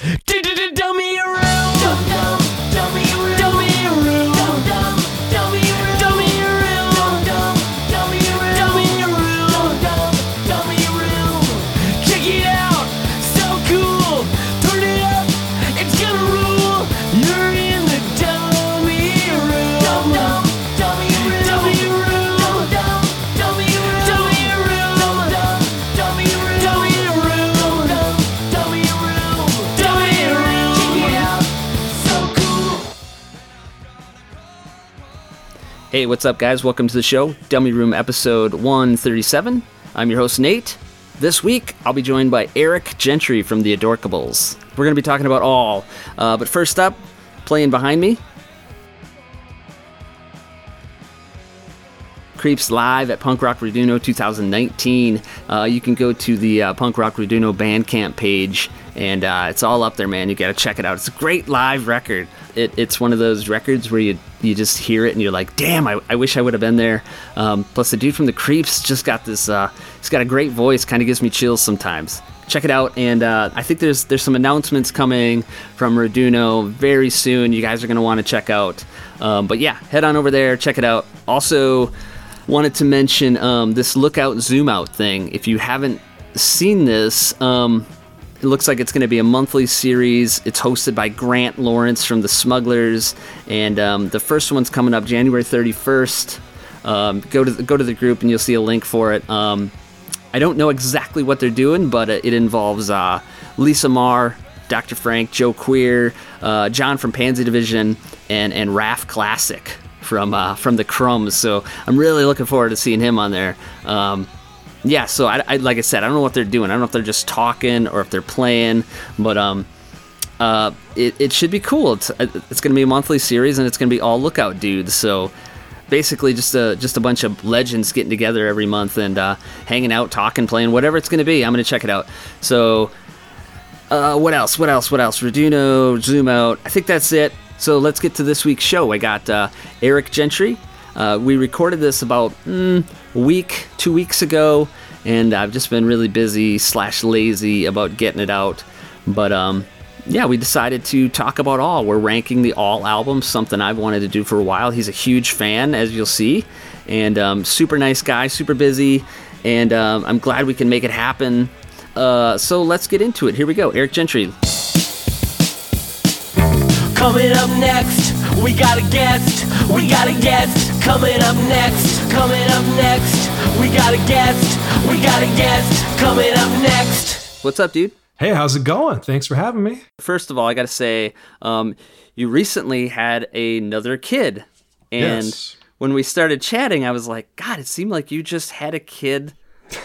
do Hey, what's up, guys? Welcome to the show, Dummy Room episode 137. I'm your host, Nate. This week, I'll be joined by Eric Gentry from the Adorkables. We're going to be talking about all. Uh, but first up, playing behind me, Creeps live at Punk Rock Raduno 2019. Uh, you can go to the uh, Punk Rock Raduno Bandcamp page, and uh, it's all up there, man. You got to check it out. It's a great live record. It, it's one of those records where you you just hear it and you're like, damn, I, I wish I would have been there. Um, plus, the dude from the Creeps just got this. Uh, he's got a great voice. Kind of gives me chills sometimes. Check it out, and uh, I think there's there's some announcements coming from Raduno very soon. You guys are gonna want to check out. Um, but yeah, head on over there, check it out. Also, wanted to mention um, this lookout zoom out thing. If you haven't seen this, um, it looks like it's going to be a monthly series. It's hosted by Grant Lawrence from the Smugglers, and um, the first one's coming up January 31st. Um, go to the, go to the group and you'll see a link for it. Um, I don't know exactly what they're doing, but uh, it involves uh, Lisa Marr, Dr. Frank, Joe Queer, uh, John from Pansy Division, and and Raf Classic from uh, from the Crumbs. So I'm really looking forward to seeing him on there. Um, yeah, so I, I like I said, I don't know what they're doing. I don't know if they're just talking or if they're playing, but um, uh, it, it should be cool. It's it's gonna be a monthly series and it's gonna be all lookout dudes. So basically just a just a bunch of legends getting together every month and uh, hanging out, talking, playing, whatever it's gonna be. I'm gonna check it out. So uh, what else? What else? What else? Raduno, Zoom Out. I think that's it. So let's get to this week's show. I got uh, Eric Gentry. Uh, we recorded this about mm, week, two weeks ago, and I've just been really busy slash lazy about getting it out. But um, yeah, we decided to talk about all. We're ranking the all albums, something I've wanted to do for a while. He's a huge fan, as you'll see, and um, super nice guy, super busy, and um, I'm glad we can make it happen. Uh, so let's get into it. Here we go. Eric Gentry. Coming up next, we got a guest. We got a guest. Coming up next. Coming up next, we got a guest. We got a guest. Coming up next. What's up, dude? Hey, how's it going? Thanks for having me. First of all, I got to say, um, you recently had another kid, and Yes. when we started chatting, I was like, God, it seemed like you just had a kid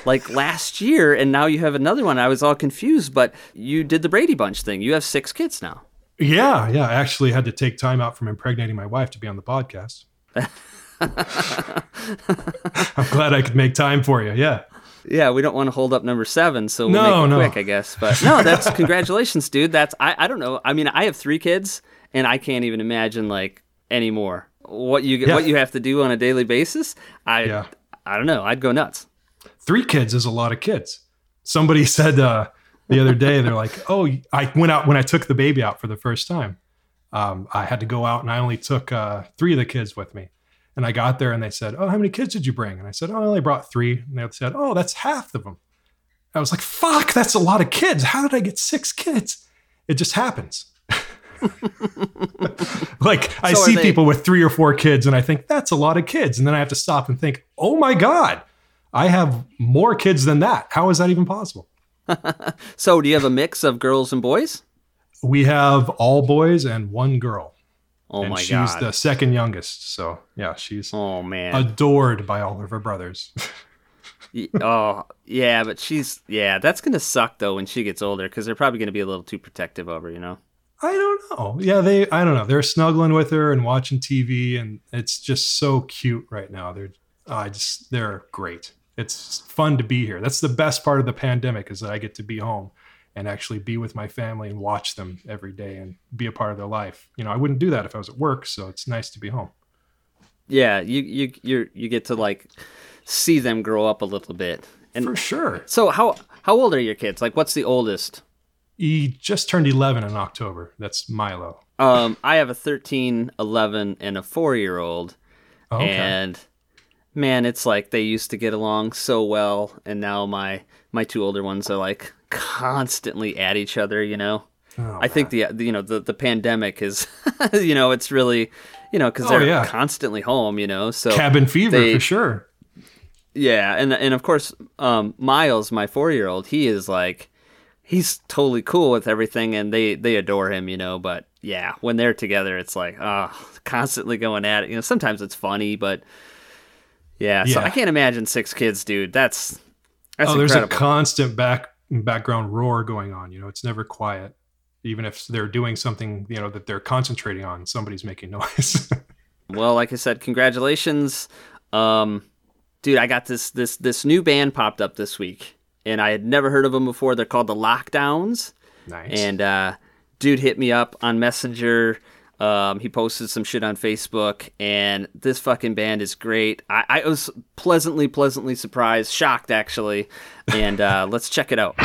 like last year, and now you have another one. I was all confused, but you did the Brady Bunch thing. You have six kids now. Yeah, yeah. I actually had to take time out from impregnating my wife to be on the podcast. I'm glad I could make time for you. Yeah. Yeah, we don't want to hold up number seven, so we'll No, make it no. quick, I guess. But no, that's congratulations, dude. That's I, I don't know. I mean, I have three kids, and I can't even imagine like anymore what you Yeah. what you have to do on a daily basis. I Yeah. I don't know. I'd go nuts. Three kids is a lot of kids. Somebody said uh, the other day, they're like, oh, I went out when I took the baby out for the first time. Um, I had to go out and I only took uh, three of the kids with me. And I got there and they said, oh, how many kids did you bring? And I said, oh, I only brought three. And they said, oh, that's half of them. I was like, fuck, that's a lot of kids. How did I get six kids? It just happens. like I So are see they- people with three or four kids and I think that's a lot of kids. And then I have to stop and think, oh my God, I have more kids than that. How is that even possible? So, do you have a mix of girls and boys? We have all boys and one girl. Oh and my she's god. the second youngest. So yeah, she's oh man. adored by all of her brothers. Oh yeah, but she's yeah. That's gonna suck though when she gets older because they're probably gonna be a little too protective of her. You know. I don't know. Yeah, they I don't know. They're snuggling with her and watching TV and it's just so cute right now. They're I just they're great. It's fun to be here. That's the best part of the pandemic is that I get to be home and actually be with my family and watch them every day and be a part of their life. You know, I wouldn't do that if I was at work, so it's nice to be home. Yeah, you you you you get to like see them grow up a little bit. And For sure. so how how old are your kids? Like, what's the oldest? He just turned 11 in October. That's Milo. Um, I have a 13, 11, and a four year old. Oh, okay. And man, it's like they used to get along so well, and now my my two older ones are like constantly at each other. You know, Oh, I think the the- you know the the pandemic is, you know, it's really, you know, because Oh, they're yeah. constantly home. You know, so cabin fever they- for sure. yeah, and and of course, um, Miles, my four year old, he is like, he's totally cool with everything, and they they adore him, you know. But yeah, when they're together, it's like, ah, constantly going at it. You know, sometimes it's funny, but yeah. So I can't imagine six kids, dude. That's that's oh, there's incredible. a constant back background roar going on. You know, it's never quiet. Even if they're doing something, you know, that they're concentrating on, somebody's making noise. well, like I said, congratulations, um, dude. I got this this this new band popped up this week, and I had never heard of them before. They're called the Lockdowns. nice. And uh, dude hit me up on Messenger. Um, he posted some shit on Facebook, and this fucking band is great. I, I was pleasantly, pleasantly surprised, shocked actually. And uh, let's check it out.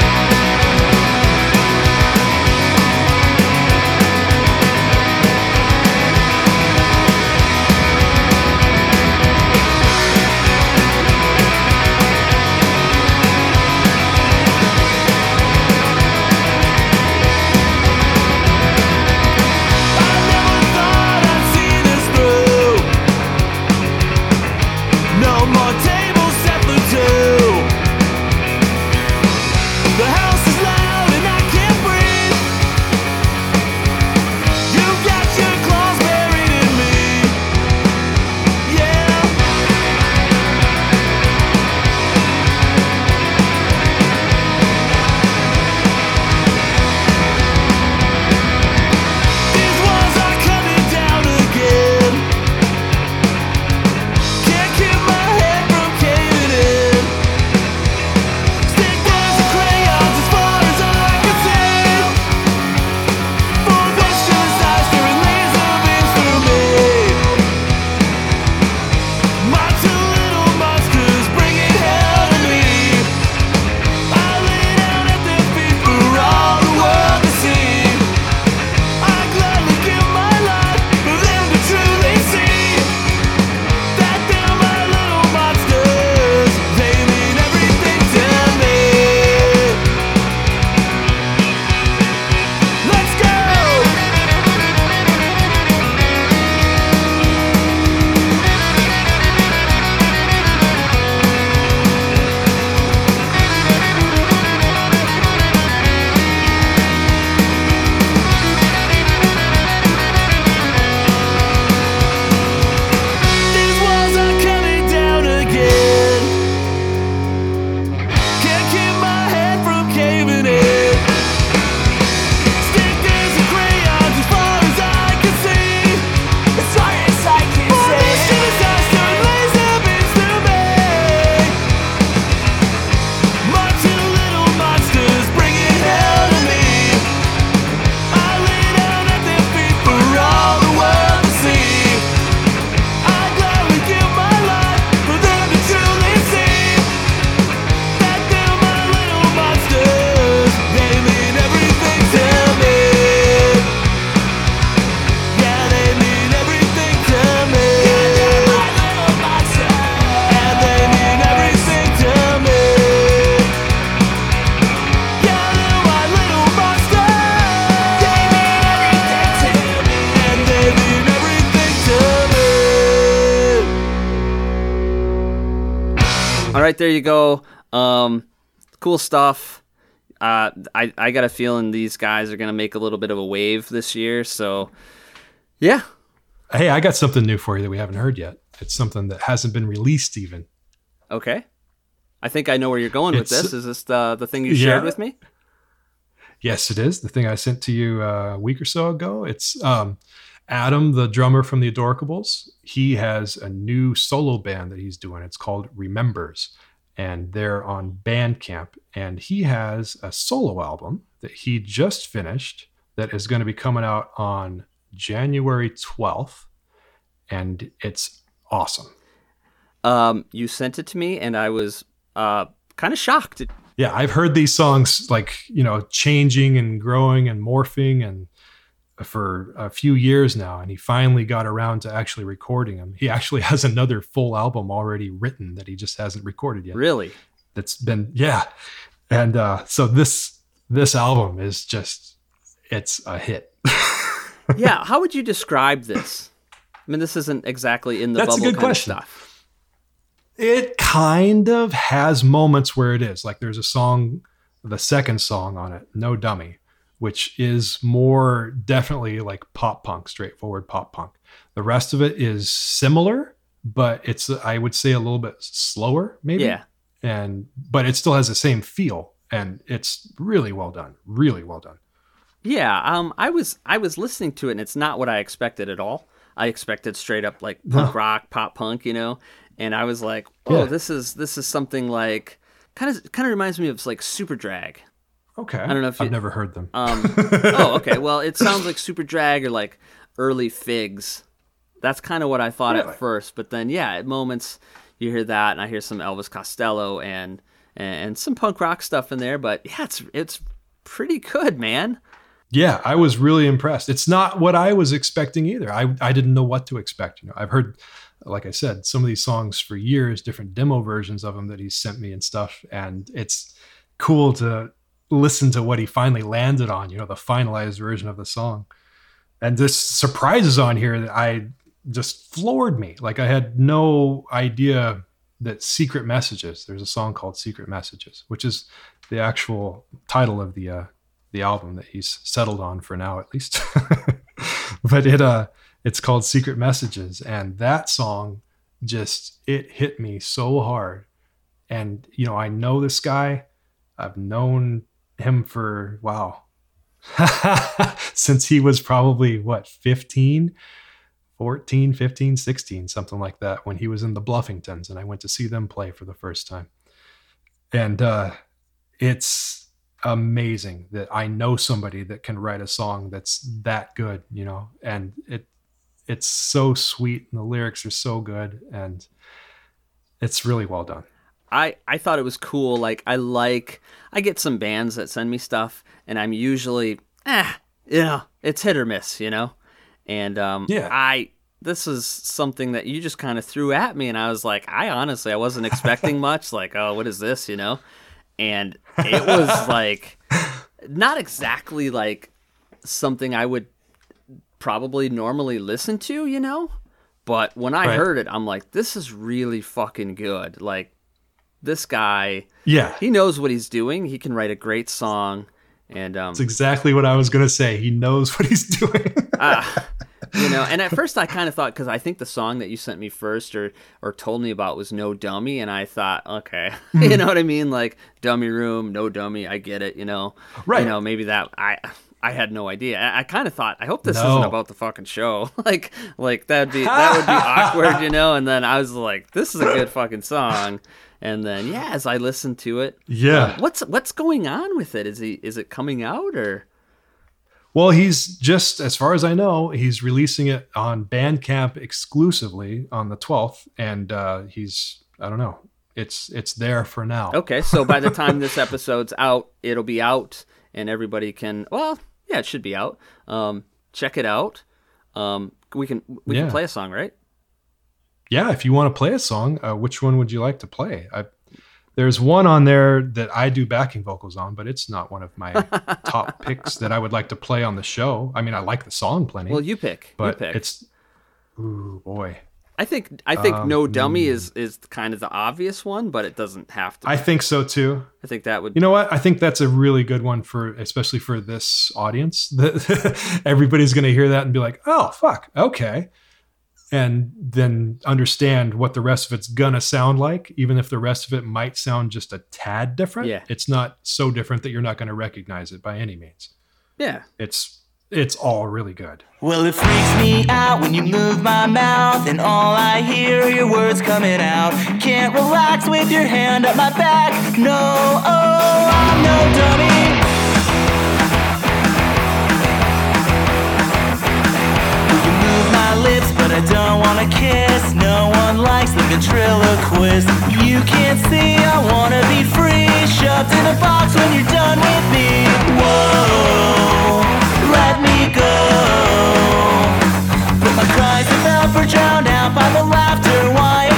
I I got a feeling these guys are gonna make a little bit of a wave this year. So, yeah, hey, I got something new for you that we haven't heard yet. It's something that hasn't been released even. okay. I think I know where you're going with this. Is this the the thing you Yeah. shared with me? Yes, it is. The thing I sent to you uh, a week or so ago. It's um, Adam, the drummer from the Adorkables. He has a new solo band that he's doing. It's called Remembers, and they're on Bandcamp. And he has a solo album that he just finished that is going to be coming out on January 12th. And it's awesome. Um, you sent it to me, and I was uh kind of shocked. yeah, I've heard these songs like, you know, changing and growing and morphing and for a few years now. And he finally got around to actually recording them. He actually has another full album already written that he just hasn't recorded yet. Really? That's been, yeah. And uh, so this, this album is just, it's a hit. yeah. How would you describe this? I mean, this isn't exactly in the That's a bubble good kind question. of stuff. it kind of has moments where it is like there's a song the second song on it no dummy which is more definitely like pop punk straightforward pop punk the rest of it is similar but it's i would say a little bit slower maybe Yeah. and but it still has the same feel and it's really well done really well done Yeah, um, I was I was listening to it, and it's not what I expected at all. I expected straight up like punk rock, pop punk, you know, and I was like, oh, Yeah. this is this is something like kind of kind of reminds me of like Superdrag. Okay i don't know if i've you- never heard them Um, oh, okay. Well, it sounds like Superdrag or like early Figgs. That's kind of what I thought Really? at first, but then yeah, at moments you hear that, and I hear some Elvis Costello and and some punk rock stuff in there. But yeah, it's it's pretty good, man. Yeah, I was really impressed. It's not what I was expecting either. I, I didn't know what to expect. You know, I've heard, like I said, some of these songs for years, different demo versions of them that he's sent me and stuff, and it's cool to listen to what he finally landed on. You know, the finalized version of the song, and this surprises on here that I just floored me. Like I had no idea that Secret Messages. There's a song called Secret Messages, which is the actual title of the uh, the album that he's settled on for now at least but it uh it's called secret messages and that song just it hit me so hard and you know i know this guy i've known him for wow. Since he was probably what 15 14 15 16 something like that when he was in the bluffingtons and i went to see them play for the first time. And uh it's amazing that I know somebody that can write a song that's that good, you know, and it it's so sweet and the lyrics are so good and it's really well done. I, I thought it was cool. Like I like I get some bands that send me stuff, and I'm usually eh, you know, it's hit or miss, you know. And um, Yeah. I this is something that you just kind of threw at me, and I was like, I honestly I wasn't expecting much. Like, oh, what is this, you know? And it was like not exactly like something I would probably normally listen to, you know. But when I Right. heard it, I'm like, this is really fucking good. Like this guy, Yeah. he knows what he's doing. He can write a great song, and um, That's exactly what I was going to say. He knows what he's doing. ah, you know. And at first, I kind of thought because I think the song that you sent me first or or told me about was "No Dummy," and I thought, okay, Hmm. you know what I mean? Like dummy room, no dummy. I get it. You know, Right. You know, maybe that I. I had no idea. I, I kind of thought, I hope this No. isn't about the fucking show. like, like that'd be that would be awkward, you know. And then I was like, this is a good fucking song. And then yeah, as I listened to it, Yeah. um, what's what's going on with it? Is he is it coming out or? Well, he's just, as far as I know, he's releasing it on Bandcamp exclusively on the 12th. And uh, he's, I don't know, it's it's there for now. Okay, so by the time this episode's out, it'll be out, and everybody can. Well, yeah, it should be out. Um, check it out. Um, we can we can play a song, right? Yeah, if you want to play a song, uh, which one would you like to play? I, there's one on there that I do backing vocals on, but it's not one of my top picks that I would like to play on the show. I mean, I like the song plenty, Well, you pick. but you pick. it's, ooh boy. I think I think um, no dummy is is kind of the obvious one, but it doesn't have to. I I, think so too. I think that would. You know what? I think that's a really good one for, especially for this audience. That everybody's going to hear that and be like, "Oh, fuck, okay," and then understand what the rest of it's gonna sound like, even if the rest of it might sound just a tad different. Yeah. it's not so different that you're not going to recognize it by any means. yeah. It's it's all really good. Well, it freaks me out when you move my mouth, and all I hear are your words coming out. Can't relax with your hand up my back. No, oh, I'm no dummy. But I don't wanna kiss. No one likes the ventriloquist. You can't see, I wanna be free. Shoved in a box when you're done with me. Whoa, let me go. But my cries are felt for drowned out by the laughter. Why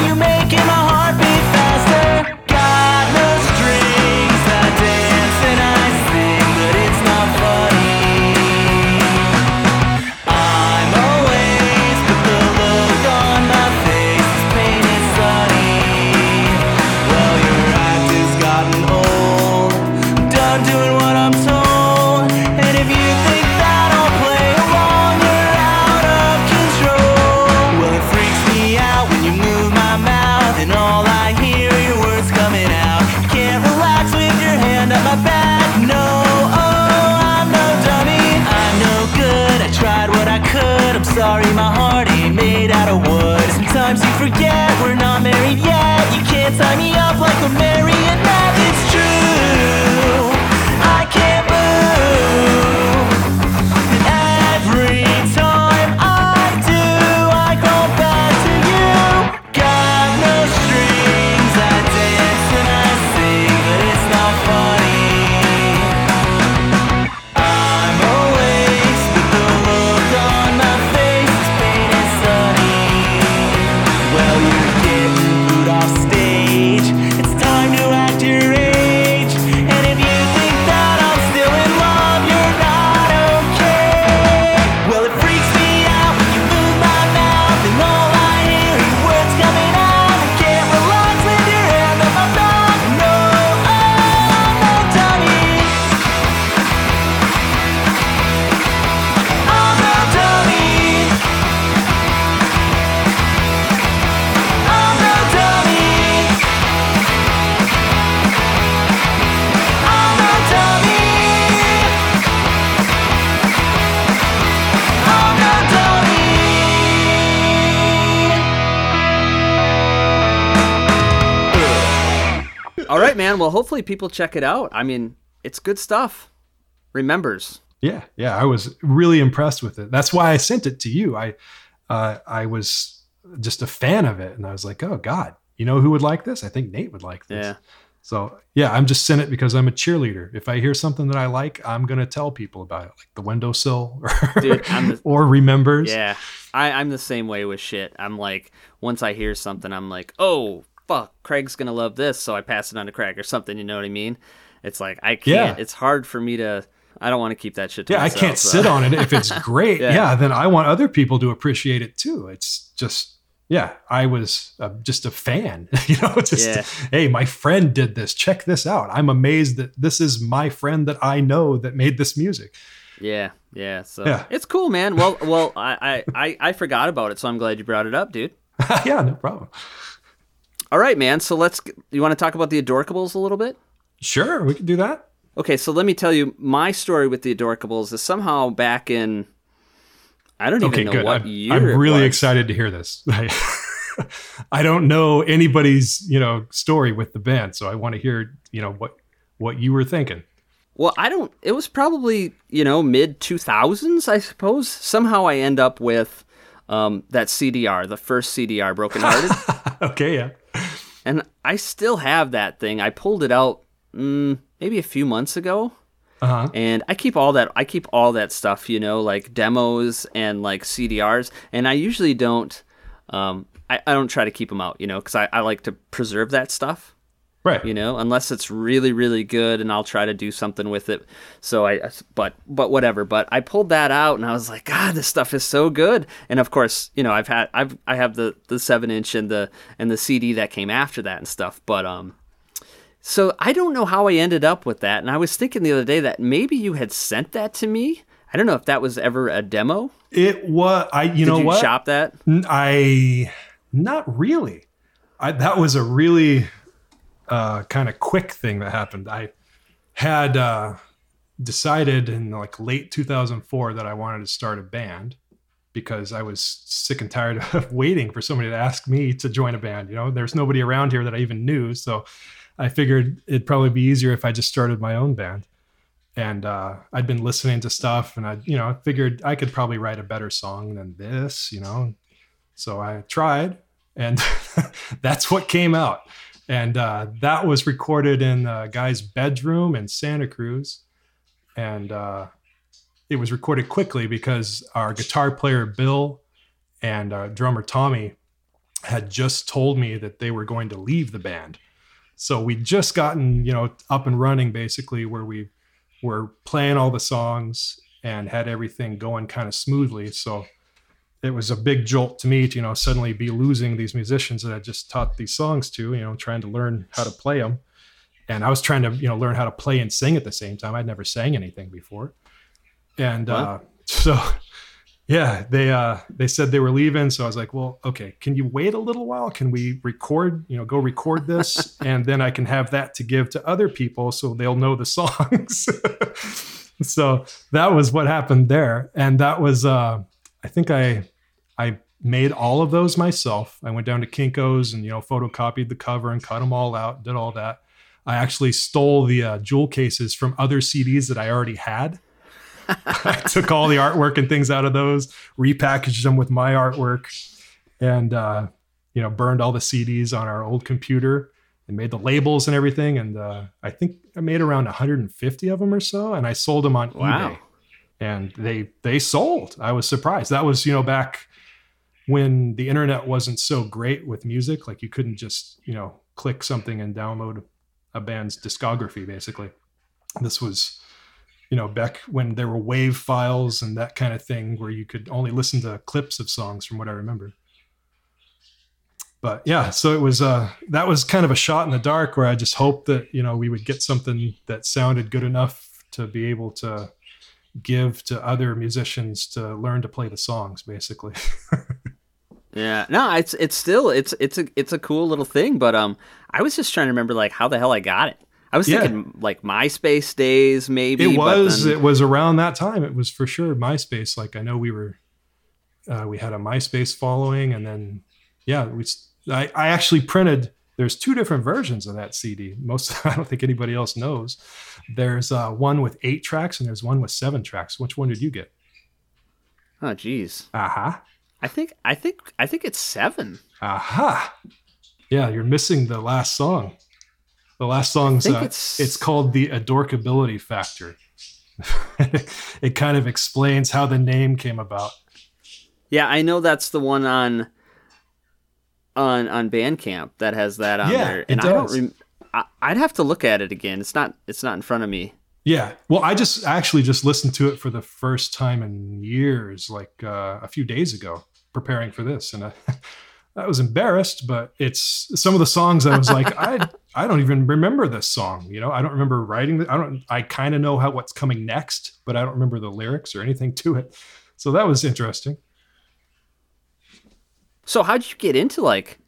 hopefully people check it out. I mean, it's good stuff. Remembers. Yeah, yeah, I was really impressed with it. That's why I sent it to you. I uh, I was just a fan of it, and I was like, oh God, you know who would like this? I think Nate would like this. Yeah. So yeah, I'm just sent it because I'm a cheerleader. If I hear something that I like, I'm gonna tell people about it, like the windowsill or, Dude, the- or remembers. Yeah, I, I'm the same way with shit. I'm like, once I hear something, I'm like, oh fuck, Craig's gonna love this, so I pass it on to Craig or something. You know what I mean? It's like I can't. Yeah. It's hard for me to. I don't want to keep that shit. To Yeah, I can't so- sit on it if it's great. Yeah. yeah. then I want other people to appreciate it too. It's just, yeah, I was uh, just a fan. you know, just Yeah. hey, my friend did this. Check this out. I'm amazed that this is my friend that I know that made this music. Yeah, yeah. So Yeah. it's cool, man. Well, well, I, I, I forgot about it, so I'm glad you brought it up, dude. yeah, no problem. All right, man. So let's. You want to talk about the Adorkables a little bit? Sure, we can do that. Okay, so let me tell you my story with the Adorkables is somehow back in. I don't even Okay, know good. what I'm, year. I'm really excited to hear this. I don't know anybody's, you know, story with the band, so I want to hear, you know, what what you were thinking. Well, I don't. It was probably you know mid two thousands, I suppose. Somehow I end up with um, that CDR, the first CDR, Broken Hearted, okay, yeah. And I still have that thing. I pulled it out mm, maybe a few months ago, Uh-huh. and I keep all that. I keep all that stuff, you know, like demos and like CDRs, and I usually don't. Um, I, I don't try to keep them out, you know, because I, I like to preserve that stuff Right. you know unless it's really really good and i'll try to do something with it. So i but but whatever. But i pulled that out and i was like god this stuff is so good. And of course you know i've had i've i have the the seven inch and the and the cd that came after that and stuff. But um so i don't know how i ended up with that. And i was thinking the other day that maybe you had sent that to me. I don't know if that was ever a demo. It was I you did know you what? shop that? I not really. I that was a really uh, kind of quick thing that happened. I had uh, decided in like late 2004 that I wanted to start a band because I was sick and tired of waiting for somebody to ask me to join a band. You know, there's nobody around here that I even knew, so I figured it'd probably be easier if I just started my own band. And uh, I'd been listening to stuff, and I, you know, I figured I could probably write a better song than this. You know, so I tried, and that's what came out. And uh, that was recorded in a guy's bedroom in Santa Cruz, and uh, it was recorded quickly because our guitar player Bill and our drummer Tommy had just told me that they were going to leave the band. So we'd just gotten, you know, up and running basically where we were playing all the songs and had everything going kind of smoothly. So it was a big jolt to me to, you know, suddenly be losing these musicians that I just taught these songs to, you know, trying to learn how to play them. And I was trying to, you know, learn how to play and sing at the same time. I'd never sang anything before. And Wow. uh, so yeah, they uh they said they were leaving, so I was like, "Well, okay, can you wait a little while? Can we record, you know, go record this and then I can have that to give to other people so they'll know the songs." so that was what happened there, and that was uh I think I I made all of those myself. I went down to Kinko's and you know photocopied the cover and cut them all out, did all that. I actually stole the uh, jewel cases from other CDs that I already had. I took all the artwork and things out of those, repackaged them with my artwork, and uh, you know burned all the CDs on our old computer and made the labels and everything. And uh, I think I made around 150 of them or so, and I sold them on Wow. eBay. And they they sold. I was surprised. That was you know back when the internet wasn't so great with music. Like you couldn't just you know click something and download a band's discography. Basically, this was you know back when there were wave files and that kind of thing where you could only listen to clips of songs from what i remember but yeah so it was uh that was kind of a shot in the dark where i just hoped that you know we would get something that sounded good enough to be able to give to other musicians to learn to play the songs basically Yeah, no, it's it's still it's it's a it's a cool little thing, but um, I was just trying to remember like how the hell I got it. I was Yeah. thinking like MySpace days, maybe. it was then- it was around that time it was for sure myspace like i know we were uh, we had a myspace following and then yeah we I, I actually printed there's two different versions of that cd most i don't think anybody else knows there's uh, one with eight tracks and there's one with seven tracks which one did you get oh, geez. aha I think I think I think it's seven. aha yeah you're missing the last song the last song's uh, it's- it's called the adorkability factor it kind of explains how the name came about Yeah, I know that's the one on on on Bandcamp that has that on Yeah, there, it and I don't. Rem- I, I'd have to look at it again. It's not. It's not in front of me. Yeah. Well, I just actually just listened to it for the first time in years, like uh, a few days ago, preparing for this, and I, I was embarrassed. But it's some of the songs I was like, I I don't even remember this song. You know, I don't remember writing. The, I don't. I kind of know how what's coming next, but I don't remember the lyrics or anything to it. So that was interesting. So how'd you get into like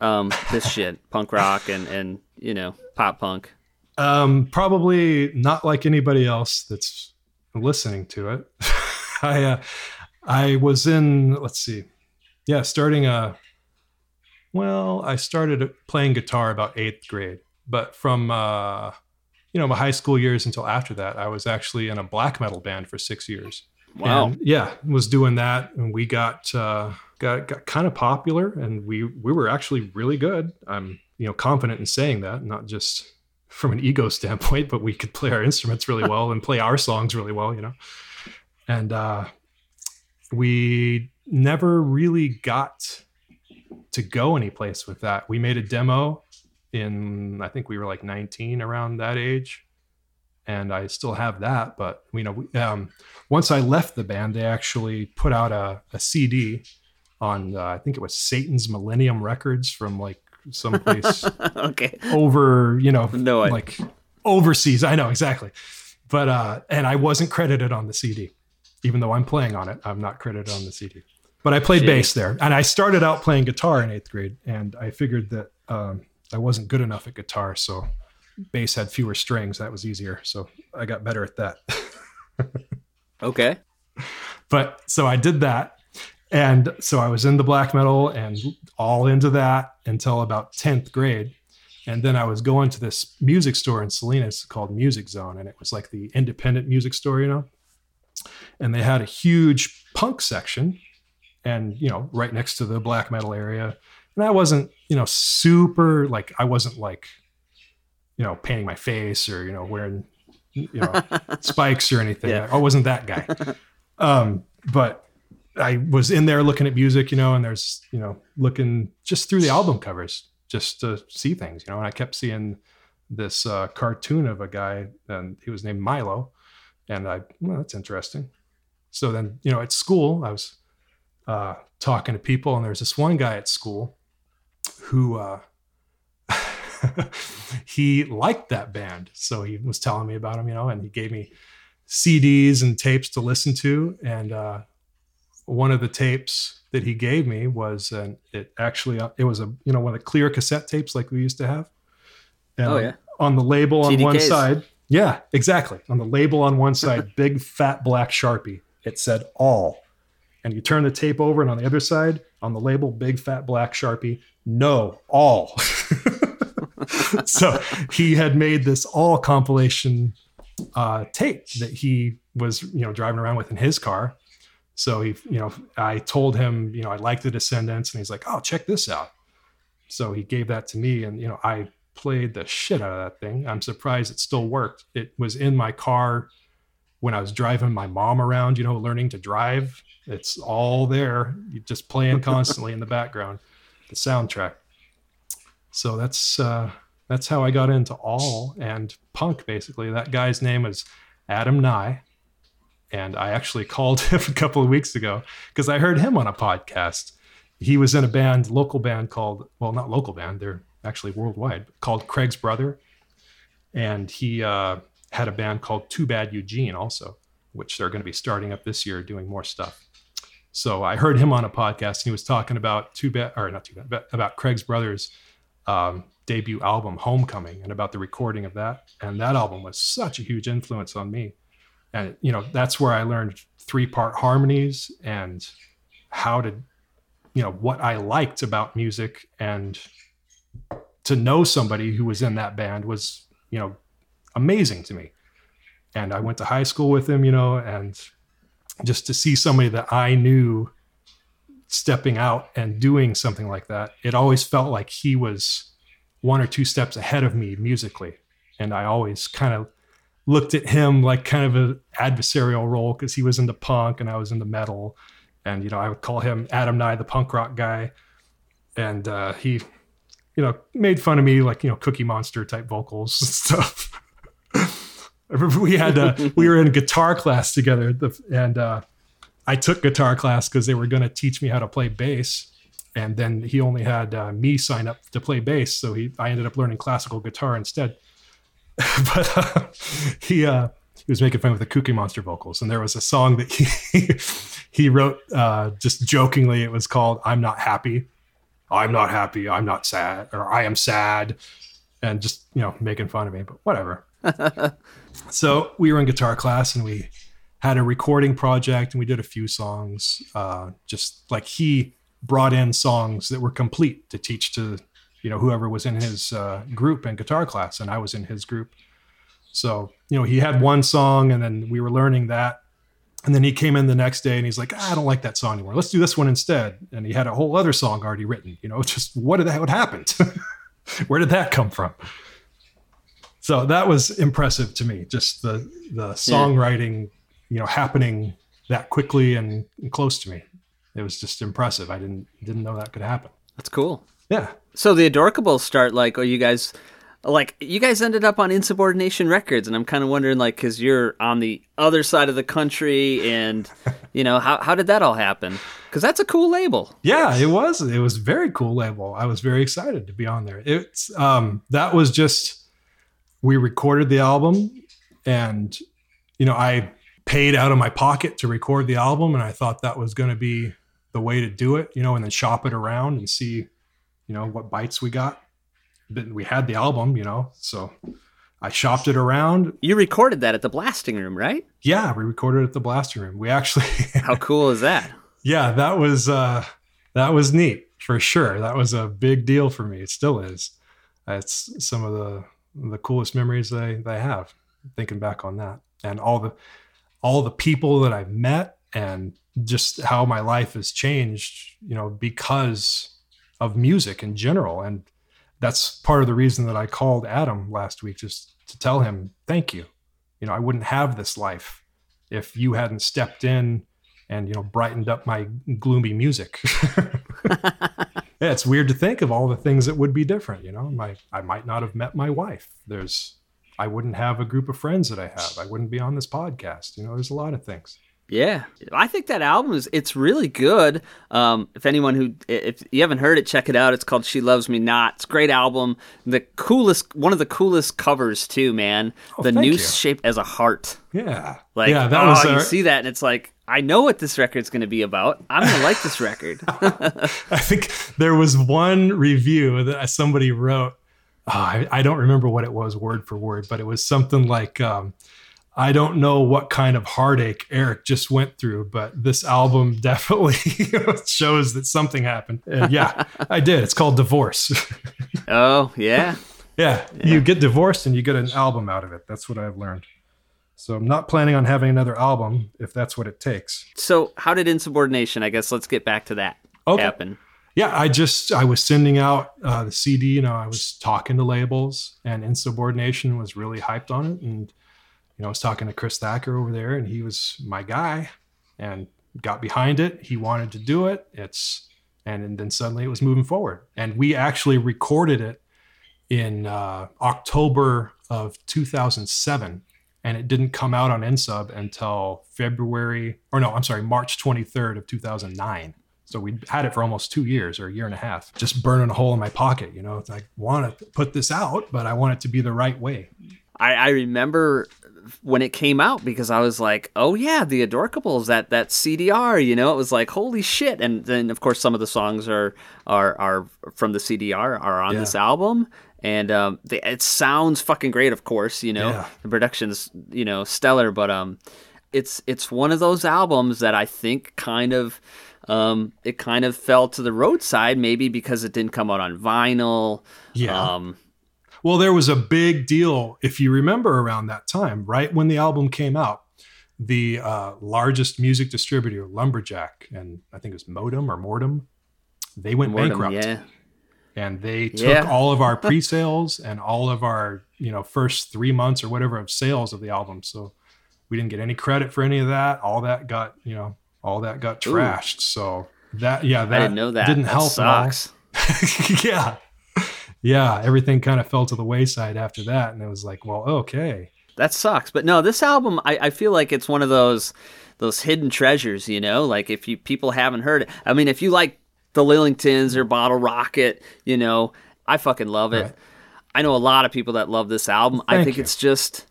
um this shit, punk rock and and you know pop punk? Um, probably not like anybody else that's listening to it. I uh, I was in let's see, yeah, starting a. Well, I started playing guitar about eighth grade, but from uh, you know my high school years until after that, I was actually in a black metal band for six years. Wow. And, yeah, was doing that, and we got uh, got got kind of popular, and we we were actually really good. I'm you know confident in saying that, not just from an ego standpoint, but we could play our instruments really well and play our songs really well, you know. And uh, we never really got to go anyplace with that. We made a demo in I think we were like 19 around that age, and I still have that. But you know, we, um, once I left the band, they actually put out a, a CD on uh, I think it was Satan's Millennium Records from like someplace okay. over you know No, I- like overseas. I know exactly, but uh, and I wasn't credited on the CD, even though I'm playing on it. I'm not credited on the CD. But I played Gee. bass there, and I started out playing guitar in eighth grade, and I figured that um, I wasn't good enough at guitar, so bass had fewer strings. That was easier, so I got better at that. Okay. but so I did that. And so I was in the black metal and all into that until about 10th grade. And then I was going to this music store in Salinas called Music Zone. And it was like the independent music store, you know? And they had a huge punk section and, you know, right next to the black metal area. and I wasn't, you know, super like I wasn't like, you know, painting my face or you know wearing, you know, spikes or anything. Yeah. I wasn't that guy. Um, but I was in there looking at music, you know, and there's, you know, looking just through the album covers just to see things, you know, and I kept seeing this uh, cartoon of a guy and he was named Milo. And I, well, that's interesting. So then, you know, at school, I was uh, talking to people, and there's this one guy at school who uh, he liked that band. So he was telling me about him, you know, and he gave me CDs and tapes to listen to. And uh, one of the tapes that he gave me was, and it actually, uh, it was a, you know, one of the clear cassette tapes like we used to have. And Oh, yeah. On the label on one side, yeah, exactly. On the label on one side, big fat black sharpie, it said all. And you turn the tape over, and on the other side, on the label, big fat black sharpie, no, all. so he had made this all compilation uh, tape that he was, you know, driving around with in his car. So he, you know, I told him, you know, I like the Descendents, and he's like, "Oh, check this out." So he gave that to me, and you know, I played the shit out of that thing. I'm surprised it still worked. It was in my car when I was driving my mom around, you know, learning to drive. It's all there, you just playing constantly in the background, the soundtrack. So that's uh, that's how I got into all and punk. Basically, that guy's name was Adam Nye, and I actually called him a couple of weeks ago because I heard him on a podcast. He was in a band, local band called well, not local band, they're actually worldwide, called Craig's Brother, and he uh, had a band called Too Bad Eugene also, which they're going to be starting up this year, doing more stuff. So I heard him on a podcast, and he was talking about Too Bad, or not Too Bad, but about Craig's Brothers um, debut album Homecoming and about the recording of that. And that album was such a huge influence on me. And you know, that's where I learned three-part harmonies and how to, you know, what I liked about music and to know somebody who was in that band was, you know, amazing to me. And I went to high school with him, you know, and just to see somebody that I knew stepping out and doing something like that, it always felt like he was one or two steps ahead of me musically. And I always kind of looked at him like kind of an adversarial role because he was into punk and I was into metal. And, you know, I would call him Adam Nye, the punk rock guy. And uh, he, you know, made fun of me like, you know, Cookie Monster type vocals and stuff. I remember we had uh, we were in guitar class together, and uh, I took guitar class because they were going to teach me how to play bass, and then he only had uh, me sign up to play bass, so he I ended up learning classical guitar instead. but uh, he uh, he was making fun with the Cookie Monster vocals, and there was a song that he he wrote uh, just jokingly. It was called "I'm Not Happy." I'm not happy. I'm not sad, or I am sad, and just you know making fun of me. But whatever. so we were in guitar class and we had a recording project and we did a few songs. Uh, just like he brought in songs that were complete to teach to you know whoever was in his uh, group in guitar class, and I was in his group. So you know he had one song and then we were learning that. And then he came in the next day and he's like, "Ah, I don't like that song anymore. Let's do this one instead. And he had a whole other song already written. You know, just what did that what happened? Where did that come from? So that was impressive to me. Just the the songwriting, you know, happening that quickly and, close to me. It was just impressive. I didn't didn't know that could happen. That's cool. Yeah. So the Adorkables start like, oh, you guys, like, you guys ended up on Insubordination Records, and I'm kind of wondering, like, because you're on the other side of the country, and you know, how how did that all happen? Because that's a cool label. Yeah, it was. It was a very cool label. I was very excited to be on there. It's um that was just we recorded the album and you know, I paid out of my pocket to record the album and I thought that was going to be the way to do it, you know, and then shop it around and see, you know, what bites we got. But we had the album, you know, so I shopped it around. You recorded that at the Blasting Room, right? Yeah, we recorded it at the blasting Room. We actually How cool is that? yeah that was uh that was neat for sure that was a big deal for me it still is it's some of the the coolest memories they I have thinking back on that and all the all the people that i've met and just how my life has changed you know because of music in general. And that's part of the reason that I called Adam last week, just to tell him, thank you. You know, I wouldn't have this life if you hadn't stepped in and, you know, brightened up my gloomy music. yeah, it's weird to think of all the things that would be different. You know, my I might not have met my wife. There's I wouldn't have a group of friends that I have. I wouldn't be on this podcast. You know, there's a lot of things. Yeah, I think that album is it's really good. Um, if anyone who if you haven't heard it, check it out. It's called "She Loves Me Not." It's a great album. The coolest, one of the coolest covers too, man. Oh, the noose you. shaped as a heart. Yeah, Like, yeah, that oh, was you uh, see that, and it's like, I know what this record's going to be about. I'm going to like this record. I think there was one review that somebody wrote. Oh, I, I don't remember what it was word for word, but it was something like, um, I don't know what kind of heartache Eric just went through, but this album definitely shows that something happened. And yeah, I did. It's called Divorce. oh yeah, yeah, you get divorced and you get an album out of it. That's what I've learned. So I'm not planning on having another album if that's what it takes. So how did insubordination? I guess let's get back to that Okay. happen. yeah i just i was sending out uh, the cd you know i was talking to labels and insubordination was really hyped on it and you know i was talking to chris thacker over there and he was my guy and got behind it he wanted to do it it's and, and then suddenly it was moving forward and we actually recorded it in uh, october of 2007 and it didn't come out on insub until february or no i'm sorry march 23rd of 2009 so we had it for almost two years or a year and a half, just burning a hole in my pocket. You know, it's like, want to put this out, but I want it to be the right way. I, I remember when it came out because I was like, oh yeah, the Adorkables, that that CDR, you know, it was like holy shit. And then of course some of the songs are are are from the CDR are on Yeah. this album. And um, they, it sounds fucking great, of course. You know, Yeah. the production's you know stellar, but um, it's it's one of those albums that I think kind of um, it kind of fell to the roadside, maybe because it didn't come out on vinyl. Yeah. Um, Well, there was a big deal, if you remember around that time, right when the album came out, the uh, largest music distributor, Lumberjack, and I think it was Modem or Mordam, they went Mordam, bankrupt. yeah. And they took Yeah. all of our pre-sales and all of our you know first three months or whatever of sales of the album so we didn't get any credit for any of that all that got you know all that got Ooh. trashed so that yeah that I didn't know that. didn't That help Sucks. yeah yeah everything kind of fell to the wayside after that and it was like well okay That sucks. But no, this album, I, I feel like it's one of those those hidden treasures. You know, like if you people haven't heard it. I mean, if you like the Lillingtons or Bottle Rocket, you know, I fucking love it. Right. I know a lot of people that love this album. I think you. it's just,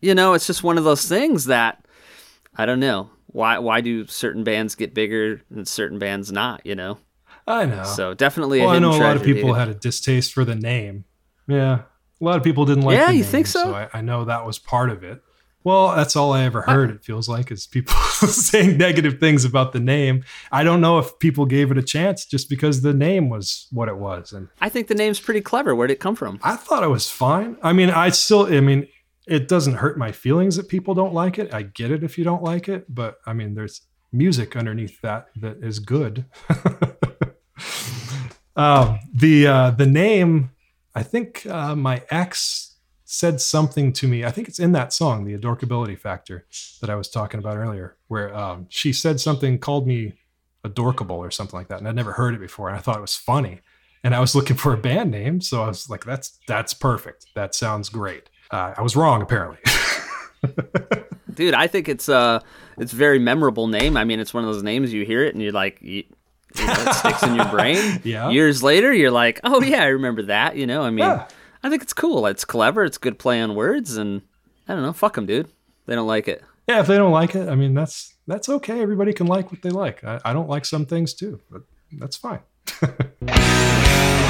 you know, it's just one of those things that I don't know why. Why do certain bands get bigger and certain bands not? You know, i know so definitely. Well i know a lot of people dude. had a distaste for the name yeah a lot of people didn't like it. Yeah, you name, think so? I, I know that was part of it well that's all i ever heard it feels like is people saying negative things about the name i don't know if people gave it a chance just because the name was what it was and I think the name's pretty clever. Where'd it come from? i thought it was fine i mean i still i mean it doesn't hurt my feelings that people don't like it i get it if you don't like it but i mean there's music underneath that that is good um, the uh, the name i think uh, my ex said something to me i think it's in that song the adorkability factor that i was talking about earlier where um, she said something called me adorkable or something like that and i'd never heard it before and i thought it was funny. And i was looking for a band name so i was like that's that's perfect. That sounds great. Uh, i was wrong apparently. Dude i think it's uh it's a very memorable name. I mean it's one of those names you hear it and you're like you, you know, it sticks in your brain? Yeah. years later you're like oh yeah i remember that you know? I mean Yeah. I think it's cool. It's clever. It's good play on words and i don't know. Fuck them dude. They don't like it. Yeah if they don't like it i mean that's that's okay. Everybody can like what they like. I, I don't like some things too but that's fine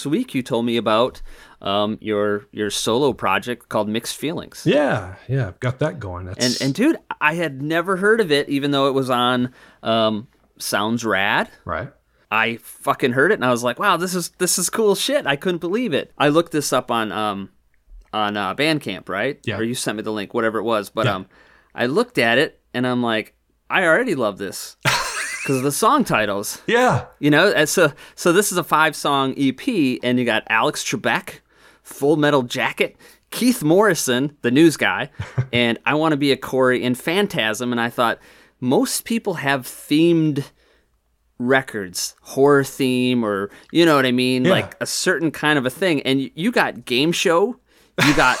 Last week you told me about um, your your solo project called Mixed Feelings. Yeah, yeah, I've got that going. And and dude, I had never heard of it, even though it was on um, Sounds Rad. right. I fucking heard it and I was like, wow, this is this is cool shit. I couldn't believe it. I looked this up on um on uh, Bandcamp, right? Yeah. Or you sent me the link, whatever it was. But Yeah. um, I looked at it and I'm like, I already love this because of the song titles. Yeah, You know, and so so this is a five song EP, and you got Alex Trebek, Full Metal Jacket, Keith Morrison, the news guy, and I Want to Be a Corey and Phantasm. And I thought most people have themed records, horror theme, or you know what I mean, Yeah. like a certain kind of a thing. And you- you got game show, you got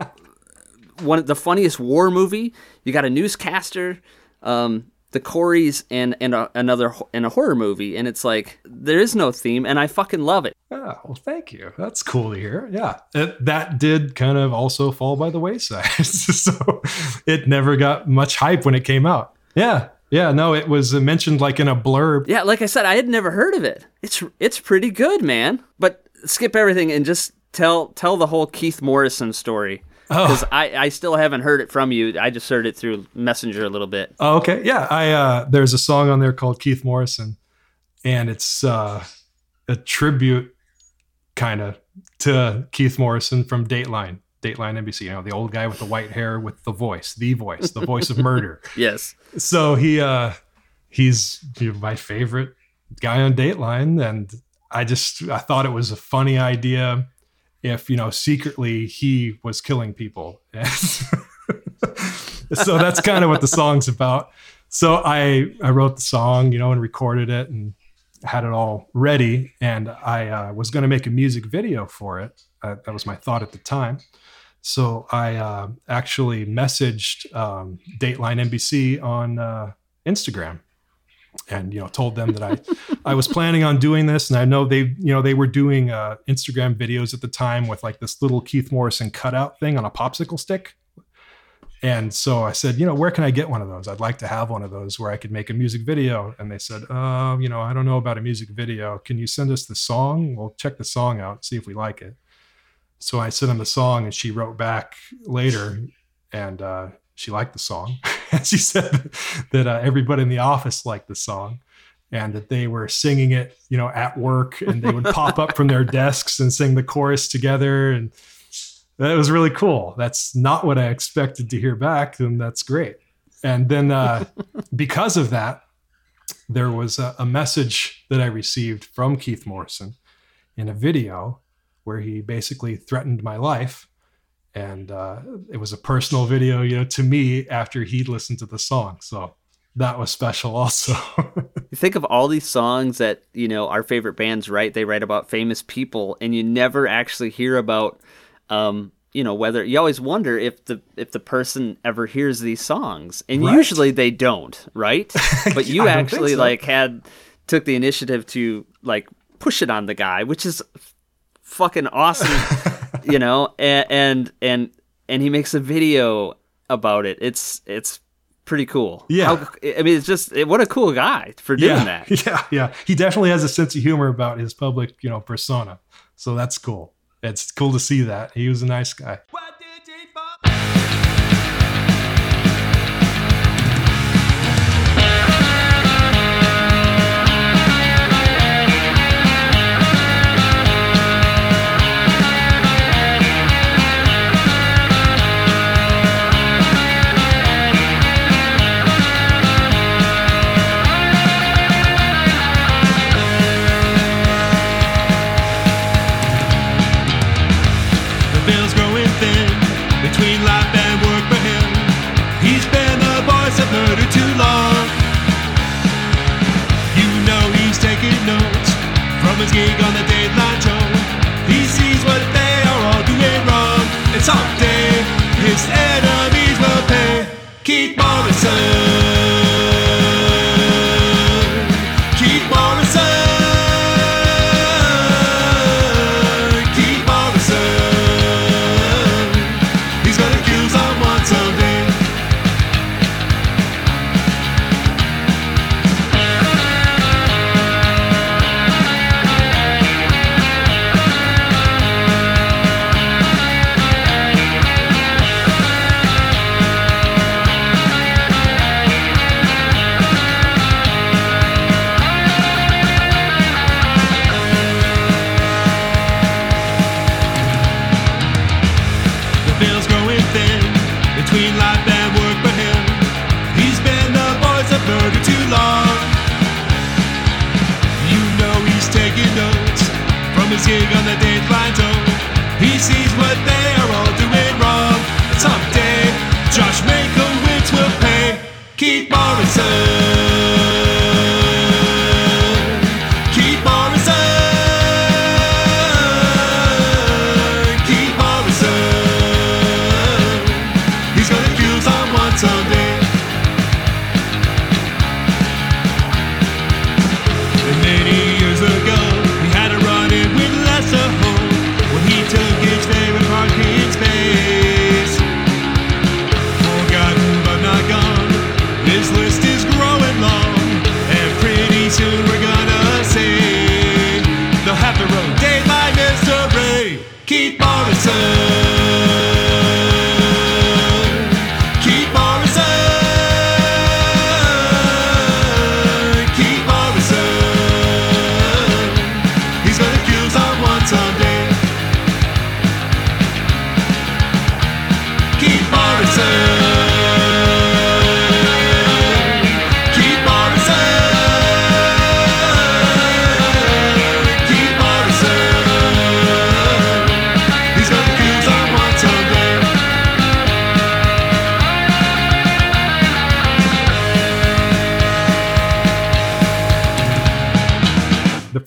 one of the funniest war movie, you got a newscaster. Um, the Coreys and and a, another and a horror movie, and it's like there is no theme, and I fucking love it. Oh, well, thank you. That's cool to hear. Yeah, it, that did kind of also fall by the wayside. so it never got much hype when it came out. Yeah, yeah. No, it was mentioned like in a blurb. Yeah, like I said, I had never heard of it. It's it's pretty good, man. But skip everything and just tell tell the whole Keith Morrison story because I I still haven't heard it from you. I just heard it through Messenger a little bit. Oh, okay. Yeah, I uh, there's a song on there called Keith Morrison, and it's uh, a tribute kind of to Keith Morrison from Dateline, Dateline NBC. You know, the old guy with the white hair with the voice, the voice, the voice of murder. Yes. so he uh he's you know, my favorite guy on Dateline and I just I thought it was a funny idea if you know secretly he was killing people. so that's kind of what the song's about. So I I wrote the song, you know, and recorded it and had it all ready and I uh, was going to make a music video for it. Uh, that was my thought at the time. So I uh, actually messaged um, Dateline NBC on uh, Instagram, and you know told them that I I was planning on doing this, and I know they you know they were doing uh, Instagram videos at the time with like this little Keith Morrison cutout thing on a popsicle stick. And so I said, you know, where can I get one of those? I'd like to have one of those where I could make a music video. And they said, uh, you know, I don't know about a music video. Can you send us the song? We'll check the song out, see if we like it. So I sent them the song, and she wrote back later, and uh, she liked the song. and she said that uh, everybody in the office liked the song, and that they were singing it, you know, at work, and they would pop up from their desks and sing the chorus together, and that was really cool. That's not what I expected to hear back, and that's great. And then uh, because of that, there was a, a message that I received from Keith Morrison in a video where he basically threatened my life. And uh, it was a personal video, you know, to me after he'd listened to the song. So that was special also. You think of all these songs that you know our favorite bands write. They write about famous people, and you never actually hear about, um, you know, whether you always wonder if the if the person ever hears these songs, and Right. usually they don't, right? But you I don't think actually so. like had took the initiative to like push it on the guy, which is fucking awesome, you know, and and and and he makes a video about it. It's it's pretty cool. Yeah. How, I mean, it's just it, what a cool guy for doing yeah, that. yeah, yeah. He definitely has a sense of humor about his public, you know, persona. So that's cool. It's cool to see that. He was a nice guy. His gig on the Dateline Show. He sees what they are all doing wrong, and someday his enemies will pay. Keith Morrison.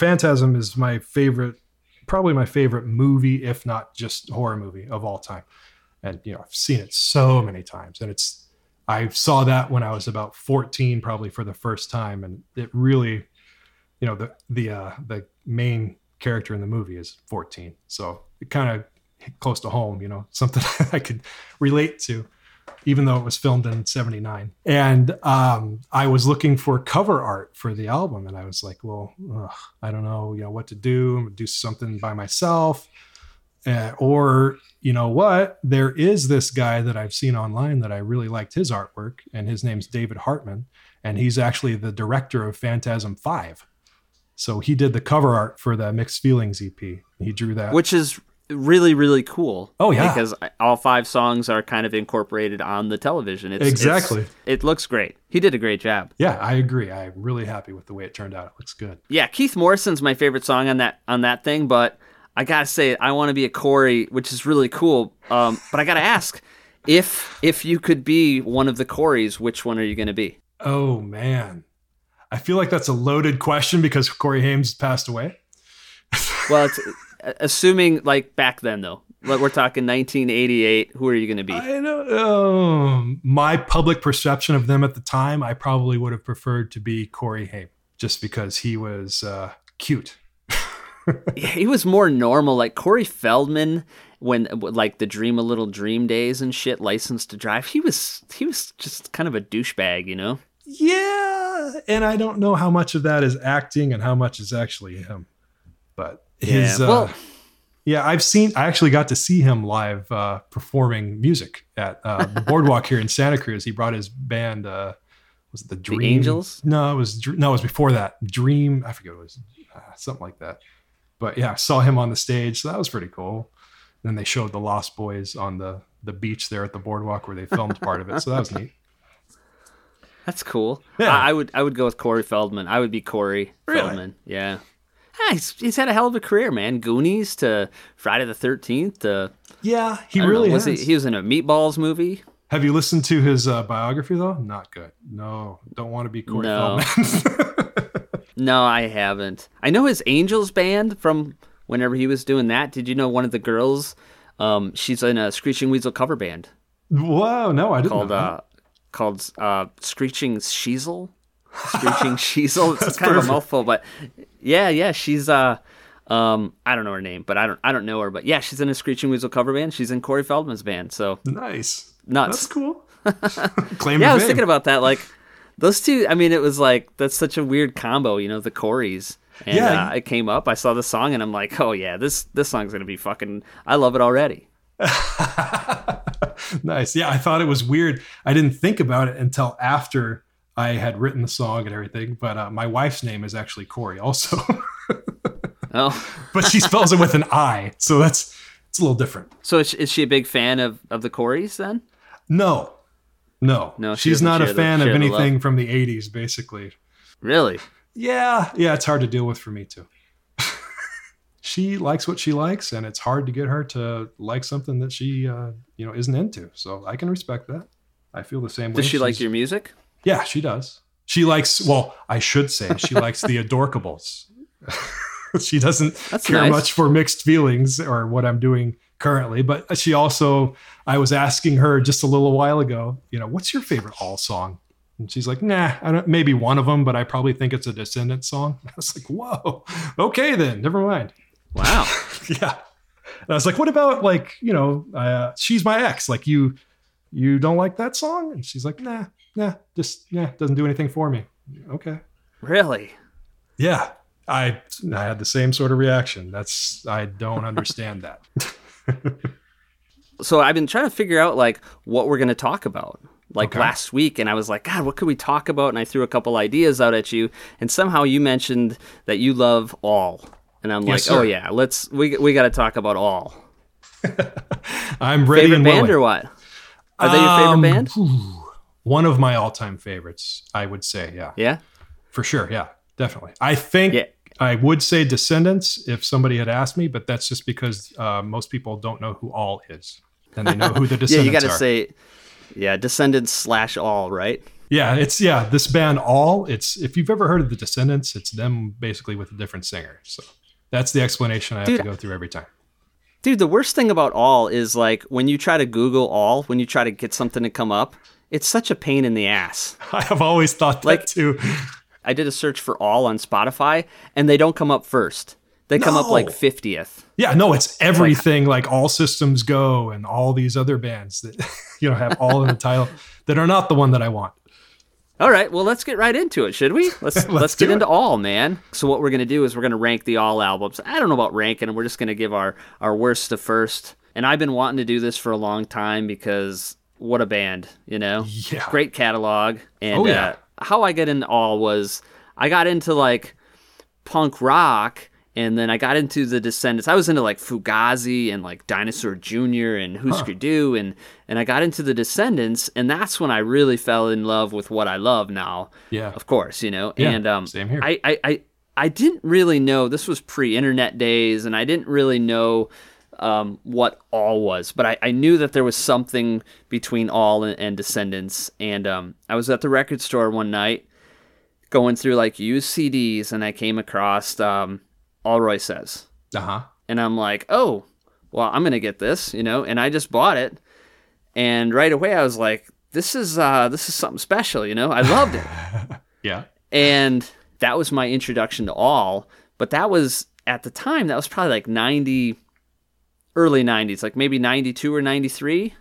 Phantasm is my favorite, probably my favorite movie, if not just horror movie of all time. And you know, I've seen it so many times, and it's I saw that when I was about 14, probably for the first time, and it really, you know, the the uh, the main character in the movie is 14, so it kind of close to home, you know, something I could relate to even though it was filmed in 79 and um, i was looking for cover art for the album and i was like well ugh, i don't know you know what to do I'm gonna do something by myself. Uh, or you know what? There is this guy that i've seen online that i really liked his artwork and his name's david hartman and he's actually the director of phantasm 5 so he did the cover art for the mixed feelings ep he drew that. Which is really really cool. Oh, yeah. because all five songs are kind of incorporated on the television. It's, Exactly. it's- it looks great. He did a great job. yeah i agree i'm really happy with the way it turned out it looks good Yeah, Keith Morrison's my favorite song on that on that thing, but I gotta say, I want to be a Corey, which is really cool. Um, but I gotta ask, if if you could be one of the Coreys, which one are you gonna be? Oh man, I feel like that's a loaded question because Corey Haim passed away. Well, it's assuming like back then though. Like we're talking 1988. Who are you gonna be? I don't know. My public perception of them at the time, I probably would have preferred to be Corey Haim, just because he was uh, cute. Yeah, he was more normal. Like Corey Feldman, when like the Dream a Little Dream days and shit, License to Drive. He was he was just kind of a douchebag, you know. Yeah, and I don't know how much of that is acting and how much is actually him. But his, Yeah, uh, yeah, I've seen. I actually got to see him live uh, performing music at uh, the Boardwalk here in Santa Cruz. He brought his band. Uh, was it the Dream Angels? No, it was Dr- no, it was before that. Dream. I forget what it was. Uh, something like that. But yeah, I saw him on the stage, so that was pretty cool. then they showed the Lost Boys on the the beach there at the boardwalk where they filmed part of it, so that was neat. That's cool. Yeah. I, I would I would go with Corey Feldman. I would be Corey Really? Feldman. Yeah. Ah, he's, he's had a hell of a career, man. Goonies to Friday the Thirteenth to Yeah, he I don't know, really was he, he was in a Meatballs movie. Have you listened to his uh, biography though? Not good. No, don't want to be Corey No. Feldman. No, I haven't. I know his Angels band from whenever he was doing that. Did you know one of the girls? Um, she's in a Screeching Weasel cover band Whoa, no, I didn't called know that. uh, called uh, Screeching Sheezel. Screeching Sheezel. It's kind of a mouthful, but yeah, yeah, she's uh, um, I don't know her name, but I don't, I don't know her, but yeah, she's in a Screeching Weasel cover band. She's in Corey Feldman's band, so nice. nuts. That's cool. Claim yeah, I was fame. thinking about that. Like those two. I mean, it was like that's such a weird combo. You know, the Coreys. And Yeah. uh, it came up. I saw the song, and I'm like, oh yeah, this this song's gonna be fucking. I love it already. nice. Yeah, I thought it was weird. I didn't think about it until after I had written the song and everything. But uh, my wife's name is actually Corey, also, Oh, but she spells it with an I, so that's it's a little different. so is, is she a big fan of of the Coreys then? No, no, No, she she's doesn't a share the- fan of share the anything from the '80s, basically. Really? Yeah, yeah, it's hard to deal with for me too. she likes what she likes, and it's hard to get her to like something that she, uh, you know, isn't into. So I can respect that. I feel the same way. Does she like your music? Yeah, she does. She likes. Well, I should say she likes the Adorkables. she doesn't That's care nice. much for mixed feelings or what I'm doing currently. But she also, I was asking her just a little while ago, you know, what's your favorite all song? And she's like, nah, I don't, maybe one of them, but I probably think it's a Descendant song. I was like, whoa, okay then, never mind. Wow. yeah. And I was like, what about like, you know, uh, she's my ex. Like you, you don't like that song? And she's like, nah, nah, just, yeah, doesn't do anything for me. Okay. really? Yeah. I, I had the same sort of reaction. That's, I don't understand that. So I've been trying to figure out like what we're gonna talk about. Like Okay. last week, and I was like, God, what could we talk about? And I threw a couple ideas out at you, and somehow you mentioned that you love all, and I'm Yes, like, oh yeah, let's we we got to talk about all. I'm ready Favorite and band willing. or what? Are they your favorite Um, band? One of my all-time favorites, I would say. Yeah, Yeah. for sure. Yeah, definitely. I think Yeah. I would say Descendents if somebody had asked me, but that's just because uh, most people don't know who All is, and they know who the descendents Yeah, you got to are. say, yeah, Descendents slash all, right? Yeah, it's yeah, this band All, it's if you've ever heard of the Descendents, it's them basically with a different singer. So that's the explanation I have Dude, to go through every time. Dude, the worst thing about all is like when you try to Google all, when you try to get something to come up, it's such a pain in the ass. I have always thought that Like- too. I did a search for all on Spotify, and they don't come up first. They come up like 50th. Yeah, no, it's everything like All Systems Go and all these other bands that you know have all in the title that are not the one that I want. All right, well, let's get right into it, should we? Let's let's, do get into it. all, man. So what we're gonna do is we're gonna rank the all albums. I don't know about ranking, we're just gonna give our our worst to first. And I've been wanting to do this for a long time because what a band, you know? Yeah. Great catalog. And Oh, yeah. uh, how I got into all was I got into like punk rock and then I got into the Descendents. I was into like Fugazi and like Dinosaur Jr. and Husker Du and and I got into the Descendents and that's when I really fell in love with what I love now. Yeah. Of course, you know. Yeah, and um same here. I, I I I didn't really know this was pre-internet days and I didn't really know um, what all was, but I, I knew that there was something between all and, and Descendents. And um, I was at the record store one night going through like used CDs and I came across um, Allroy Sez. Uh huh. And I'm like, oh, well, I'm going to get this, you know, and I just bought it. And right away I was like, this is uh, this is something special, you know. I loved it. Yeah. and that was my introduction to all but that was at the time that was probably like 90 early 90s like maybe 92 or 93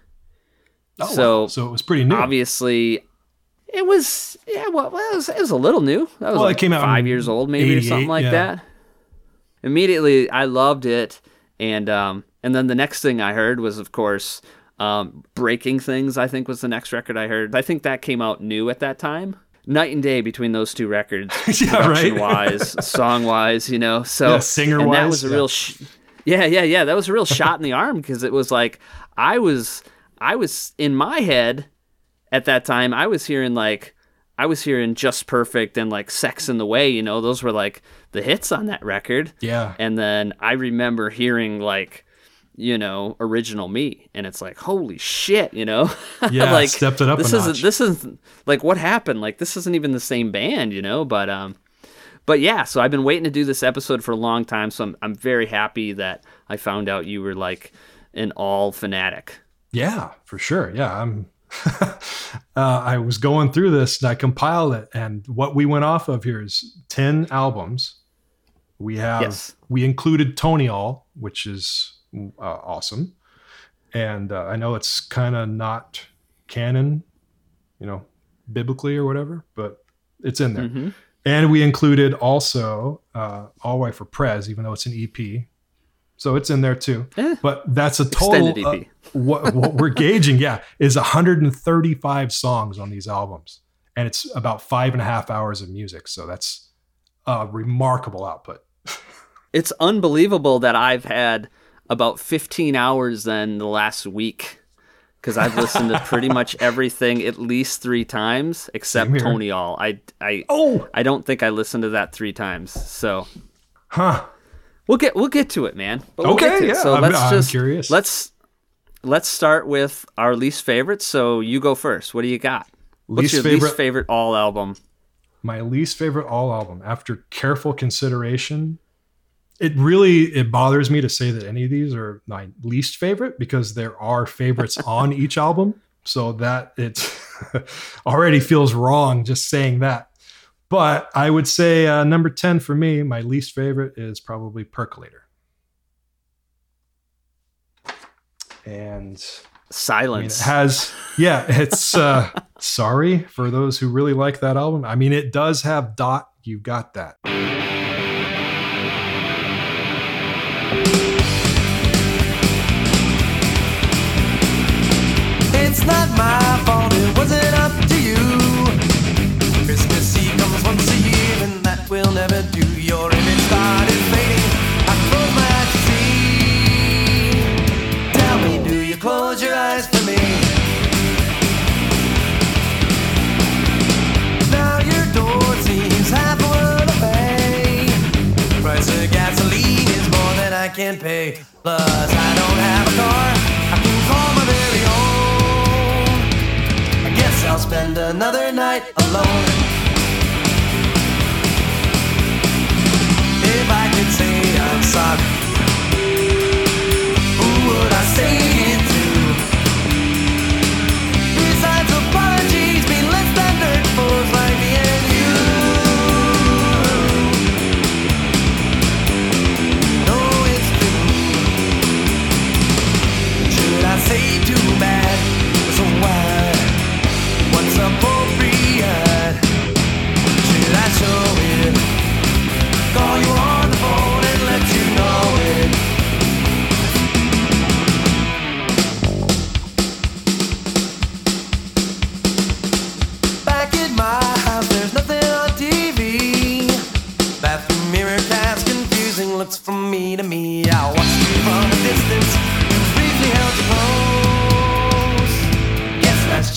Oh, So, so it was pretty new. obviously it was yeah well, it, was, it was a little new that was Well, it like came out five years old maybe or something like yeah. that immediately i loved it and um and then the next thing i heard was of course um breaking things i think was the next record i heard i think that came out new at that time night and day between those two records Yeah, right. wise song wise you know so Yeah, singer-wise, and that was a yeah. real sh- yeah yeah yeah. That was a real shot in the arm because it was like i was i was in my head at that time i was hearing like i was hearing just perfect and like sex in the way you know? Those were like the hits on that record. Yeah. and then i remember hearing like you know original me and it's like holy shit you know? Yeah, like stepped it up this isn't notch. this isn't like what happened? Like this isn't even the same band you know? But um but yeah, so I've been waiting to do this episode for a long time. So I'm I'm very happy that I found out you were like an all fanatic. Yeah, for sure. Yeah, I'm. uh, I was going through this and I compiled it, and what we went off of here is ten albums. We have Yes. we included Tony All, which is uh, awesome, and uh, I know it's kind of not canon, you know, biblically or whatever, but it's in there. hmm And we included also uh, Allroy for Prez, even though it's an EP. So it's in there too. Eh. But that's a total. Extended EP. uh, what, what we're gauging, yeah, is 135 songs on these albums. And it's about five and a half hours of music. So that's a remarkable output. It's unbelievable that I've had about 15 hours then the last week because I've listened to pretty much everything at least three times except Tony All. I I Oh, I don't think I listened to that three times. So huh. we'll get we'll get to it, man. But we'll Okay, get to it. yeah, So I'm- let's I'm just curious. let's let's start with our least favorite. So you go first. What do you got? What's Least your favorite- least favorite all album? my least favorite all album after careful consideration it really it bothers me to say that any of these are my least favorite because there are favorites on each album so that it already feels wrong just saying that but i would say uh, number 10 for me my least favorite is probably percolater and I mean, Silence. it has, yeah, it's, uh, sorry for those who really like that album. I mean, it does have Dot, You Got That. Gasoline is more than I can pay. Plus, I don't have a car. Spend another night alone.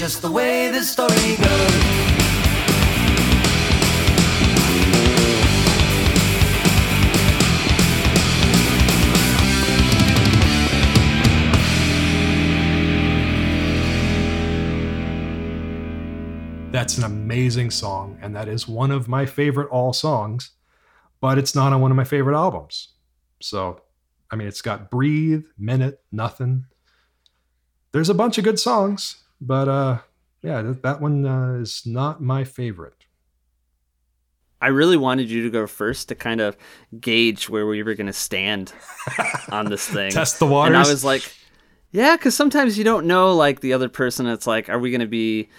Just the way this story goes. That's an amazing song, and that is one of my favorite all songs, but it's not on one of my favorite albums. So, I mean, it's got Breathe, Minute, Nothing. There's a bunch of good songs, but uh, yeah, that, that one uh, is not my favorite. I really wanted you to go first to kind of gauge where we were going to stand on this thing. Test the waters. And. I was like, yeah, because sometimes you don't know, like, the other person. It's like, are we going to be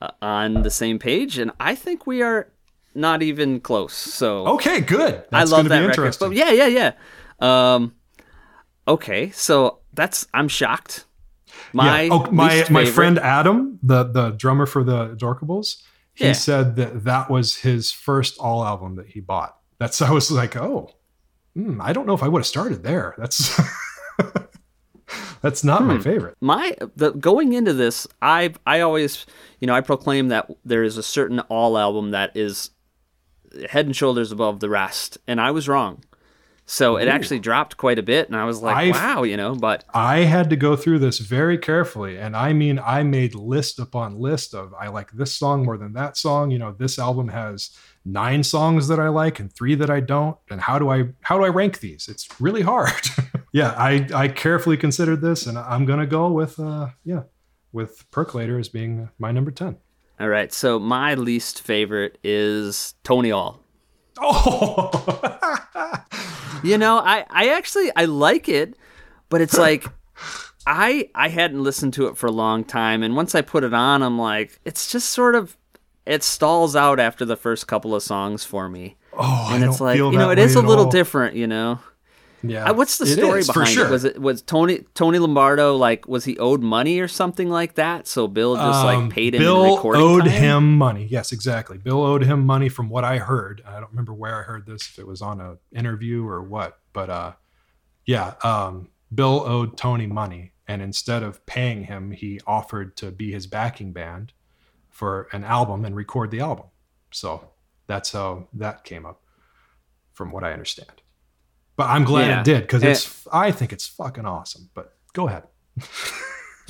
uh, on the same page? And I think we are not even close. So Okay, good. I love that be record. interesting. But yeah, yeah, yeah. Um, okay, so that's I'm shocked. My yeah. oh, my my friend Adam, the the drummer for the Dorkables, he Yeah. said that that was his first all album that he bought. That's I was like, oh, hmm, I don't know if I would have started there. That's that's not my Hmm. favorite. my the going into this i i always you know i proclaim that there is a certain all album that is head and shoulders above the rest and i was wrong So it actually dropped quite a bit, and I was like, I've- wow, you know. But I had to go through this very carefully. And I mean, I made list upon list of I like this song more than that song. You know, this album has nine songs that I like and three that I don't. And how do I how do I rank these? It's really hard. yeah, I I carefully considered this and I'm gonna go with uh yeah, with Percolater as being my number 10. all right, so my least favorite is Tony All. Oh You know, I I actually I like it, but it's like I I hadn't listened to it for a long time, and once I put it on, I'm like, it's just sort of it stalls out after the first couple of songs for me, Oh, and I it's like you know it is a little all. different, you know. Yeah. Uh, what's the story is, behind sure. it? Was it was Tony Tony Lombardo like was he owed money or something like that? So Bill just Um, like paid him Bill owed time? him money. Yes, exactly. Bill owed him money from what I heard. I don't remember where I heard this, if it was on an interview or what. But uh, yeah, um, Bill owed Tony money, and instead of paying him, he offered to be his backing band for an album and record the album. So that's how that came up, from what I understand. But I'm glad Yeah. it did because Eh. it's. I think it's fucking awesome. But go ahead.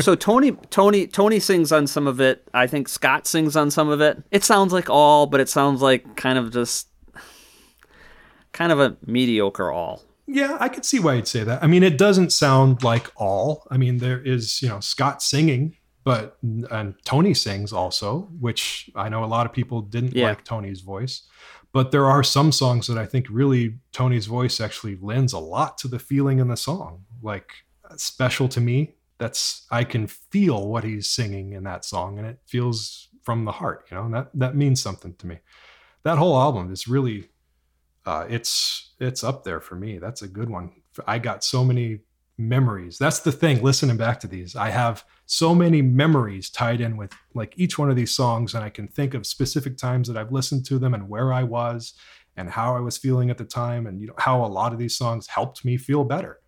So Tony Tony Tony sings on some of it. I think Scott sings on some of it. It sounds like all, but it sounds like kind of just kind of a mediocre all. Yeah, I could see why you'd say that. I mean, it doesn't sound like all. I mean, there is, you know, Scott singing, but and Tony sings also, which I know a lot of people didn't Yeah. like Tony's voice. But there are some songs that I think really Tony's voice actually lends a lot to the feeling in the song. Like special to me, that's I can feel what he's singing in that song and it feels from the heart, you know. And that that means something to me. That whole album is really uh, it's it's up there for me. That's a good one. I got so many memories. That's the thing. Listening back to these, I have so many memories tied in with like each one of these songs, and I can think of specific times that I've listened to them and where I was and how I was feeling at the time, and you know how a lot of these songs helped me feel better.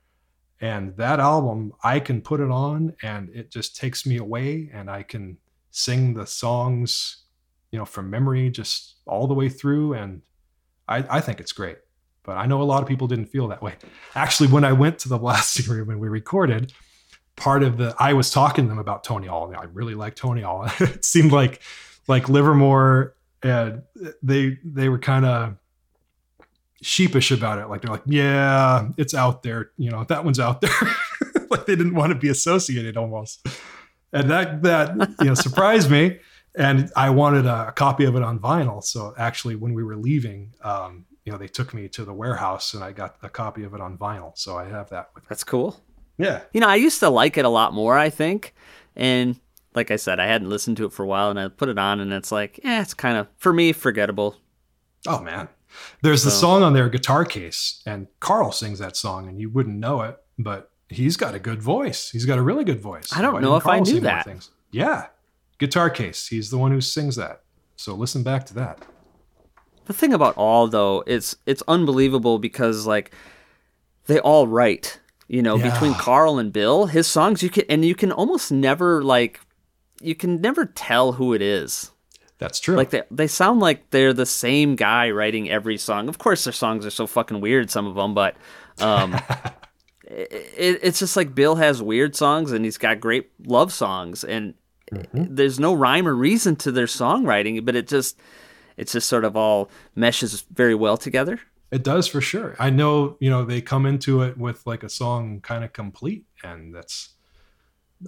And that album, I can put it on, and it just takes me away, and I can sing the songs, you know, from memory, just all the way through, and I, I think it's great, but I know a lot of people didn't feel that way. Actually, when I went to the blasting room and we recorded, part of the I was talking to them about Tony All. I really like Tony All. it seemed like like Livermore and they they were kind of sheepish about it. Like they're like, yeah, it's out there. You know, that one's out there. like they didn't want to be associated almost. And that that you know surprised me and I wanted a copy of it on vinyl. So actually, when we were leaving, um, you know, they took me to the warehouse, and I got a copy of it on vinyl. So I have that with me. That's cool. Yeah, You know, I used to like it a lot more, I think. And like I said, I hadn't listened to it for a while and I put it on and it's like, eh, it's kind of for me forgettable. Oh man, there's the song on there, "Guitar Case," and Karl sings that song, and you wouldn't know it, but he's got a good voice. He's got a really good voice. I don't Why know if I Karl knew sing that. Yeah, "Guitar Case." He's the one who sings that. So listen back to that. The thing about all though, it's it's unbelievable because like they all write. You know, Yeah. between Karl and Bill, his songs you can and you can almost never like you can never tell who it is. That's true. Like they they sound like they're the same guy writing every song. Of course, their songs are so fucking weird, some of them, but um, it, it, it's just like Bill has weird songs and he's got great love songs, and there's no rhyme or reason to their songwriting, but it just it's just sort of all meshes very well together. It does for sure. I know, you know, they come into it with like a song kind of complete, and that's.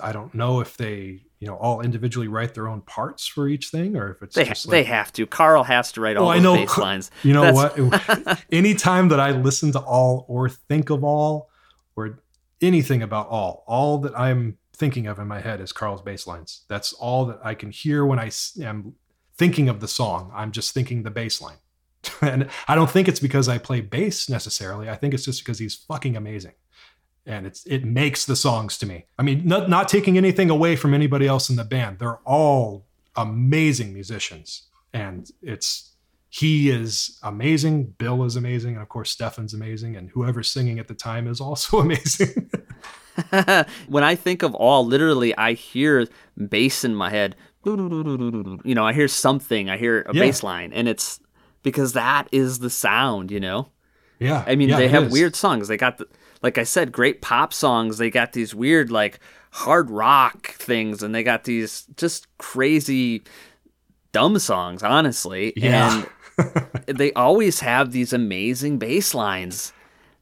I don't know if they, you know, all individually write their own parts for each thing, or if it's They just they have to. Karl has to write all those know. bass lines. You know That's- what? Anytime that I listen to all or think of all or anything about all, all that I'm thinking of in my head is Karl's bass lines. That's all that I can hear when I am thinking of the song. I'm just thinking the bass line. and I don't think it's because I play bass necessarily. I think it's just because he's fucking amazing. And it's it makes the songs to me. I mean, not not taking anything away from anybody else in the band. They're all amazing musicians. And it's he is amazing. Bill is amazing, and of course Stefan's amazing, and whoever's singing at the time is also amazing. when I think of all, literally, I hear bass in my head. You know, I hear something. I hear a Yeah. bass line, and it's because that is the sound. You know, Yeah. I mean, yeah, they have is. weird songs. They got, the, like I said, great pop songs. They got these weird, like, hard rock things, and they got these just crazy, dumb songs, honestly. Yeah. And they always have these amazing bass lines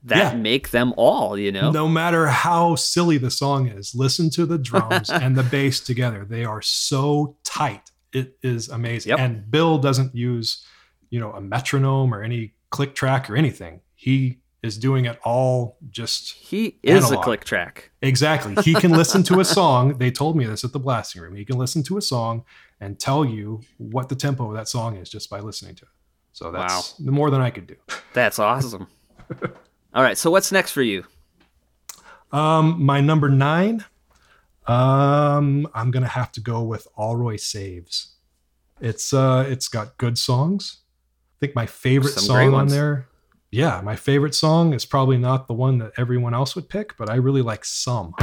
that Yeah. make them all, you know? No matter how silly the song is, listen to the drums and the bass together. They are so tight. It is amazing. Yep. And Bill doesn't use, you know, a metronome or any click track or anything. He is doing it all just He is a click track. exactly. He can listen to a song. They told me this at the blasting room. He can listen to a song and tell you what the tempo of that song is just by listening to it. So that's the more than I could do. That's awesome. all right, so what's next for you? Um, my number nine, um, I'm gonna have to go with Allroy Saves. It's uh, it's got good songs. I think my favorite Some song on there, yeah, my favorite song is probably not the one that everyone else would pick, but I really like Some.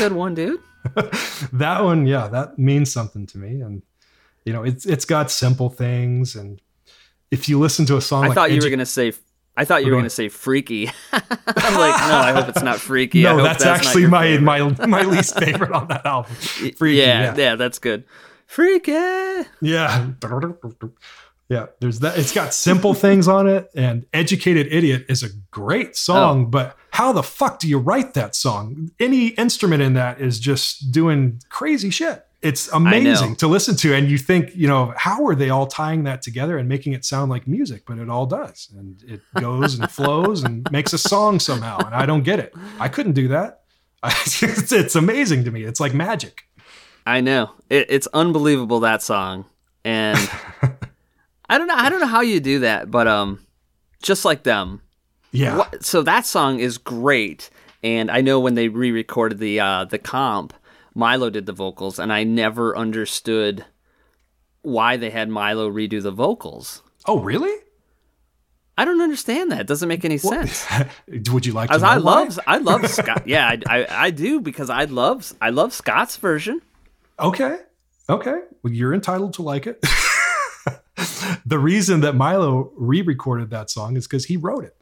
Good one, dude. that one, yeah, that means something to me. And you know, it's it's got simple things, and if you listen to a song, I like thought you were gonna say. I thought you were gonna say freaky. I'm like, no, I hope it's not freaky. I No, hope that's, not actually my favorite. my my least favorite on that album. Freaky, yeah, yeah. yeah, that's good. Freaky. Yeah. Yeah, there's that. It's got simple things on it, and "Educated Idiot" is a great song. Oh. But how the fuck do you write that song? Any instrument in that is just doing crazy shit. It's amazing to listen to, and you think, you know, how are they all tying that together and making it sound like music? But it all does, and it goes and flows and makes a song somehow. And I don't get it. I couldn't do that. it's, it's amazing to me. It's like magic. I know. It, it's unbelievable that song, and I don't know. I don't know how you do that, but um, just like them. Yeah. What, so that song is great, and I know when they re-recorded the uh, the comp, Milo did the vocals, and I never understood why they had Milo redo the vocals. Oh, really? I don't understand that. It doesn't make any sense. Would you like to As I love, I love Scott. Yeah, I, I, I do because I love, I love Scott's version. Okay. Okay. Well, you're entitled to like it. the reason that Milo re-recorded that song is because he wrote it.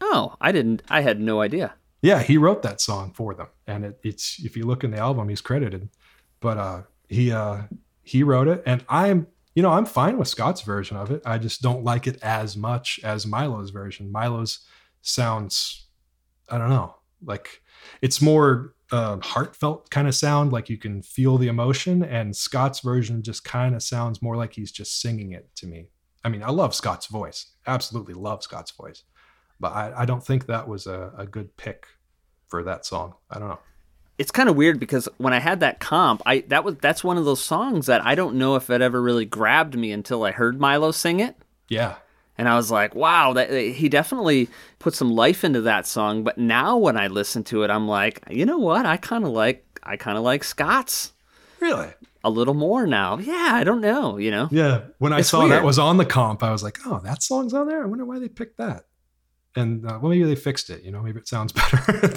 Oh, I didn't. I had no idea. Yeah, he wrote that song for them, and it, it's if you look in the album, he's credited. But uh, he uh, he wrote it, and I'm you know I'm fine with Scott's version of it. I just don't like it as much as Milo's version. Milo's sounds, I don't know, like it's more uh, heartfelt kind of sound, like you can feel the emotion, and Scott's version just kind of sounds more like he's just singing it to me. I mean, I love Scott's voice, absolutely love Scott's voice, but I, I don't think that was a, a good pick for that song. I don't know. It's kind of weird because when I had that comp, I that was that's one of those songs that I don't know if it ever really grabbed me until I heard Milo sing it. Yeah. And I was like, wow, that he definitely put some life into that song. But now when I listen to it, I'm like, you know what? I kind of like I kind of like Scott's Really? a little more now. Yeah, I don't know, you know. Yeah. When I It's saw weird. that was on the comp, I was like, oh, that song's on there. I wonder why they picked that. And uh, well, maybe they fixed it. You know, maybe it sounds better.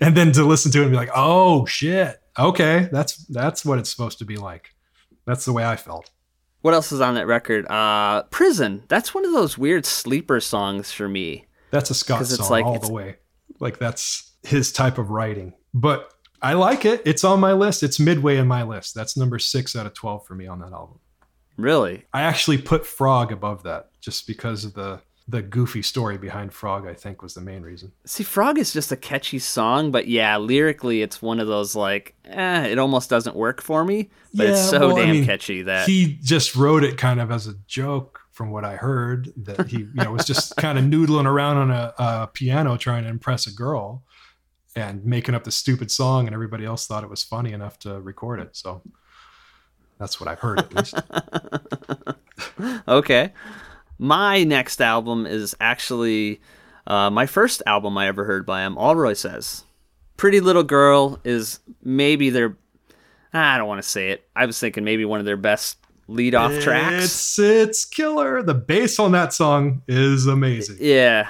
and then to listen to it and be like, oh shit, okay, that's that's what it's supposed to be like. That's the way I felt. What else is on that record? Uh, Prison. That's one of those weird sleeper songs for me. That's a Scott it's song like- all it's- the way. Like that's his type of writing. But I like it. It's on my list. It's midway in my list. That's number six out of twelve for me on that album. Really? I actually put Frog above that just because of the the goofy story behind Frog. I think was the main reason. See, Frog is just a catchy song, but yeah, lyrically, it's one of those like, eh, it almost doesn't work for me. But it's Yeah, so well, I damn mean, catchy that he just wrote it kind of as a joke from what I heard that he you know was just kind of noodling around on a, a piano trying to impress a girl and making up the stupid song and everybody else thought it was funny enough to record it so that's what I've heard at least okay. My next album is actually uh, my first album I ever heard by him. Allroy Sez, "Pretty Little Girl" is maybe their. I don't want to say it. I was thinking maybe one of their best lead-off tracks. it's it's killer the bass on that song is amazing Yeah,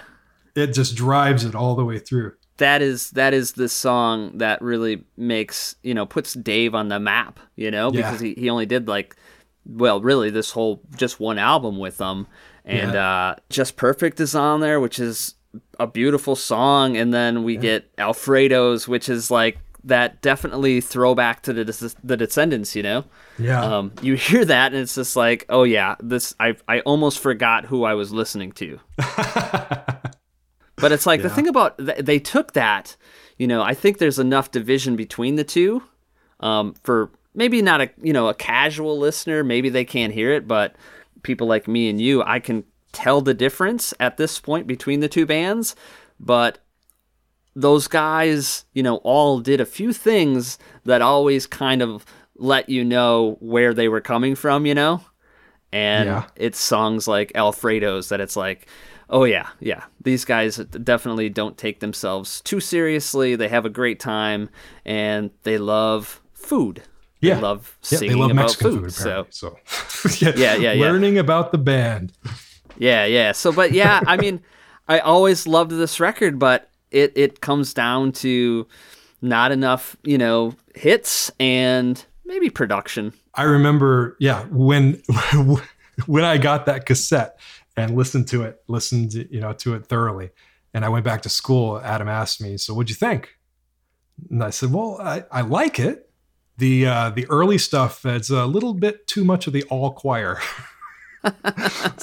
it just drives it all the way through that is that is the song that really makes you know puts Dave on the map. You know Yeah. because he, he only did like well really this whole just one album with them and uh just perfect is on there which is a beautiful song. And then we get alfredo's which is like that definitely throwback to the the descendents you know? Yeah. Um you hear that and it's just like oh yeah this i i almost forgot who i was listening to. But it's like the thing about th- they took that you know i think there's enough division between the two um, for maybe not a you know a casual listener maybe they can't hear it but people like me and you i can tell the difference at this point between the two bands but those guys you know all did a few things that always kind of let you know where they were coming from you know? And Yeah. it's songs like alfredo's that it's like oh yeah yeah these guys definitely don't take themselves too seriously. They have a great time and they love food yeah they love yeah, singing they love about Mexican food, food, so so, Yeah, yeah, yeah. learning about the band yeah yeah so but yeah i mean i always loved this record but it it comes down to not enough you know hits and maybe production I remember, yeah, when when I got that cassette and listened to it, listened, you know, to it thoroughly, and I went back to school. Adam asked me, "So, what'd you think?" And I said, "Well, I, I like it. The uh, the early stuff it's a little bit too much of the all choir.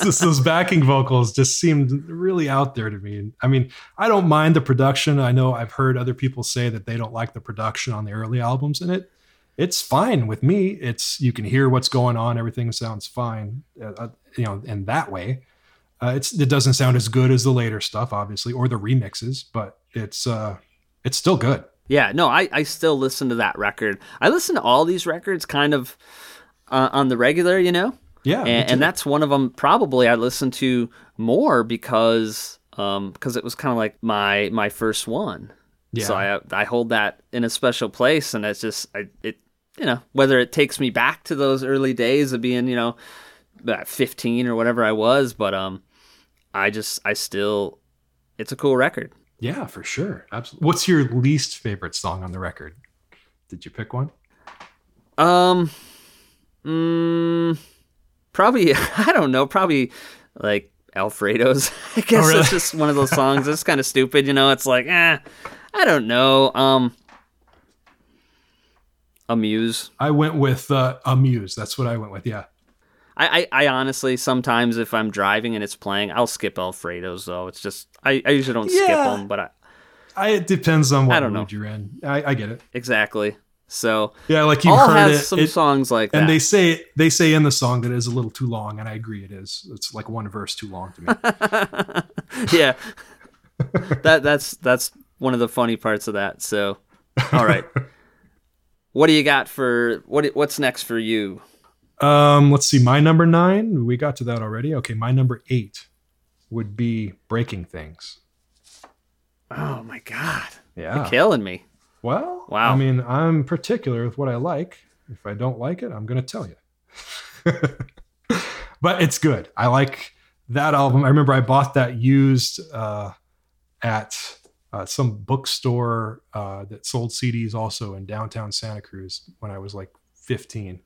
Just those backing vocals just seemed really out there to me. I mean, I don't mind the production. I know I've heard other people say that they don't like the production on the early albums, and it it's fine with me. It's you can hear what's going on. Everything sounds fine, uh, uh, you know, in that way. Uh, it's it doesn't sound as good as the later stuff, obviously, or the remixes, but it's uh, it's still good. Yeah, no, I, I still listen to that record. I listen to all these records kind of uh, on the regular, you know? Yeah, And, and that's one of them probably I listen to more because um because it was kind of like my my first one. Yeah. So I I hold that in a special place and it's just I it you know, whether it takes me back to those early days of being, you know, 15 or whatever I was, but um I just I still it's a cool record. Yeah, for sure. Absolutely. What's your least favorite song on the record? Did you pick one? Um, mm, probably I don't know. Probably like Alfredo's. I guess really? it's just one of those songs. It's kind of stupid, you know. It's like, eh, I don't know. Um, Amuse. I went with uh, Amuse. That's what I went with. Yeah. I, I, I honestly sometimes if I'm driving and it's playing, I'll skip Alfredo's though. It's just I, I usually don't skip them, but I, I, it depends on what I don't mood know. you're in. I, I get it. exactly. So Yeah, like you all heard has it, some it- songs like that. and they say they say in the song that it is a little too long, and I agree it is. It's like one verse too long to me. yeah that that's that's one of the funny parts of that so all right what do you got for what what's next for you um, let's see. My number nine. We got to that already. Okay, my number eight would be Breaking Things. oh my god Yeah. you're killing me Well, Wow. I mean, I'm particular with what I like. If I don't like it, I'm going to tell you. but it's good. I like that album. I remember I bought that used uh, at uh, some bookstore uh, that sold CDs also in downtown Santa Cruz when I was like 15.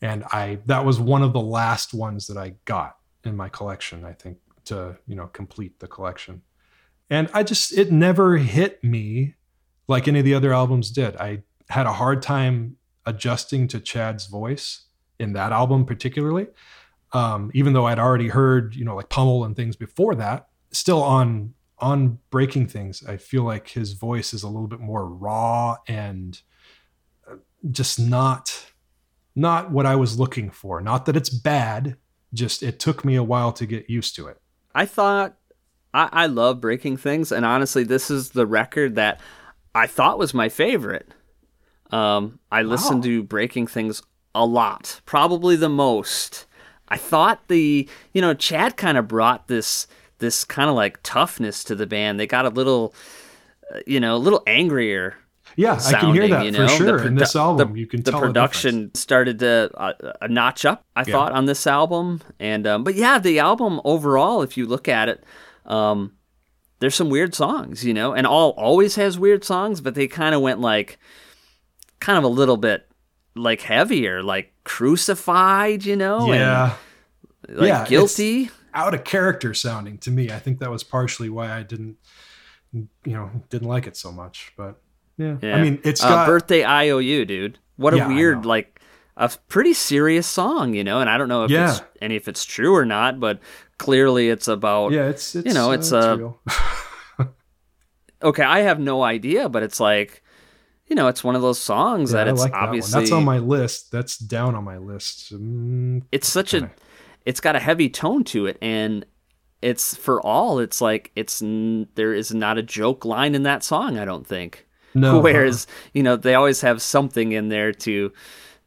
And I that was one of the last ones that I got in my collection, I think, to, you know, complete the collection. And I just it never hit me like any of the other albums did. I had a hard time adjusting to Chad's voice in that album, particularly. Um, even though I'd already heard, you know, like Pummel and things before that, still on on Breaking Things, I feel like his voice is a little bit more raw and uh, just not not what I was looking for. Not that it's bad, just it took me a while to get used to it. i thought I, I love breaking things and honestly this is the record that i thought was my favorite um i listened to breaking things a lot probably the most i thought the you know chad kind of brought this this kind of like toughness to the band they got a little uh, you know a little angrier Yeah, I can hear that you for sure. The in this album, the, you can the tell the difference. production started to uh, a notch up. I Yeah. thought on this album, and um, but yeah, the album overall, if you look at it, um, there's some weird songs, you know, and all always has weird songs, but they kind of went like, kind of a little bit like heavier, like crucified, you know, Yeah. and like Yeah, guilty. out of character sounding to me. I think that was partially why I didn't, you know, didn't like it so much. But yeah, Yeah. I mean, it's uh, got birthday IOU, dude. What a Yeah, weird, like a pretty serious song, you know. And I don't know if Yeah. it's and if it's true or not, but clearly it's about. yeah, it's, it's you know, uh, it's, uh, real. Okay, I have no idea, but it's like, you know, it's one of those songs Yeah, that it's like that obviously That's on my list. That's down on my list. Mm, it's such a it's got a heavy tone to it and it's for all it's like it's n- there is not a joke line in that song i don't think no, whereas you know they always have something in there to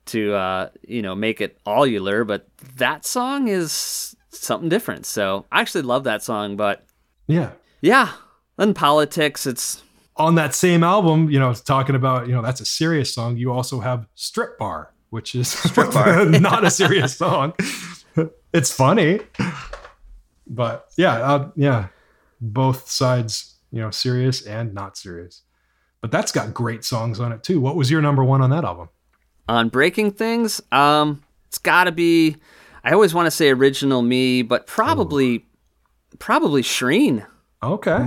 to uh you know make it allular but that song is something different so i actually love that song but yeah. yeah then politics it's On that same album, you know, talking about, you know, that's a serious song. You also have Strip Bar, which is not a serious song. it's funny, but yeah, uh, yeah, both sides, you know, serious and not serious. But that's got great songs on it too. What was your number one on that album? on breaking things um it's gotta be i always want to say original me but probably probably shreen Okay.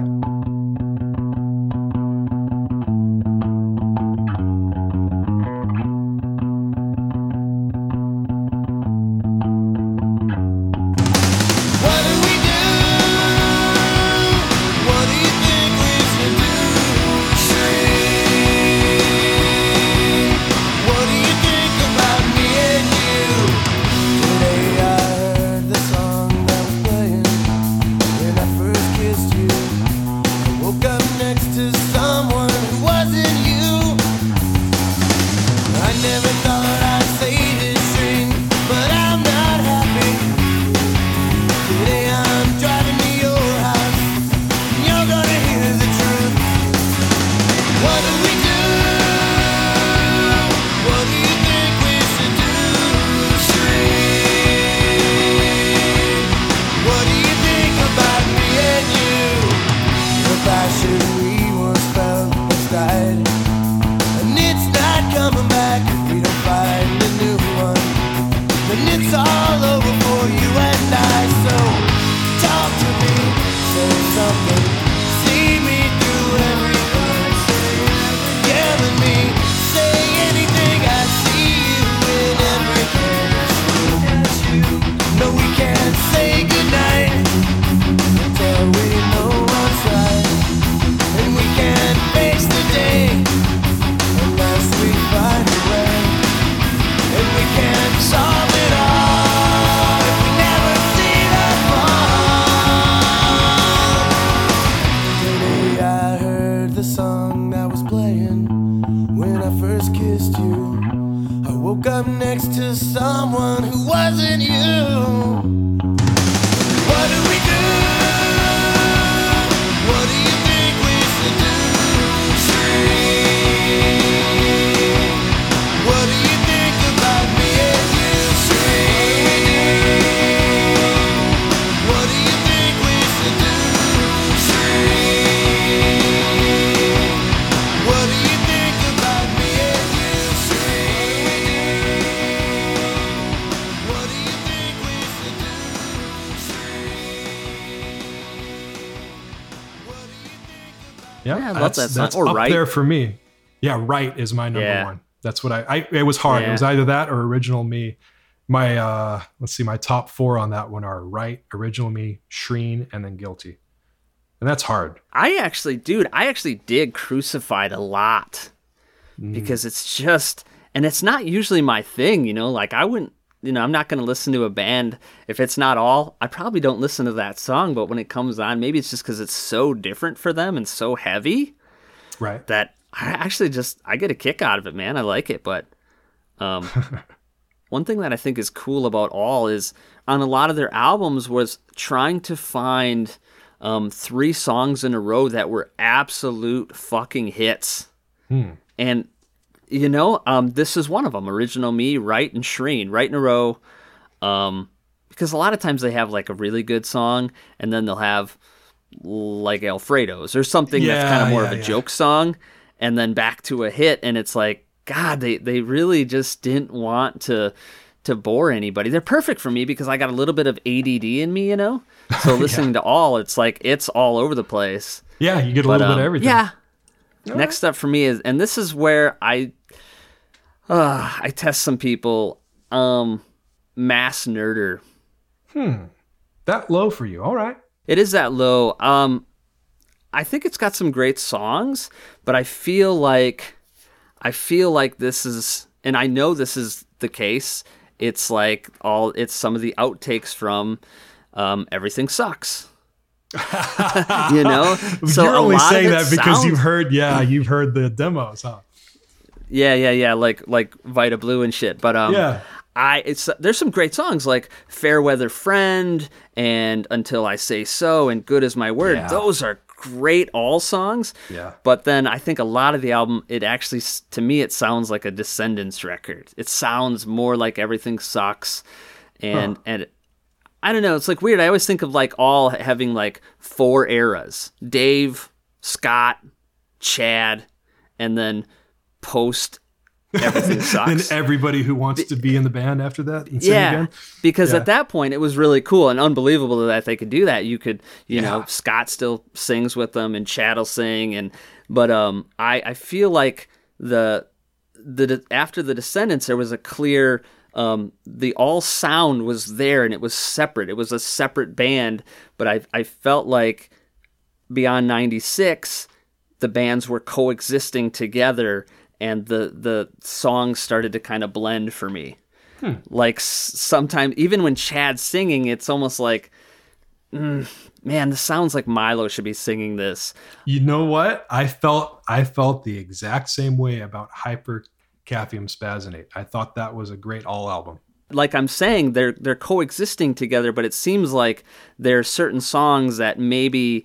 That's, that that's Or up Right. there for me. Yeah, right is my number Yeah. one. That's what I, I. It was hard. It was either that or original me. My uh let's see, my top four on that one are right, original me, Shreen, and then guilty. And that's hard. I actually, dude, I actually dig Crucified a lot because it's just, and it's not usually my thing, you know. Like I wouldn't, you know, I'm not going to listen to a band if it's not all. I probably don't listen to that song, but when it comes on, maybe it's just because it's so different for them and so heavy Right. that I actually just I get a kick out of it, man. I like it, but um, one thing that I think is cool about All is on a lot of their albums was trying to find um, three songs in a row that were absolute fucking hits, and you know, um, this is one of them. Original Me, Right, and Shreen, right in a row. Um, because a lot of times they have like a really good song, and then they'll have like Alfredo's or something that's kind of more yeah, of a yeah. joke song, and then back to a hit, and it's like, God, they they really just didn't want to to bore anybody. They're perfect for me because I got a little bit of ADD in me, you know. So listening to all, it's like it's all over the place. Yeah, you get a But, little bit um, of everything. Yeah. Next up for me is, and this is where I, uh, I test some people. Um, mass nerder. Hmm. That low for you. All right. It is that low. Um, I think it's got some great songs, but I feel like, I feel like this is, and I know this is the case. It's like all, it's some of the outtakes from, um, everything sucks. you know, so You're only saying that because sounds- you've heard, yeah, you've heard the demos, huh? Yeah, yeah, yeah, like like Vida Blue and shit. But um, Yeah. I it's there's some great songs like Fairweather Friend and Until I Say So and Good as My Word. Yeah. Those are great all songs. Yeah. But then I think a lot of the album, it actually to me it sounds like a Descendents record. It sounds more like Everything Sucks, and and. I don't know. It's like weird. I always think of like all having like four eras: Dave, Scott, Chad, and then post everything And everybody who wants to be in the band after that and yeah, again. because Yeah. at that point it was really cool and unbelievable that they could do that. You could, you know, Scott still sings with them and Chad will sing, and but um, I I feel like the the after the Descendents there was a clear um the all sound was there and it was separate. It was a separate band, but I I felt like beyond 96 the bands were coexisting together and the the songs started to kind of blend for me like sometimes even when chad's singing it's almost like mm, man this sounds like milo should be singing this You know what? I felt I felt the exact same way about Hypercaffium Spazzinate. I thought that was a great all album. like i'm saying they're they're coexisting together but it seems like there are certain songs that maybe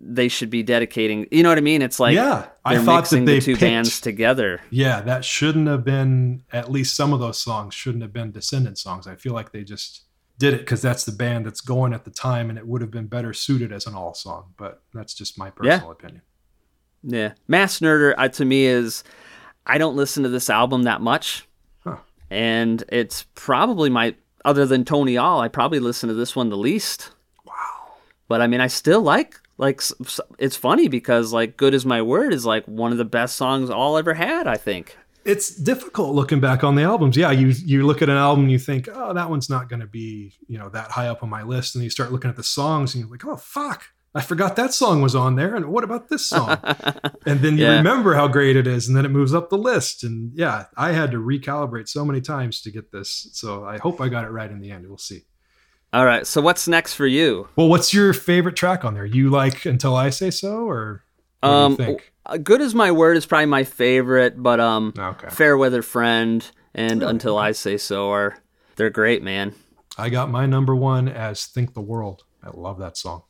they should be dedicating you know what i mean it's like Yeah, I thought mixing that they the two picked- bands together Yeah, that shouldn't have been at least some of those songs shouldn't have been Descendent songs. I feel like they just did it because that's the band that's going at the time, and it would have been better suited as an all song. But that's just my personal opinion. Yeah, Mass Nerder uh, to me is I don't listen to this album that much, Huh. and it's probably my other than Tony All, I probably listen to this one the least. Wow. But I mean, I still like like it's funny because like "Good as My Word" is like one of the best songs All ever had. I think. It's difficult looking back on the albums. Yeah, you you look at an album and you think, oh, that one's not going to be you know that high up on my list, and you start looking at the songs and you're like, oh fuck, I forgot that song was on there, and what about this song? and then you Yeah. remember how great it is, and then it moves up the list. And yeah, I had to recalibrate so many times to get this. So I hope I got it right in the end. We'll see. All right, so what's next for you? Well, what's your favorite track on there? You like Until I Say So, or what Um, do you think? Uh, Good as my word is probably my favorite, but um, Okay. Fair Weather Friend and Until I Say So are they're great, man. I got my number one as Think the World. I love that song.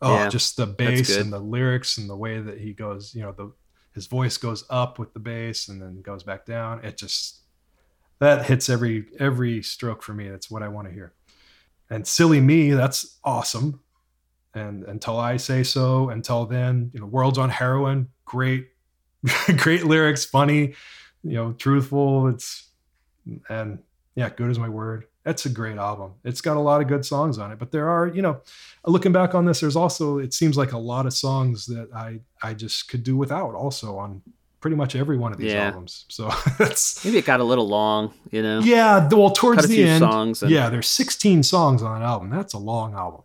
Oh, Yeah, just the bass and the lyrics and the way that he goes, you know, the his voice goes up with the bass and then goes back down. It just that hits every every stroke for me. That's what I want to hear. And Silly Me, that's awesome. And until I say so, until then, you know, World's on Heroin, great, great lyrics, funny, you know, truthful. It's and yeah, good is my word. That's a great album. It's got a lot of good songs on it, but there are, you know, looking back on this, there's also it seems like a lot of songs that I I just could do without also on pretty much every one of these Yeah. albums. So that's Maybe it got a little long, you know. yeah. Well, towards the few end, songs and- yeah, there's 16 songs on an album. That's a long album.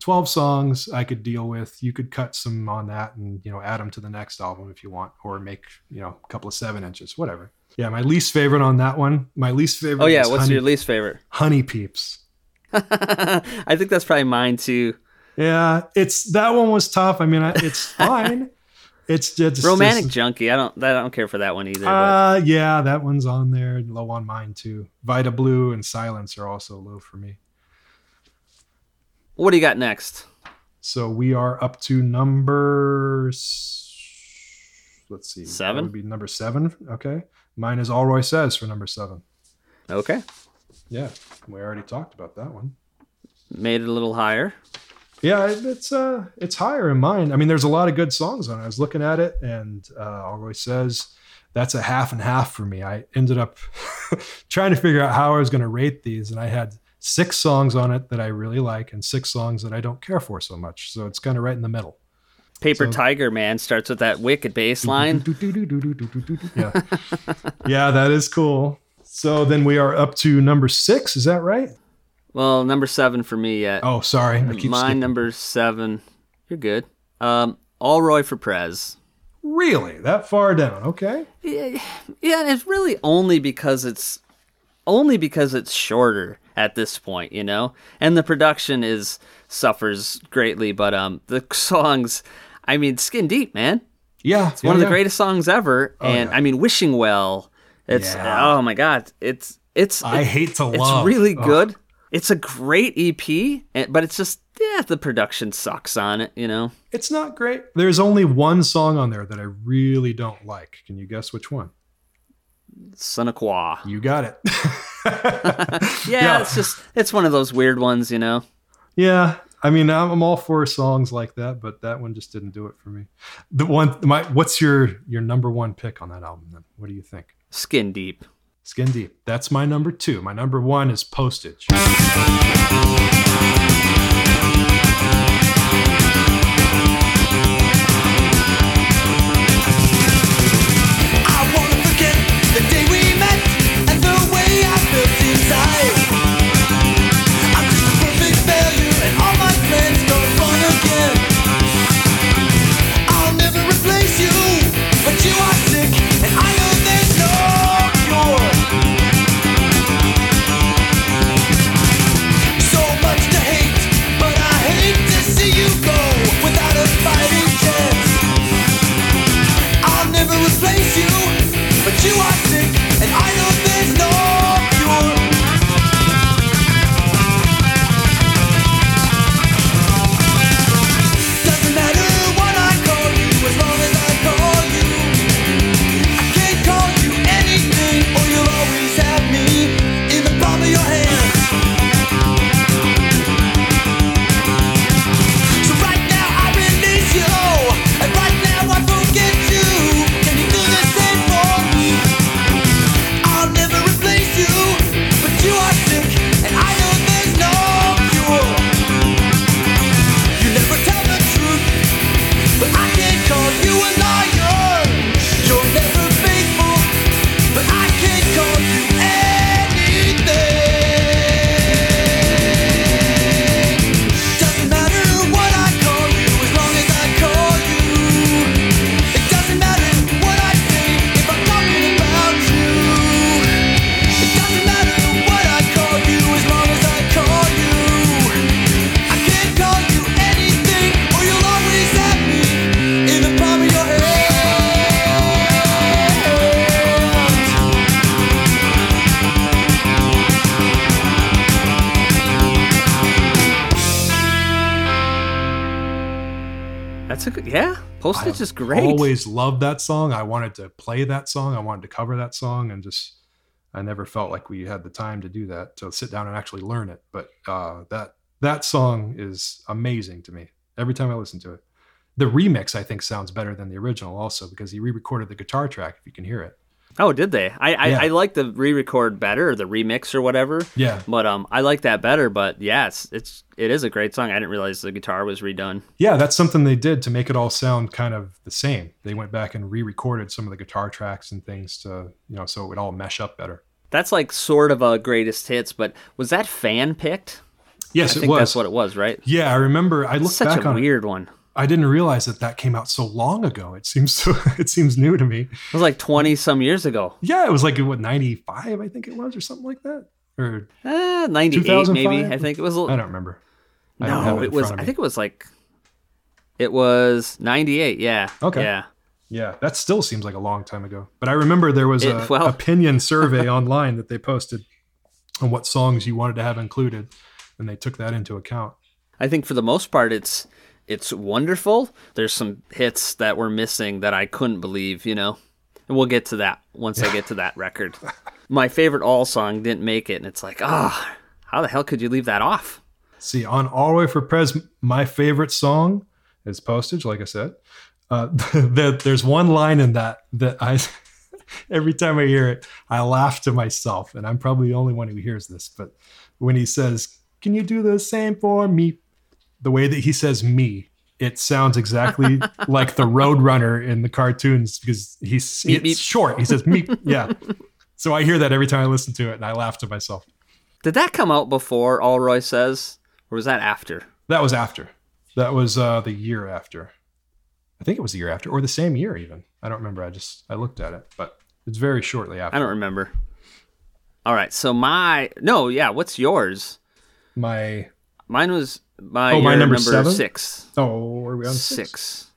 12 songs I could deal with. You could cut some on that and you know add them to the next album if you want, or make you know a couple of seven inches, whatever. Yeah, my least favorite on that one. My least favorite. Oh yeah, what's honey, your least favorite? honey peeps? I think that's probably mine too. Yeah, it's that one was tough. I mean, it's fine. It's just Romantic just- Junkie. I don't. I don't care for that one either. but Uh, yeah, that one's on there. Low on mine too. Vida Blue and Silence are also low for me. what do you got next? So we are up to number. Let's see. Seven? would be number seven. Okay. Mine is Allroy Sez for number seven. Okay, Yeah, we already talked about that one. made it a little higher. Yeah, it's uh, it's higher in mine. I mean, there's a lot of good songs on it. I was looking at it, and uh, All Says that's a half and half for me. I ended up trying to figure out how I was going to rate these, and I had six songs on it that I really like, and six songs that I don't care for so much. So it's kind of right in the middle. Paper So- Tiger Man starts with that wicked bass line. Yeah. yeah, that is cool. So then we are up to number six. Is that right? Well, number seven for me yet. Oh, sorry. I keep Mine skipping. number seven. You're good. Um, Allroy for Prez. Really? That far down? Okay. Yeah, yeah. it's really only because it's only because it's shorter at this point, you know, and the production is suffers greatly. But um, the songs, I mean, Skin Deep, man, Yeah, it's one of the greatest songs ever, and yeah. I mean, Wishing Well. It's Yeah. oh my god, it's it's I it- hate to it's love. really Oh. It's a great EP, but it's just yeah, the production sucks on it, you know. It's not great. There's only one song on there that I really don't like. Can you guess which one? Son of Quayle. You got it. Yeah, Yeah. it's just it's one of those weird ones, you know. yeah. I mean, I'm, I'm all for songs like that, but that one just didn't do it for me. The one, my, what's your your number one pick on that album? Then, what do you think? Skin deep. Skin Deep. That's my number two. My number one is Postage. Great. Always loved that song. I wanted to play that song. I wanted to cover that song, and just I never felt like we had the time to do that to sit down and actually learn it. But uh, that that song is amazing to me every time I listen to it. The remix I think sounds better than the original also because he re-recorded the guitar track if you can hear it. Oh, did they? I I, Yeah. I like the re-record better, or the remix or whatever. Yeah. But um, I like that better. But yes, it's it is it is a great song. I didn't realize the guitar was redone. Yeah, that's something they did to make it all sound kind of the same. They went back and re-recorded some of the guitar tracks and things to, you know, so it would all mesh up better. That's like sort of a greatest hits. But was that fan picked? Yes, I it think was. that's what it was, right? Yeah, I remember. I looked Such back a on weird one. I didn't realize that that came out so long ago. It seems so. It seems new to me. It was like twenty some years ago. Yeah, it was like what ninety five, I think it was, or something like that. Or Uh, Ninety eight, maybe. I think it was. a I little- don't remember. I don't No, it, it, was. I think it was like. It was ninety eight. Yeah. Okay. Yeah. Yeah, that still seems like a long time ago. But I remember there was It- a well- opinion survey online that they posted on what songs you wanted to have included, and they took that into account. I think for the most part, it's it's wonderful. There's some hits that we're missing that I couldn't believe, you know. And we'll get to that once I get to that record. My favorite all song didn't make it, and it's like, ah, how the hell could you leave that off? See, on All the Way for Prez, my favorite song is Postage, like I said. Uh, that there's one line in that that I, every time I hear it, I laugh to myself. And I'm probably the only one who hears this. But when he says, Can you do the same for me? The way that he says me, it sounds exactly like the Roadrunner in the cartoons because he's Meep, it's meep. short. He says me. Yeah. So I hear that every time I listen to it and I laugh to myself. Did that come out before Allroy Sez, or was that after? That was after. That was uh, the year after. I think it was the year after, or the same year even. I don't remember. I just I looked at it, but it's very shortly after. I don't remember. All right, so my no, yeah, what's yours? My Mine was my, Oh, my your number number seven? six. oh, are we on six? Six.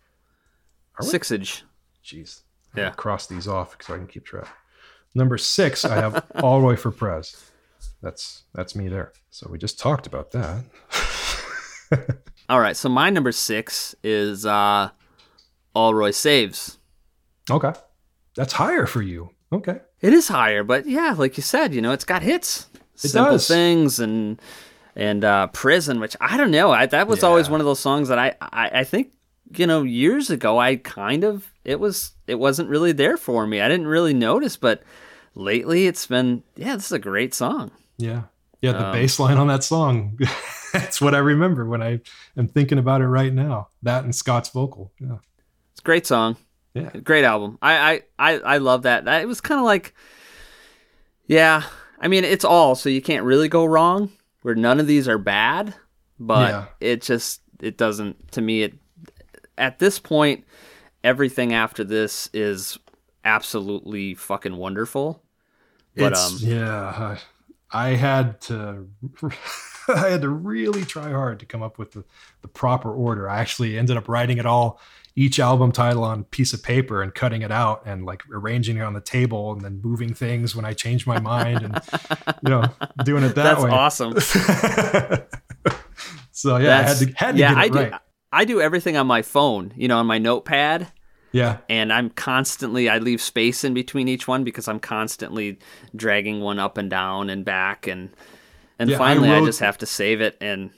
Are we? Sixage. Jeez. Yeah. I'll cross these off so I can keep track. Number six, I have Allroy for Prez. That's that's me there. So we just talked about that. All right, so my number six is uh, Allroy Saves. Okay, that's higher for you. Okay, It is higher, but yeah, like you said, you know, it's got hits, It simple does. things, and and uh, prison, which I don't know. I, that was always one of those songs that I, I I think you know years ago I kind of it was it wasn't really there for me. I didn't really notice, but lately it's been yeah, this is a great song. yeah, yeah. The Um, bass line on that song. that's what I remember when I am thinking about it right now. That and Scott's vocal. Yeah, It's a great song. yeah. great album. I I I, I love that. That it was kind of like, yeah. I mean, it's all so you can't really go wrong. Where none of these are bad, but Yeah. it just it doesn't to me. It at this point, everything after this is absolutely fucking wonderful. But It's- um, yeah, I, I had to, I had to really try hard to come up with the, the proper order. I actually ended up writing it all, each album title on a piece of paper and cutting it out and like arranging it on the table and then moving things when I change my mind and you know doing it that that's way. That's awesome. so yeah, I had That's- to had to yeah, get it I do. right. I do everything on my phone, you know, on my notepad. Yeah, and I'm constantly I leave space in between each one because I'm constantly dragging one up and down and back and and Yeah, finally I, wrote- just have to save it and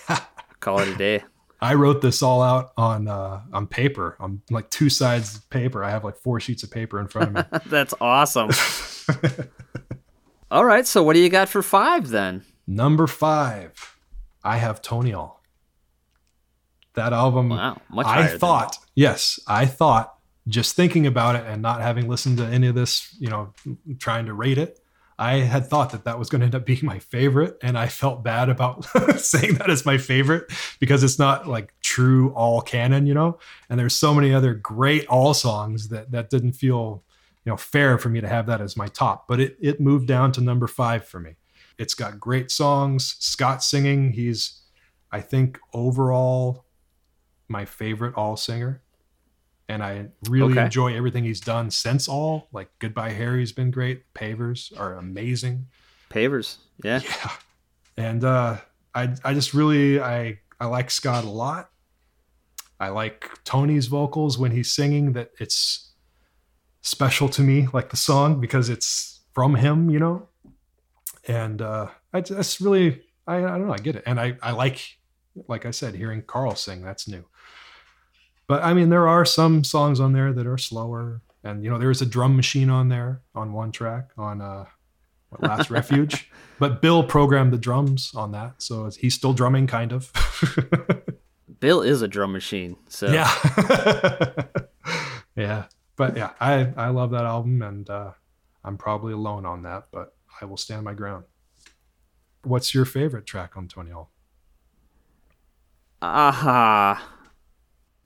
call it a day. I wrote this all out on uh, on paper, on like two sides of paper. I have like four sheets of paper in front of me. That's awesome. All right, so what do you got for 5 then? Number five, I have Tony All. That album, Wow, much I thought, yes, I thought, just thinking about it and not having listened to any of this, you know, trying to rate it, I had thought that that was going to end up being my favorite. And I felt bad about saying that as my favorite because it's not like true all canon, you know? And there's so many other great all songs that, that didn't feel, you know, fair for me to have that as my top. But it, it moved down to number five for me. It's got great songs. Scott singing, he's, I think, overall my favorite all singer. And I really Okay. enjoy everything he's done since all. Like Goodbye Harry's been great. Pavers are amazing. Pavers. Yeah. Yeah. And uh I I just really I I like Scott a lot. I like Tony's vocals when he's singing. That it's special to me, like the song, because it's from him, you know. And uh, I just really, I, I don't know, I get it, and I I like, like I said, hearing Karl sing. That's new. But I mean, there are some songs on there that are slower, and you know, there's a drum machine on there on one track on uh, what, Last Refuge. But Bill programmed the drums on that, so he's still drumming, kind of. Bill is a drum machine. So yeah, yeah. But yeah, I I love that album, and uh, I'm probably alone on that, but I will stand my ground. What's your favorite track on Tony All?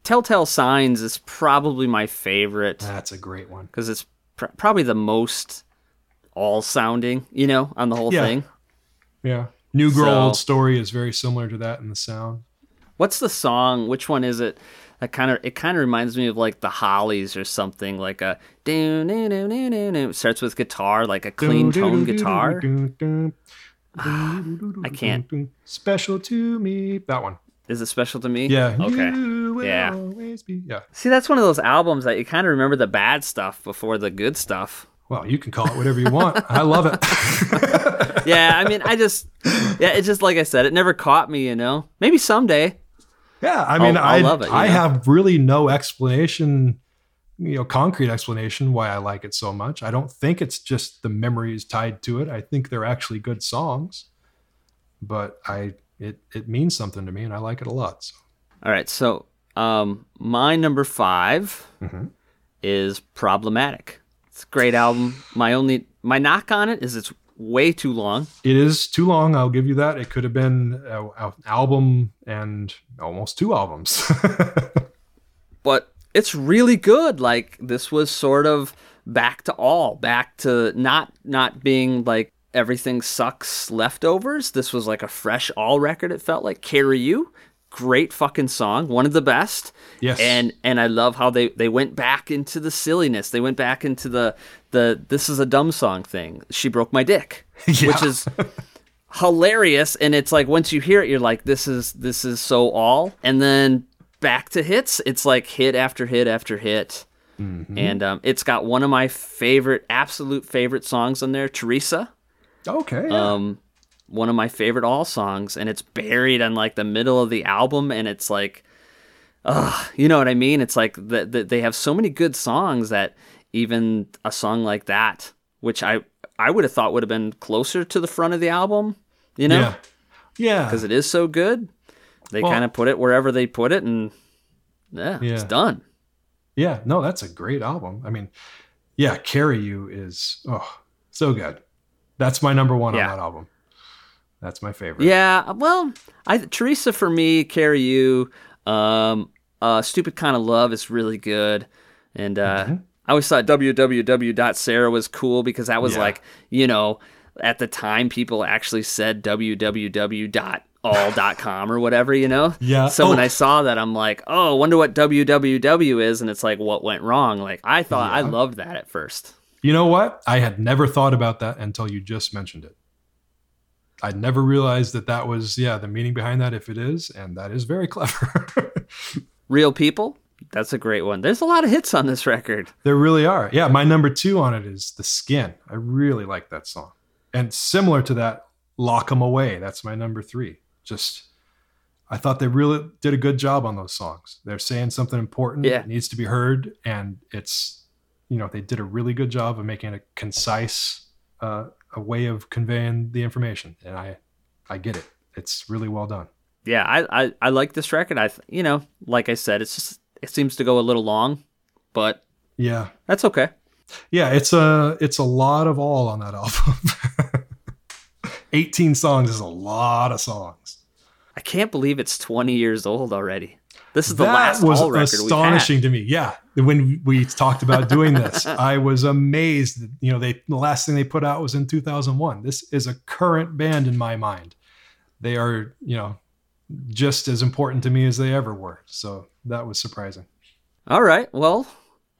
Telltale Signs is probably my favorite That's a great one. because it's pr- probably the most all sounding, you know, on the whole Yeah. thing. Yeah, New Girl So- Old Story is very similar to that in the sound. What's the song? Which one is it? That kind of it kind of reminds me of like the Hollies or something like a do do do do do do. Starts with guitar, like a clean tone guitar. I can't. Special to me. That one. Is it special to me? Yeah. Okay. Yeah. Yeah. See, that's one of those albums that you kind of remember the bad stuff before the good stuff. Well, you can call it whatever you want. I love it. Yeah, I mean, I just, yeah, it's just like I said, it never caught me, you know. Maybe someday. Yeah, I mean, I'll- I I'll love it, I know? have really no explanation, you know, concrete explanation why I like it so much. I don't think it's just the memories tied to it. I think they're actually good songs, but I it it means something to me, and I like it a lot. So. All right, so um, my number 5 Mhm. is problematic. It's a great album. My only my knock on it is it's way too long. It is too long. I'll give you that. It could have been an album and almost two albums. but it's really good. Like this was sort of back to all, back to not not being like everything sucks leftovers. This was like a fresh all record. It felt like carry you. Great fucking song, one of the best. Yes. And and I love how they they went back into the silliness. They went back into the the this is a dumb song thing. She broke my dick, which is hilarious and it's like once you hear it you're like this is this is so all and then back to hits it's like hit after hit after hit and um, it's got one of my favorite absolute favorite songs on there teresa okay. yeah. um, one of my favorite all songs and it's buried in like the middle of the album and it's like uh, you know what i mean it's like the, the, they have so many good songs that even a song like that which i i would have thought would have been closer to the front of the album you know yeah. Yeah. because it is so good. They Well- kind of put it wherever they put it, and yeah, it's done. Yeah, no, that's a great album. I mean, yeah, Carry You is oh so good. That's my number one Yeah. on that album. That's my favorite. Yeah, well, I Teresa for me, carry you. Um, uh, stupid kind of love is really good, and uh, Mm-hmm. I always thought www.sarah was cool because that was Yeah. like you know at the time people actually said www.all.com or whatever you know. Yeah. So when Oh. I saw that, I'm like, oh, wonder what www is, and it's like what went wrong. Like I thought I loved that at first. You know what? I had never thought about that until you just mentioned it. I never realized that that was yeah the meaning behind that if it is, and that is very clever. Real people. That's a great one. There's a lot of hits on this record. there really are. Yeah, my number two on it is the Skin. I really like that song, and similar to that, Lock 'Em Away. That's my number three. Just I thought they really did a good job on those songs. They're saying something important Yeah. that needs to be heard, and it's you know they did a really good job of making a concise uh, a way of conveying the information, and I I get it. It's really well done. Yeah, I, I, I like this record. I you know, like I said, it's just it seems to go a little long, but Yeah, that's okay. yeah. It's a it's a lot of all on that album. Eighteen songs is a lot of songs. I can't believe it's 20 years old already. This is the that last was all record astonishing to me. Yeah, when we talked about doing this, I was amazed. That, you know, they the last thing they put out was in 2001. This is a current band in my mind. They are, you know, just as important to me as they ever were. So that was surprising. All right, well,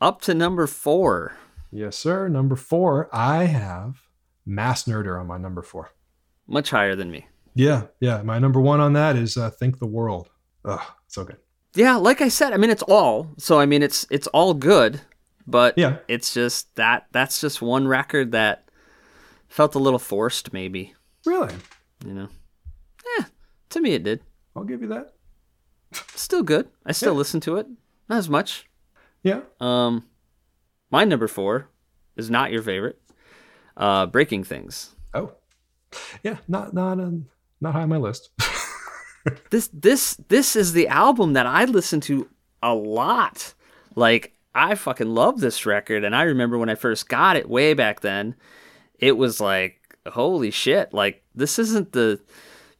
up to number four. Yes, sir. Number four, I have Mass Nerder on my number four. Much higher than me. Yeah, yeah. My number one on that is uh, Think the World. Ugh, so good. Yeah, like I said, I mean it's all. So I mean it's it's all good, but Yeah. it's just that that's just one record that felt a little forced maybe, Really? you know. Yeah, to me it did. I'll give you that. Still good. I still Yeah. listen to it. Not as much. Yeah. Um my number 4 is not your favorite. Uh Breaking Things. Oh. Yeah. Not not um, not high on my list. this this this is the album that I listen to a lot. Like I fucking love this record and I remember when I first got it way back then, it was like holy shit, like this isn't the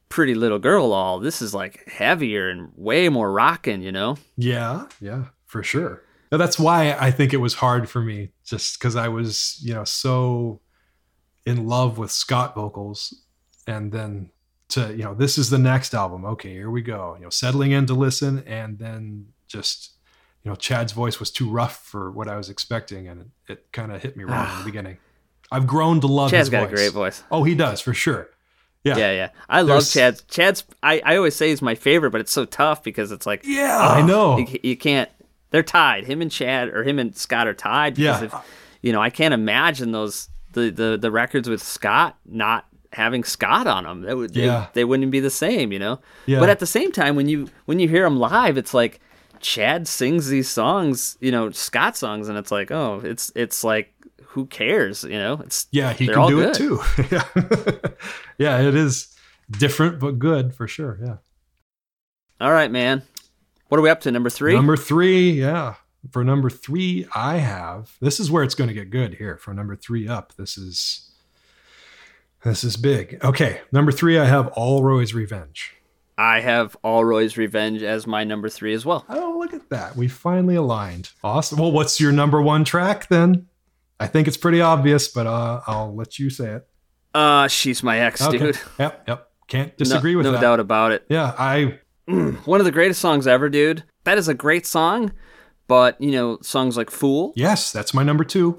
pretty little girl all. This is like heavier and way more rocking, you know? Yeah, yeah, for sure. Now, that's why I think it was hard for me, just because I was, you know, so in love with Scott vocals, and then to, you know, this is the next album. Okay, here we go. You know, settling in to listen, and then just, you know, Chad's voice was too rough for what I was expecting, and it, it kind of hit me wrong in the beginning. I've grown to love. Chad's his got a voice. great voice. Oh, he does for sure. Yeah, Yeah, yeah. I love There's- Chad's Chad's I, I always say he's my favorite, but it's so tough because it's like Yeah, I know. you, you can't they're tied him and chad or him and scott are tied because Yeah. if you know i can't imagine those the the, the records with scott not having scott on them that would they, Yeah. they wouldn't be the same you know Yeah. but at the same time when you when you hear them live it's like chad sings these songs you know scott songs and it's like oh it's it's like who cares you know it's Yeah, he can do good. it too. yeah. yeah, it is different but good for sure. Yeah. all right man what are we up to number three Number three, yeah. For number three, I have this is where it's going to get good here. For number three up, this is this is big. Okay, number three, I have Allroy's Revenge. i have allroy's revenge as my number three as well Oh, look at that. We finally aligned. Awesome. Well, what's your number one track then? I think it's pretty obvious, but uh, I'll let you say it. uh she's my ex Okay. dude Yep. Yep. Can't No- disagree with no that. doubt about it Yeah, I one of the greatest songs ever, dude. That is a great song, but you know, songs like "Fool." yes, that's my number two.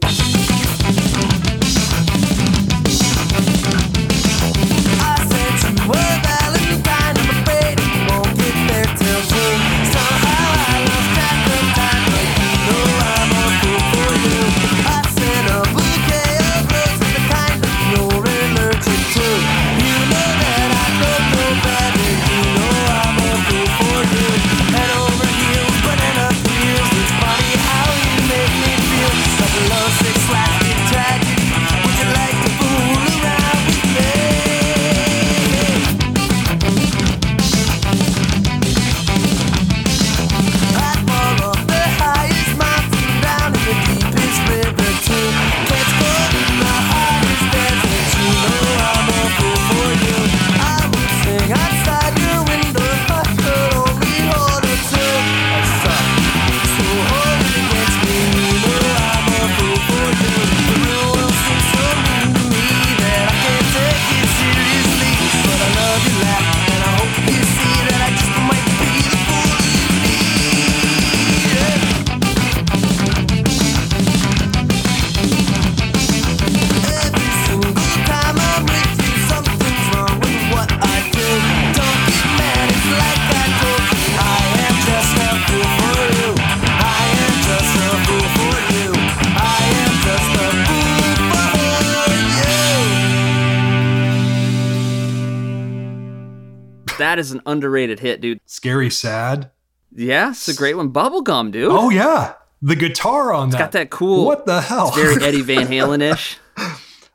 That is an underrated hit, dude. Scary Sad. Yeah, it's a great one. Bubblegum, dude. Oh yeah, the guitar on that. got that cool- What the hell? Very Eddie Van Halen ish.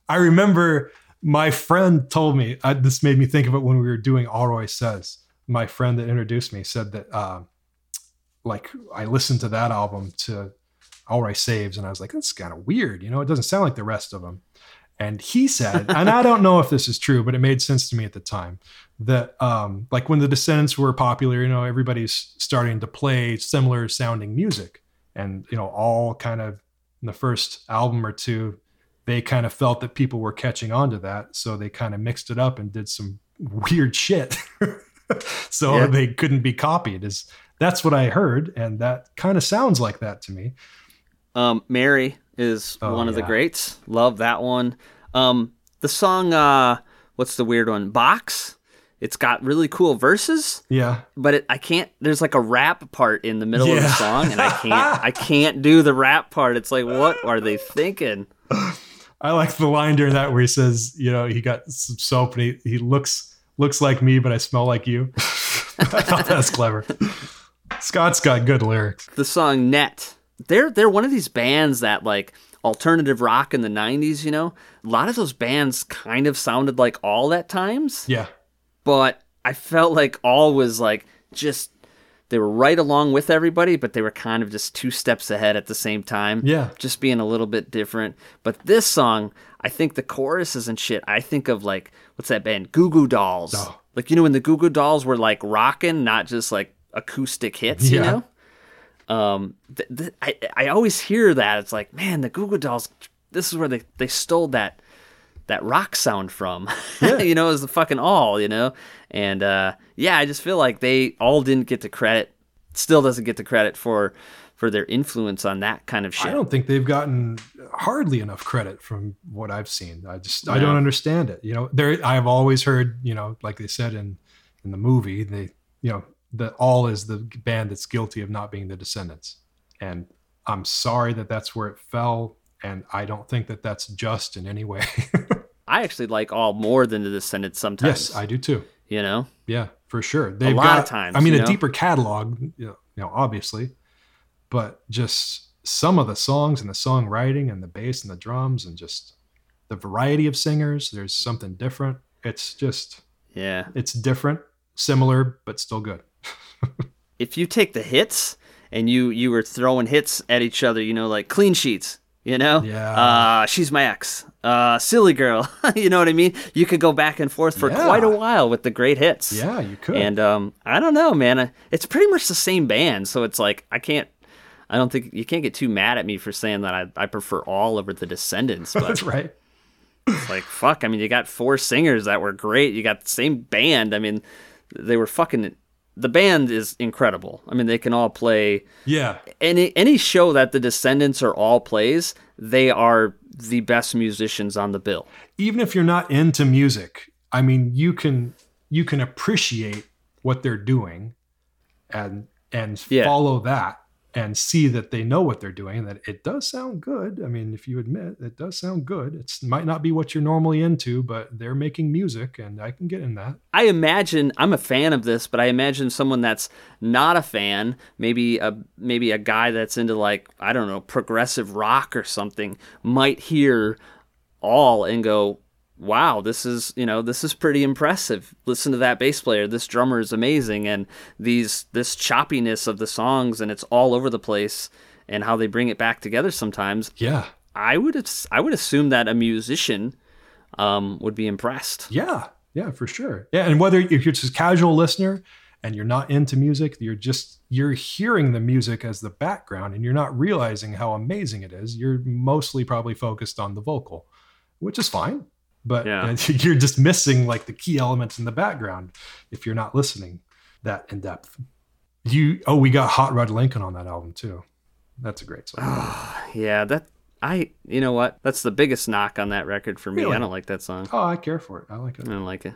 I remember my friend told me I, this made me think of it when we were doing Allroy Sez. My friend that introduced me said that, uh, like, I listened to that album to Allroy Saves, and I was like, that's kind of weird. You know, it doesn't sound like the rest of them. And he said, and I don't know if this is true, but it made sense to me at the time that, um, like, when the Descendents were popular, you know, everybody's starting to play similar sounding music, and you know, all kind of in the first album or two, they kind of felt that people were catching on to that. So they kind of mixed it up and did some weird shit. so Yeah. they couldn't be copied. Is that's what I heard. And that kind of sounds like that to me. Um, Mary is Oh, one of the greats. Love that one. Um, the song, uh, what's the weird one? Box it's got really cool verses, Yeah. but it, I can't. There's like a rap part in the middle of the song, and I can't. I can't do the rap part. It's like, what are they thinking? I like the line during that where he says, you know, he got some soap and he, he looks looks like me, but I smell like you. I thought that was clever. Scott's got good lyrics. the song Net. They're they're one of these bands that like alternative rock in the 90s, you know. A lot of those bands kind of sounded like all at times, Yeah. But I felt like all was like just they were right along with everybody, but they were kind of just two steps ahead at the same time. Yeah. Just being a little bit different. But this song, I think the choruses and shit, I think of like what's that band? Goo Goo Dolls. Oh. Like you know when the Goo Goo Dolls were like rocking, not just like acoustic hits, you Yeah. know? um th- th- I, I always hear that it's like man the Goo Goo Dolls this is where they, they stole that that rock sound from you know as the fucking all you know and uh yeah I just feel like they all didn't get the credit still doesn't get the credit for for their influence on that kind of shit I don't think they've gotten hardly enough credit from what I've seen. I just I don't understand it. You know, there I've always heard, you know, like they said in in the movie, they you know, the all is the band that's guilty of not being the descendents. And I'm sorry that that's where it fell and I don't think that that's just in any way. I actually like all more than the Descendents sometimes yes, I do too. you know Yeah, for sure. They've lot got, of times, I mean, a know? deeper catalog, you know, you know, obviously, but just some of the songs and the songwriting and the bass and the drums and just the variety of singers. There's something different. It's just, yeah it's different, similar, but still good. if you take the hits and you you were throwing hits at each other, you know, like clean sheets, you know, Yeah. uh, she's my ex, uh, silly girl, you know what I mean? You could go back and forth for Yeah. quite a while with the great hits. Yeah, you could. And um, I don't know, man. It's pretty much the same band, so it's like I can't. I don't think you can't get too mad at me for saying that I, I prefer all over the Descendents, but that's right. it's like fuck. I mean, you got four singers that were great. You got the same band. I mean, they were fucking. The band is incredible. I mean, they can all play Yeah. any any show that the Descendents are all plays. They are the best musicians on the bill. Even if you're not into music, I mean, you can, you can appreciate what they're doing and, and Yeah. follow that and see that they know what they're doing that it does sound good. I mean if you admit it does sound good. It might not be what you're normally into but they're making music and i can get in that. I imagine I'm a fan of this, but I imagine someone that's not a fan, maybe a maybe a guy that's into like I don't know progressive rock or something, might hear all and go, "Wow, this is you know this is pretty impressive. Listen to that bass player. This drummer is amazing, and these this choppiness of the songs and it's all over the place, and how they bring it back together sometimes. yeah I would I would assume that a musician um, would be impressed. yeah yeah for sure yeah and whether if you're just a casual listener and you're not into music you're just you're hearing the music as the background and you're not realizing how amazing it is you're mostly probably focused on the vocal which is fine but Yeah. you're just missing like the key elements in the background if you're not listening that in depth you oh we got hot rod lincoln on that album too that's a great song Yeah, that I you know what? That's the biggest knock on that record for me. Really? I don't like that song. oh i care for it i like it I don't like it.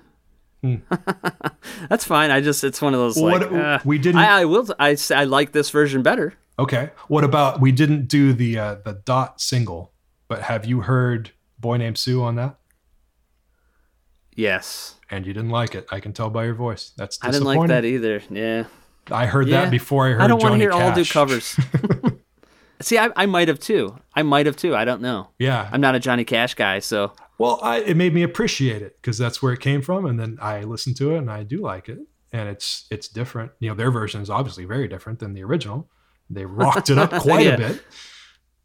Hmm. That's fine. I just it's one of those What- like uh, we didn't- I, I will. I I like this version better. Okay. What about we didn't do the uh, the dot single, but have you heard Boy Named Sue on that? Yes, And you didn't like it. I can tell by your voice. That's I didn't like that either. Yeah, I heard Yeah. that before I heard Johnny Cash. I don't want to hear all do covers. See, I, I might have too. I might have too. I don't know. Yeah. I'm not a Johnny Cash guy, so well, I, it made me appreciate it because that's where it came from, and then I listened to it and I do like it, and it's it's different. You know, their version is obviously very different than the original. They rocked it up quite Yeah. a bit,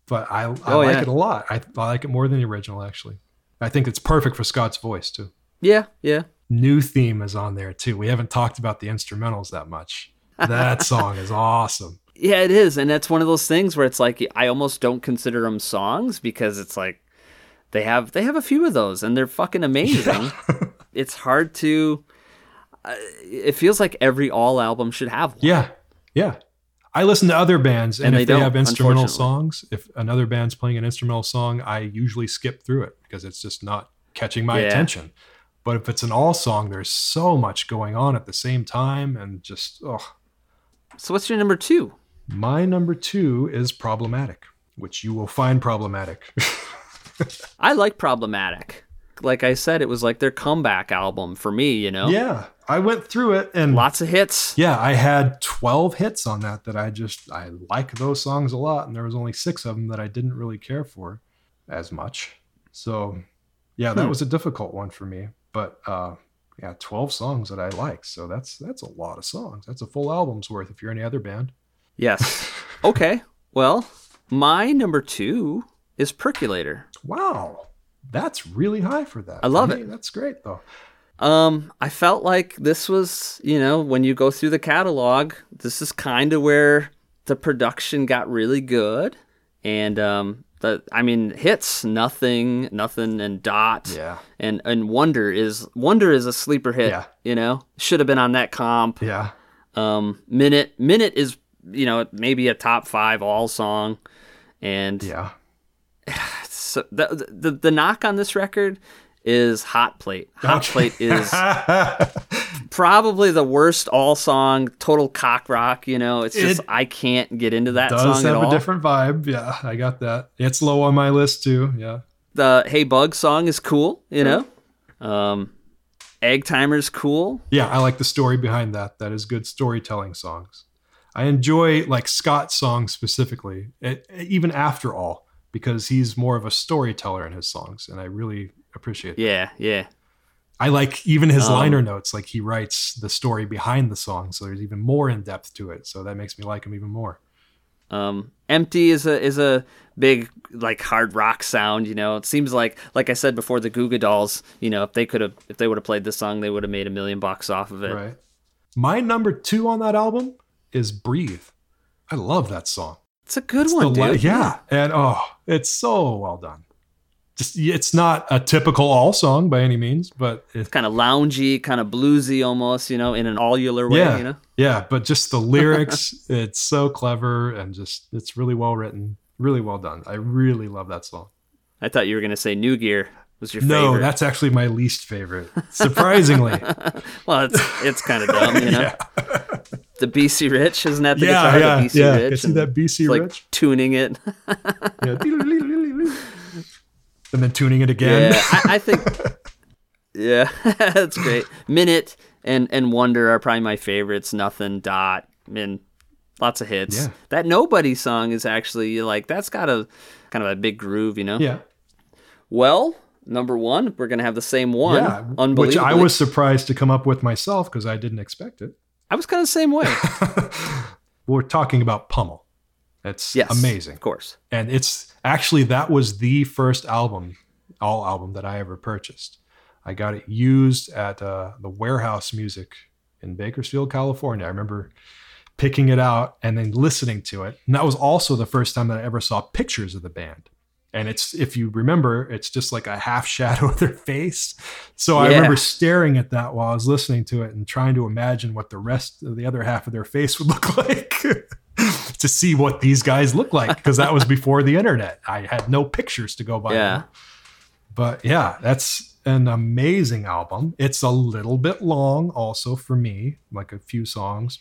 but I I Oh, like yeah. it a lot. I, I like it more than the original actually. I think it's perfect for Scott's voice too. Yeah, yeah. new theme is on there too. We haven't talked about the instrumentals that much. That song is awesome. Yeah, it is, and that's one of those things where it's like I almost don't consider them songs because it's like they have they have a few of those and they're fucking amazing. it's hard to. Uh, it feels like every all album should have one. Yeah, yeah. I listen to other bands, and, And if they they, have instrumental songs, if another band's playing an instrumental song, I usually skip through it because it's just not catching my Yeah. attention. But if it's an all song, there's so much going on at the same time, and just oh. So what's your number two? My number two is problematic, which you will find problematic. I like Problematic. Like I said, it was like their comeback album for me, you know? yeah, I went through it, and Lots of hits. yeah, I had 12 hits on that that I just I like those songs a lot, and there was only six of them that I didn't really care for as much. So yeah, that Hmm. was a difficult one for me. But uh, yeah, 12 songs that I like, so that's that's a lot of songs. That's a full album's worth if you're any other band. Yes. okay. Well, my number two is Percolater. Wow, that's really high for that. I love me, it. That's great though. Um, I felt like this was, you know, when you go through the catalog, this is kind of where the production got really good, and um, the I mean, hits nothing, nothing, and dot, Yeah. and and Wonder is Wonder is a sleeper hit. Yeah. You know, should have been on that comp. Yeah, Um, Minute Minute is you know maybe a top five all song, and yeah, so the, the the knock on this record is Hot Plate. Hot Plate is probably the worst all song, total cock rock. You know, it's just It I can't get into that does song have a all. different vibe. Yeah, I got that. It's low on my list too. Yeah. The Hey Bug song is cool. You know, um, Egg Timer's cool. Yeah, I like the story behind that. That is good storytelling songs. I enjoy like Scott's songs specifically, it, even after all, because he's more of a storyteller in his songs, and I really appreciate. that. Yeah, yeah. I like even his Um, liner notes. Like he writes the story behind the song, so there's even more in depth to it. So that makes me like him even more. Um, Empty is a is a big like hard rock sound. You know, it seems like like I said before, the Goo Goo Dolls. You know, if they could have if they would have played this song, they would have made a million bucks off of it. Right. My number two on that album is "Breathe." I love that song. It's a good It's one, dude. yeah, and oh, it's so well done. Just it's not a typical all song by any means, but it's kind of loungy, kind of bluesy almost, you know, in an allular way, yeah, you know? yeah. But just the lyrics, it's so clever and just it's really well written, really well done. I really love that song. I thought you were going to say New Gear was your No, favorite. that's actually my least favorite. Surprisingly, well, it's it's kind of dumb, you know. yeah, The BC Rich, isn't that the yeah, guitar? yeah, the BC yeah. Rich, Can see that BC it's like Rich, tuning it. yeah. And then tuning it again. yeah, I, I think. Yeah, that's great. Minute and and Wonder are probably my favorites. Nothing, Dot, and lots of hits. Yeah. That Nobody song is actually like that's got a kind of a big groove, you know. yeah. Well, number one, we're gonna have the same one. Yeah, which I was surprised to come up with myself because I didn't expect it. I was kind of the same way. We're talking about Pummel. It's Yes, amazing. Of course. And it's actually that was the first album, all album that I ever purchased. I got it used at uh, the Warehouse Music in Bakersfield, California. I remember picking it out and then listening to it. And that was also the first time that I ever saw pictures of the band. And it's if you remember, it's just like a half shadow of their face. So I remember staring at that while I was listening to it and trying to imagine what the rest of the other half of their face would look like. to see what these guys look like because that was before the internet. I had no pictures to go by. Yeah. But yeah, that's an amazing album. It's a little bit long also for me, like a few songs.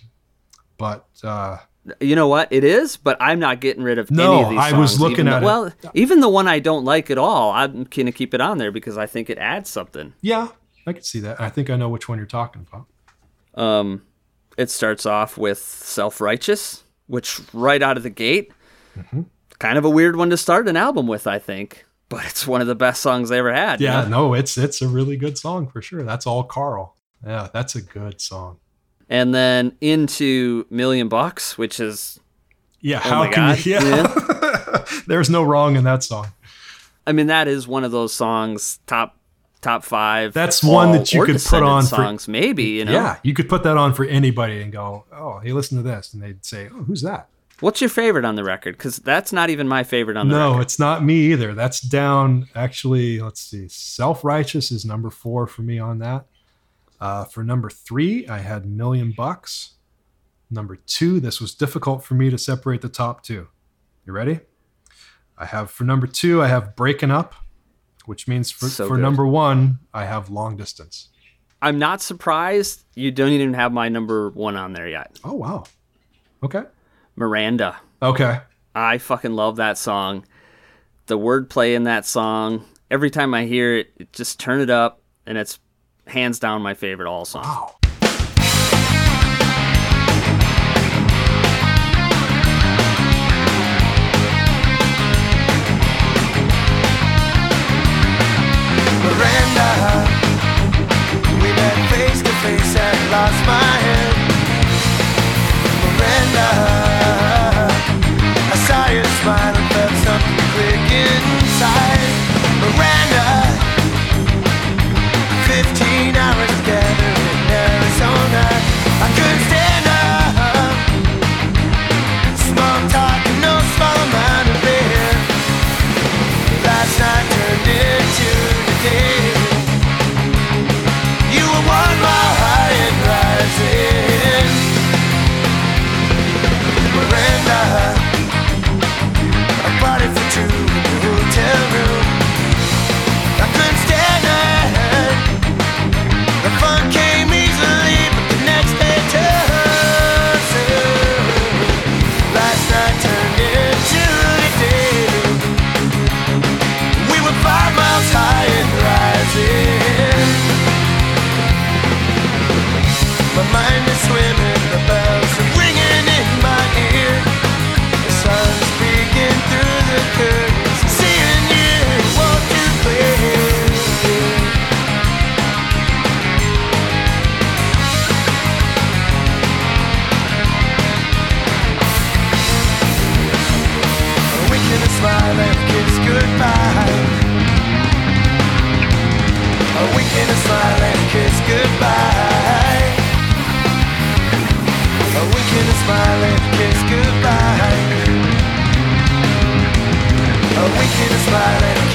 But uh You know what? It is, but I'm not getting rid of No, any of these I was looking though- at it. Well, even the one I don't like at all, I'm gonna keep it on there because I think it adds something. yeah, I can see that. I think I know which one you're talking about. Um, it starts off with "Self Righteous," which right out of the gate, Mm-hmm. kind of a weird one to start an album with, I think. But it's one of the best songs they ever had. you Yeah, know? no, it's it's a really good song for sure. That's all Karl. Yeah, that's a good song. And then into Million Bucks," which is Yeah, Oh how can God, you yeah. There's no wrong in that song. I mean, that is one of those songs top top five. That's one that you could put on for- songs, maybe. You know, Yeah, you could put that on for anybody and go, "Oh, hey, listen to this," and they'd say, "Oh, who's that?" What's your favorite on the record? Because that's not even my favorite on the No, record. No, it's not me either. That's down. Actually, let's see. Self Righteous is number four for me on that. Uh, for number three, I had Million Bucks. Number two, this was difficult for me to separate the top two. You ready? I have for number two, I have Breaking Up. Which means for, So for number one, I have long distance. I'm not surprised you don't even have my number one on there yet. Oh wow. Okay. Miranda. Okay. I fucking love that song. The wordplay in that song. Every time I hear it, it just turn it up, and it's hands down my favorite all song. Wow. Miranda. We met face to face and lost my head. Miranda. I saw your smile and felt something click inside. Miranda. A smile and a kiss goodbye. A wink and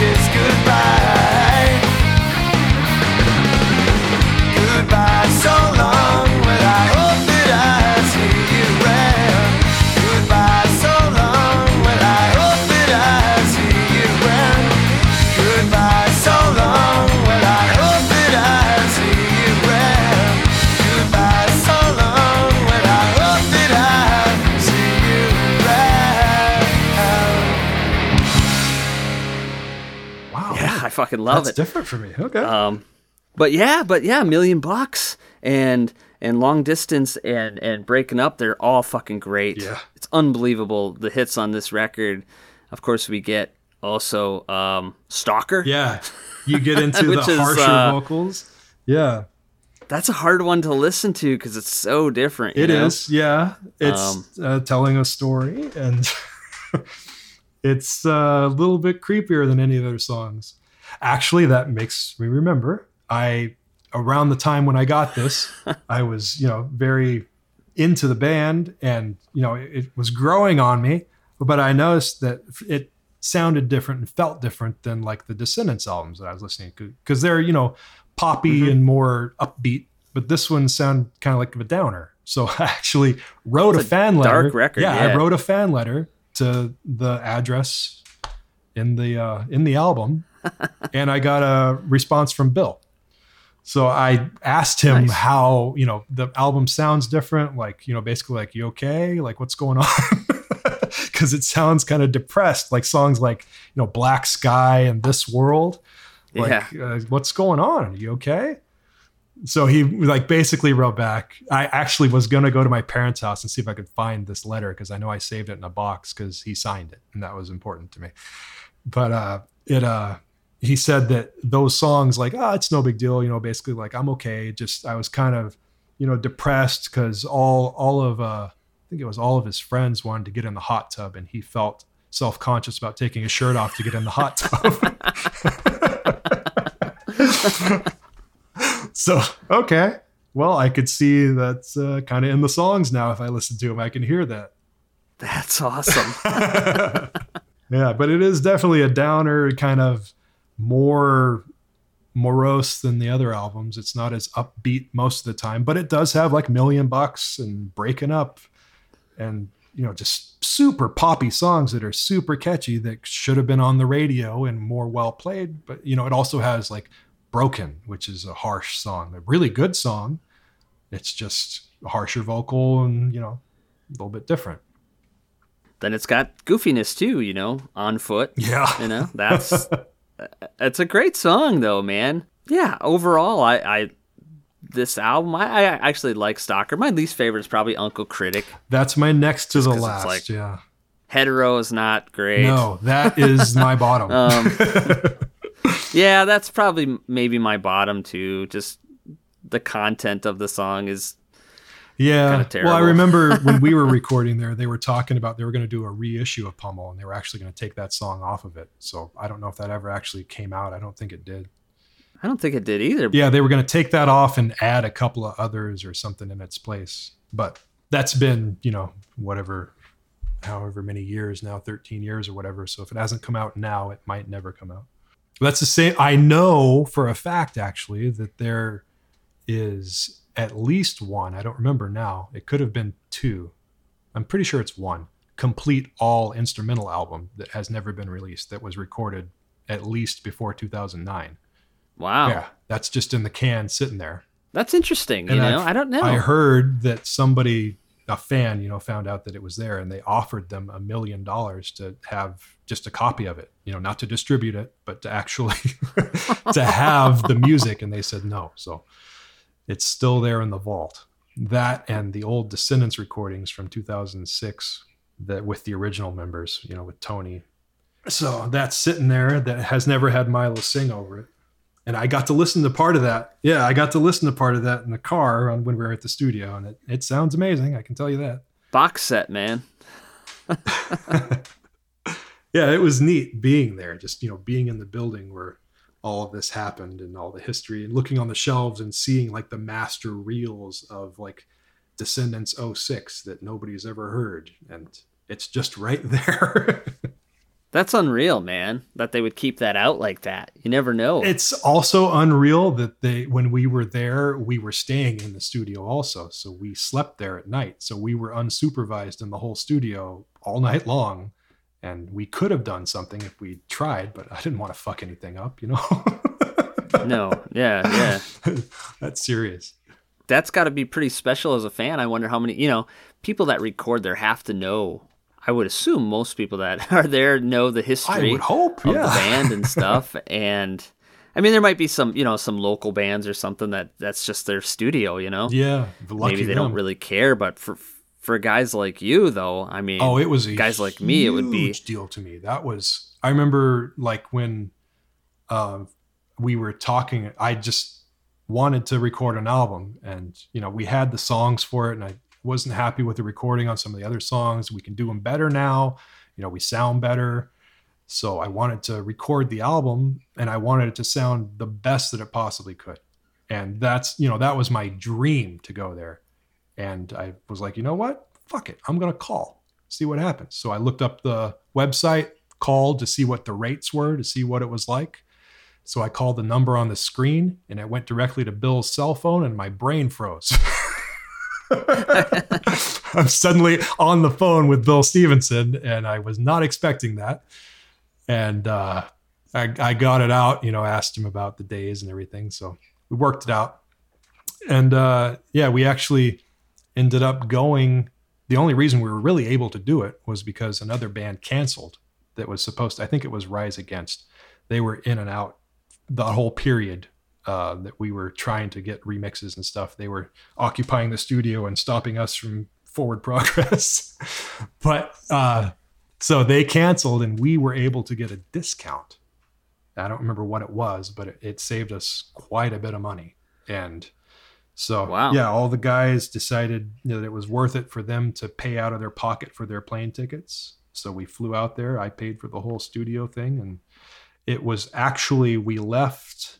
fucking love it. That's it. different for me. Okay. Um, but yeah, but yeah, million bucks and and long distance and and breaking up, they're all fucking great. Yeah. it's unbelievable the hits on this record. Of course, we get also um, Stalker. yeah. You get into the is, harsher uh, vocals. Yeah. that's a hard one to listen to because it's so different. you It know? is, yeah. It's Um, uh, telling a story, and it's uh, a little bit creepier than any of their songs. Actually, that makes me remember. I around the time when I got this, I was you know very into the band, and you know it, it was growing on me. But I noticed that it sounded different and felt different than like the Descendents albums that I was listening to because they're you know poppy Mm-hmm. and more upbeat, but this one sounded kind of like a downer. So I actually wrote It's a a fan letter. dark record, Yeah, I wrote a fan letter to the address in the uh, in the album, and I got a response from Bill. So I asked him Nice. how you know the album sounds different, like you know basically like you okay, like what's going on, because it sounds kind of depressed, like songs like you know Black Sky and This World. Like, uh, what's going on? Are you okay? So he like basically wrote back. I actually was gonna go to my parents' house and see if I could find this letter because I know I saved it in a box because he signed it and that was important to me. But uh, it uh, he said that those songs like ah, it's no big deal. You know, basically like I'm okay. Just I was kind of you know depressed because all all of uh, I think it was all of his friends wanted to get in the hot tub and he felt self conscious about taking his shirt off to get in the hot tub. so okay well i could see that's uh, kind of in the songs now if i listen to them i can hear that That's awesome. yeah but it is definitely a downer kind of more morose than the other albums it's not as upbeat most of the time but it does have like million bucks and breaking up and you know, just super poppy songs that are super catchy that should have been on the radio and more well played. But, you know, it also has like Broken, which is a harsh song, a really good song. It's just a harsher vocal and, you know, a little bit different. Then it's got goofiness too, you know, on foot. Yeah. You know, that's it's a great song though, man. Yeah, overall, I, I this album, I, I actually like Stalker. My least favorite is probably Uncle Critic. That's my next to the last. like- yeah. Hetero is not great. No, that is my bottom. Um, yeah, that's probably maybe my bottom too. Just the content of the song is Yeah. Well, I remember when we were recording there, they were talking about they were going to do a reissue of Pummel and they were actually going to take that song off of it. So I don't know if that ever actually came out. I don't think it did. I don't think it did either. Yeah, they were going to take that off and add a couple of others or something in its place. But that's been, you know, whatever, however many years now, 13 years or whatever. So if it hasn't come out now, it might never come out. That's the same. I know for a fact, actually, that there is at least one. I don't remember now. It could have been two. I'm pretty sure it's one complete all instrumental album that has never been released that was recorded at least before 2009. Wow, Yeah, that's just in the can sitting there. that's interesting. You know, I've- I don't know. I heard that somebody, a fan, you know, found out that it was there and they offered them a million dollars to have just a copy of it, you know, not to distribute it, but to actually to have the music. And they said no. So it's still there in the vault. That and the old Descendents recordings from 2006 that with the original members, you know, with Tony. So that's sitting there that has never had Milo sing over it and I got to listen to part of that. Yeah, I got to listen to part of that in the car on, when we were at the studio, and it, it sounds amazing. I can tell you that. Box set, man. Yeah, it was neat being there, just you know, being in the building where all of this happened and all the history, and looking on the shelves and seeing like the master reels of like Descendents 06 that nobody's ever heard, and it's just right there. That's unreal, man. That they would keep that out like that. You never know. it's also unreal that they when we were there we were staying in the studio also so we slept there at night so we were unsupervised in the whole studio all night long and we could have done something if we tried but i didn't want to fuck anything up you know no, yeah, yeah. that's serious That's got to be pretty special as a fan. I wonder how many, you know, people that record there have to know. I would assume most people that are there know the history i would hope of yeah the band and stuff. and I mean, there might be some, you know, some local bands or something that that's just their studio. You know, yeah maybe they them. don't really care. But for for guys like you, though, I mean, Oh, it was guys like me, it would be huge deal to me. That was I remember like when um, we were talking. I just wanted to record an album, and you know we had the songs for it, and I wasn't happy with the recording on some of the other songs. We can do them better now. You know, we sound better. So I wanted to record the album, and I wanted it to sound the best that it possibly could. And that's you know that was my dream to go there. And I was like, you know what? Fuck it. I'm going to call, see what happens. So I looked up the website, called to see what the rates were, to see what it was like. So I called the number on the screen and it went directly to Bill's cell phone and my brain froze. I'm suddenly on the phone with Bill Stevenson and I was not expecting that. And uh, I, I got it out, you know, asked him about the days and everything. So we worked it out. And uh, yeah, we actually ended up going. The only reason we were really able to do it was because another band canceled that was supposed to, I think it was Rise Against. They were in and out the whole period uh, that we were trying to get remixes and stuff. They were occupying the studio and stopping us from forward progress. but uh, so they canceled and we were able to get a discount. I don't remember what it was, but it, it saved us quite a bit of money. And so, Wow. yeah, all the guys decided you know, that it was worth it for them to pay out of their pocket for their plane tickets. So we flew out there. I paid for the whole studio thing. And it was actually, we left.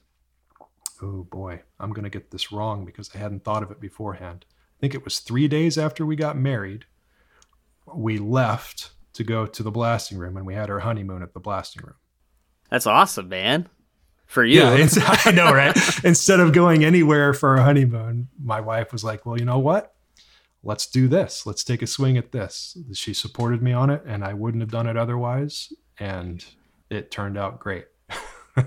Oh boy, I'm going to get this wrong because I hadn't thought of it beforehand. I think it was three days after we got married. We left to go to the blasting room and we had our honeymoon at the blasting room. That's awesome, man. For you, Yeah, I know, right? Instead of going anywhere for a honeymoon, my wife was like, "Well, you know what? let's do this. Let's take a swing at this. She supported me on it, and I wouldn't have done it otherwise. And it turned out great.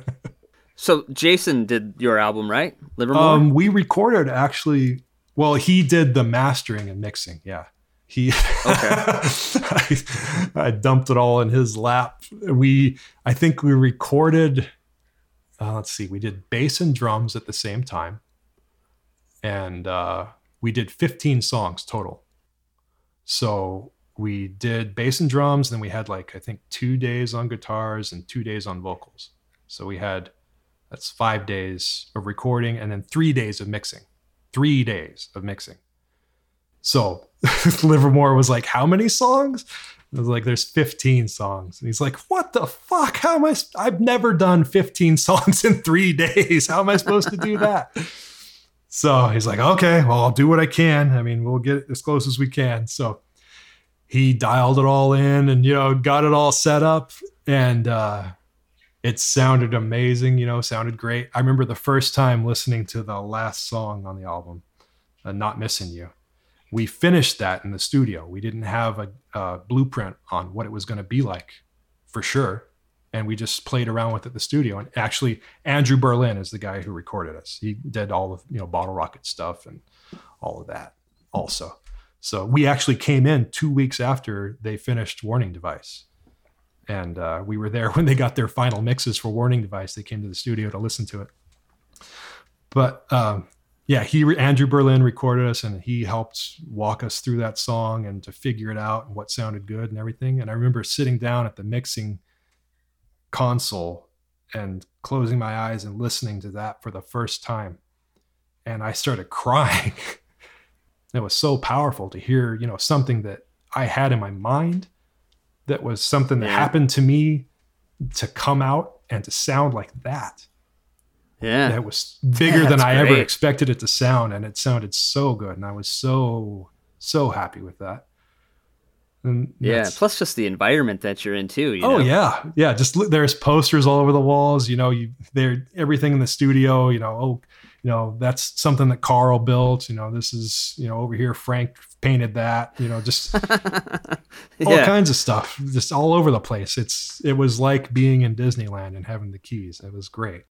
So Jason did your album, right? Livermore. Um, we recorded actually. Well, he did the mastering and mixing. Yeah, he. I, I dumped it all in his lap. We, I think we recorded. Uh, let's see, we did bass and drums at the same time, and uh, we did 15 songs total. So we did bass and drums, and then we had like I think two days on guitars and two days on vocals. So we had that's five days of recording and then three days of mixing. Three days of mixing. So Livermore was like, How many songs? I was like, There's 15 songs. And he's like, What the fuck? How am I? sp- I've never done 15 songs in three days. How am I supposed to do that? So he's like, Okay, well, I'll do what I can. I mean, we'll get as close as we can. So he dialed it all in and, you know, got it all set up. And, uh, it sounded amazing, you know, sounded great. I remember the first time listening to the last song on the album, uh, Not Missing You. We finished that in the studio. We didn't have a, a blueprint on what it was going to be like for sure. And we just played around with it in the studio. And actually, Andrew Berlin is the guy who recorded us. He did all of, you know, Bottle Rocket stuff and all of that also. So we actually came in two weeks after they finished Warning Device and uh, we were there when they got their final mixes for Warning Device. They came to the studio to listen to it. But um, yeah, he Andrew Berlin recorded us, and he helped walk us through that song and to figure it out and what sounded good and everything. And I remember sitting down at the mixing console and closing my eyes and listening to that for the first time, and I started crying. it was so powerful to hear, you know, something that I had in my mind that was something that Yeah. happened to me to come out and to sound like that. Yeah. That was bigger than That's I ever expected it to sound, and it sounded so good, and I was so so happy with that. And Yeah. Plus, just the environment that you're in too. You oh know? yeah, yeah. Just look, there's posters all over the walls. You know, you there everything in the studio. You know, oh, you know that's something that Karl built. You know, this is you know over here Frank painted that. You know, just all kinds of stuff, just all over the place. It's it was like being in Disneyland and having the keys. It was great.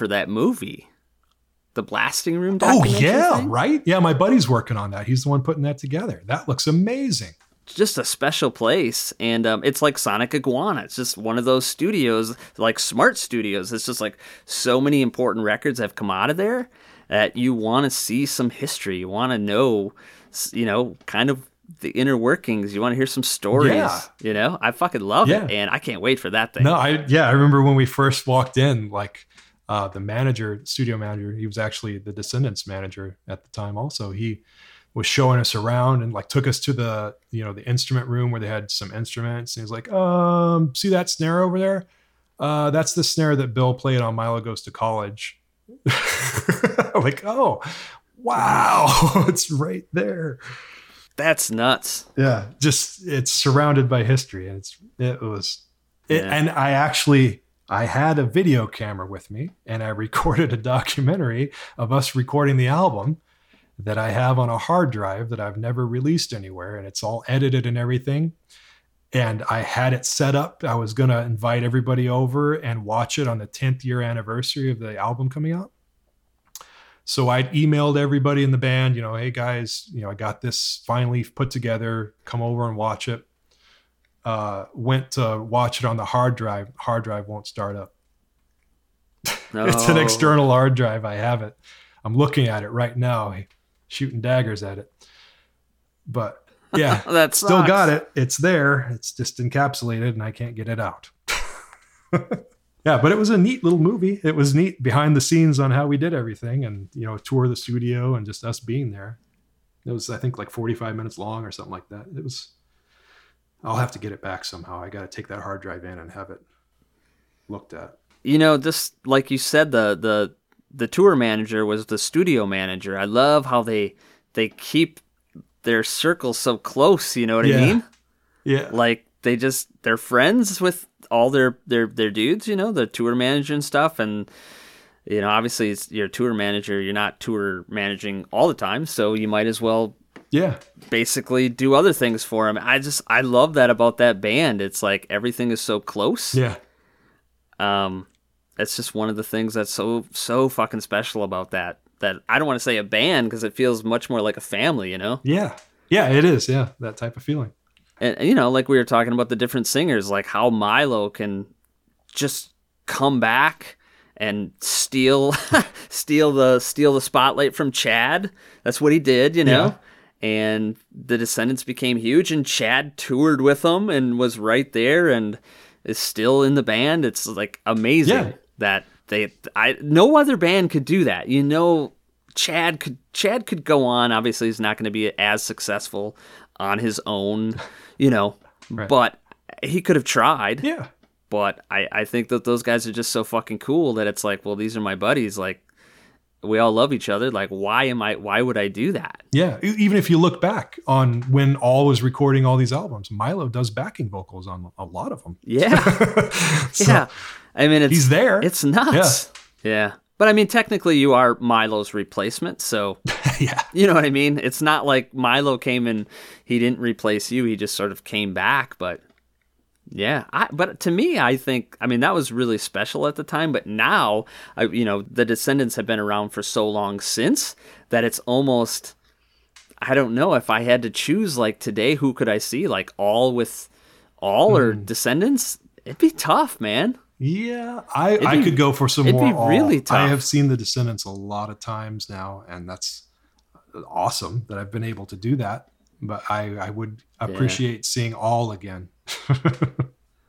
For that movie, the Blasting Room. Oh yeah, thing. right. Yeah, my buddy's working on that. He's the one putting that together. That looks amazing. It's just a special place and um, it's like sonic iguana it's just one of those studios like smart studios it's just like so many important records have come out of there that you want to see some history you want to know you know kind of the inner workings you want to hear some stories Yeah. you know i fucking love Yeah. it and i can't wait for that thing No, I yeah, I remember when we first walked in, like uh, the manager, studio manager, he was actually the Descendents manager at the time. Also, he was showing us around and like took us to the you know the instrument room where they had some instruments. And he was like, um, see that snare over there? Uh, that's the snare that Bill played on Milo Goes to College. like, oh, wow, it's right there. that's nuts yeah just it's surrounded by history and it's it was it, Yeah. and i actually i had a video camera with me and i recorded a documentary of us recording the album that i have on a hard drive that i've never released anywhere and it's all edited and everything and i had it set up i was going to invite everybody over and watch it on the 10th year anniversary of the album coming out so I'd emailed everybody in the band, you know, hey guys, you know, I got this finally put together. Come over and watch it. Uh, went to watch it on the hard drive. Hard drive won't start up. It's an external hard drive. I have it. I'm looking at it right now, shooting daggers at it. But yeah, that still got it. It's there. It's just encapsulated, and I can't get it out. yeah, but it was a neat little movie. It was neat behind the scenes on how we did everything, and you know, tour the studio and just us being there. It was, I think, like 45 minutes long or something like that. It was. I'll have to get it back somehow. I got to take that hard drive in and have it looked at. you know just like you said the the the tour manager was the studio manager i love how they they keep their circle so close you know what Yeah. i mean Yeah, like they just they're friends with all their their their dudes you know the tour manager and stuff and you know obviously it's your tour manager you're not tour managing all the time so you might as well yeah, basically do other things for him i just i love that about that band it's like everything is so close yeah, um, it's just one of the things that's so so fucking special about that. That I don't want to say a band because it feels much more like a family, you know. yeah, yeah. It is. Yeah, that type of feeling. And and, you know, like we were talking about the different singers, like how Milo can just come back and steal steal the steal the spotlight from Chad. That's what he did, you know. And the Descendents became huge, and Chad toured with them and was right there, and is still in the band. It's like amazing Yeah. that they. I no other band could do that. You know, Chad could Chad could go on. Obviously, he's not going to be as successful on his own, you know, Right. but he could have tried. Yeah, But I, I think that those guys are just so fucking cool that it's like, well, these are my buddies. Like, we all love each other. Like, why am I? Why would I do that? Yeah, even if you look back on when All was recording all these albums, Milo does backing vocals on a lot of them. Yeah, So, yeah. I mean, it's he's there. It's nuts. Yeah. But I mean, technically, you are Milo's replacement, so yeah, you know what I mean. It's not like Milo came and he didn't replace you; he just sort of came back. But yeah, I, but to me, I think I mean that was really special at the time. But now, I, you know, the Descendents have been around for so long since that it's almost I don't know if I had to choose like today, who could I see? Like all with all or Hmm. Descendents? It'd be tough, man. yeah. I It'd I be- could go for some more it'd more. be All. really I have seen the Descendents a lot of times now, and that's awesome that I've been able to do that. But I I would appreciate seeing All again.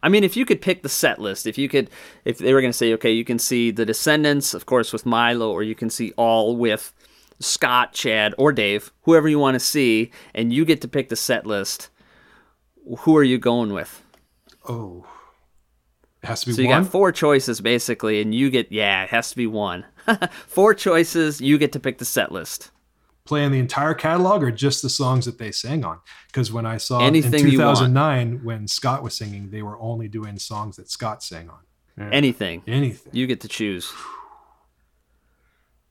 I mean, if you could pick the set list, if you could, if they were going to say, okay, you can see the Descendents, of course, with Milo, or you can see all with Scott, Chad, or Dave, whoever you want to see, and you get to pick the set list. Who are you going with? oh, it has to be So you one. got four choices basically, and you get yeah, it has to be one. four choices, you get to pick the set list. Playing the entire catalog or just the songs that they sang on because when i saw Anything in 2009 when scott was singing they were only doing songs that scott sang on Anything anything you get to choose.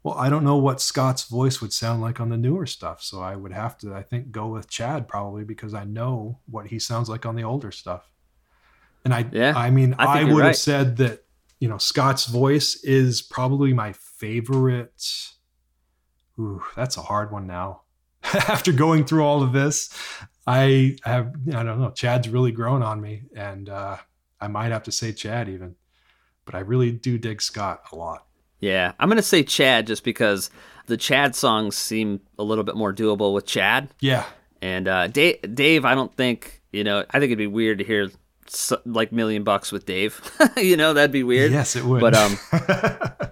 Well, I don't know what Scott's voice would sound like on the newer stuff, so I would have to, I think, go with Chad probably because I know what he sounds like on the older stuff. And I, Yeah, I mean, I I, would right. have said that you know Scott's voice is probably my favorite. Ooh, that's a hard one now. After going through all of this, I have, I don't know, Chad's really grown on me, and uh, I might have to say Chad even, but I really do dig Scott a lot. Yeah, I'm gonna say Chad just because the Chad songs seem a little bit more doable with Chad. Yeah, And uh, Dave, Dave, I don't think you know. I think it'd be weird to hear s like Million Bucks with Dave. you know, that'd be weird. yes, it would. But um,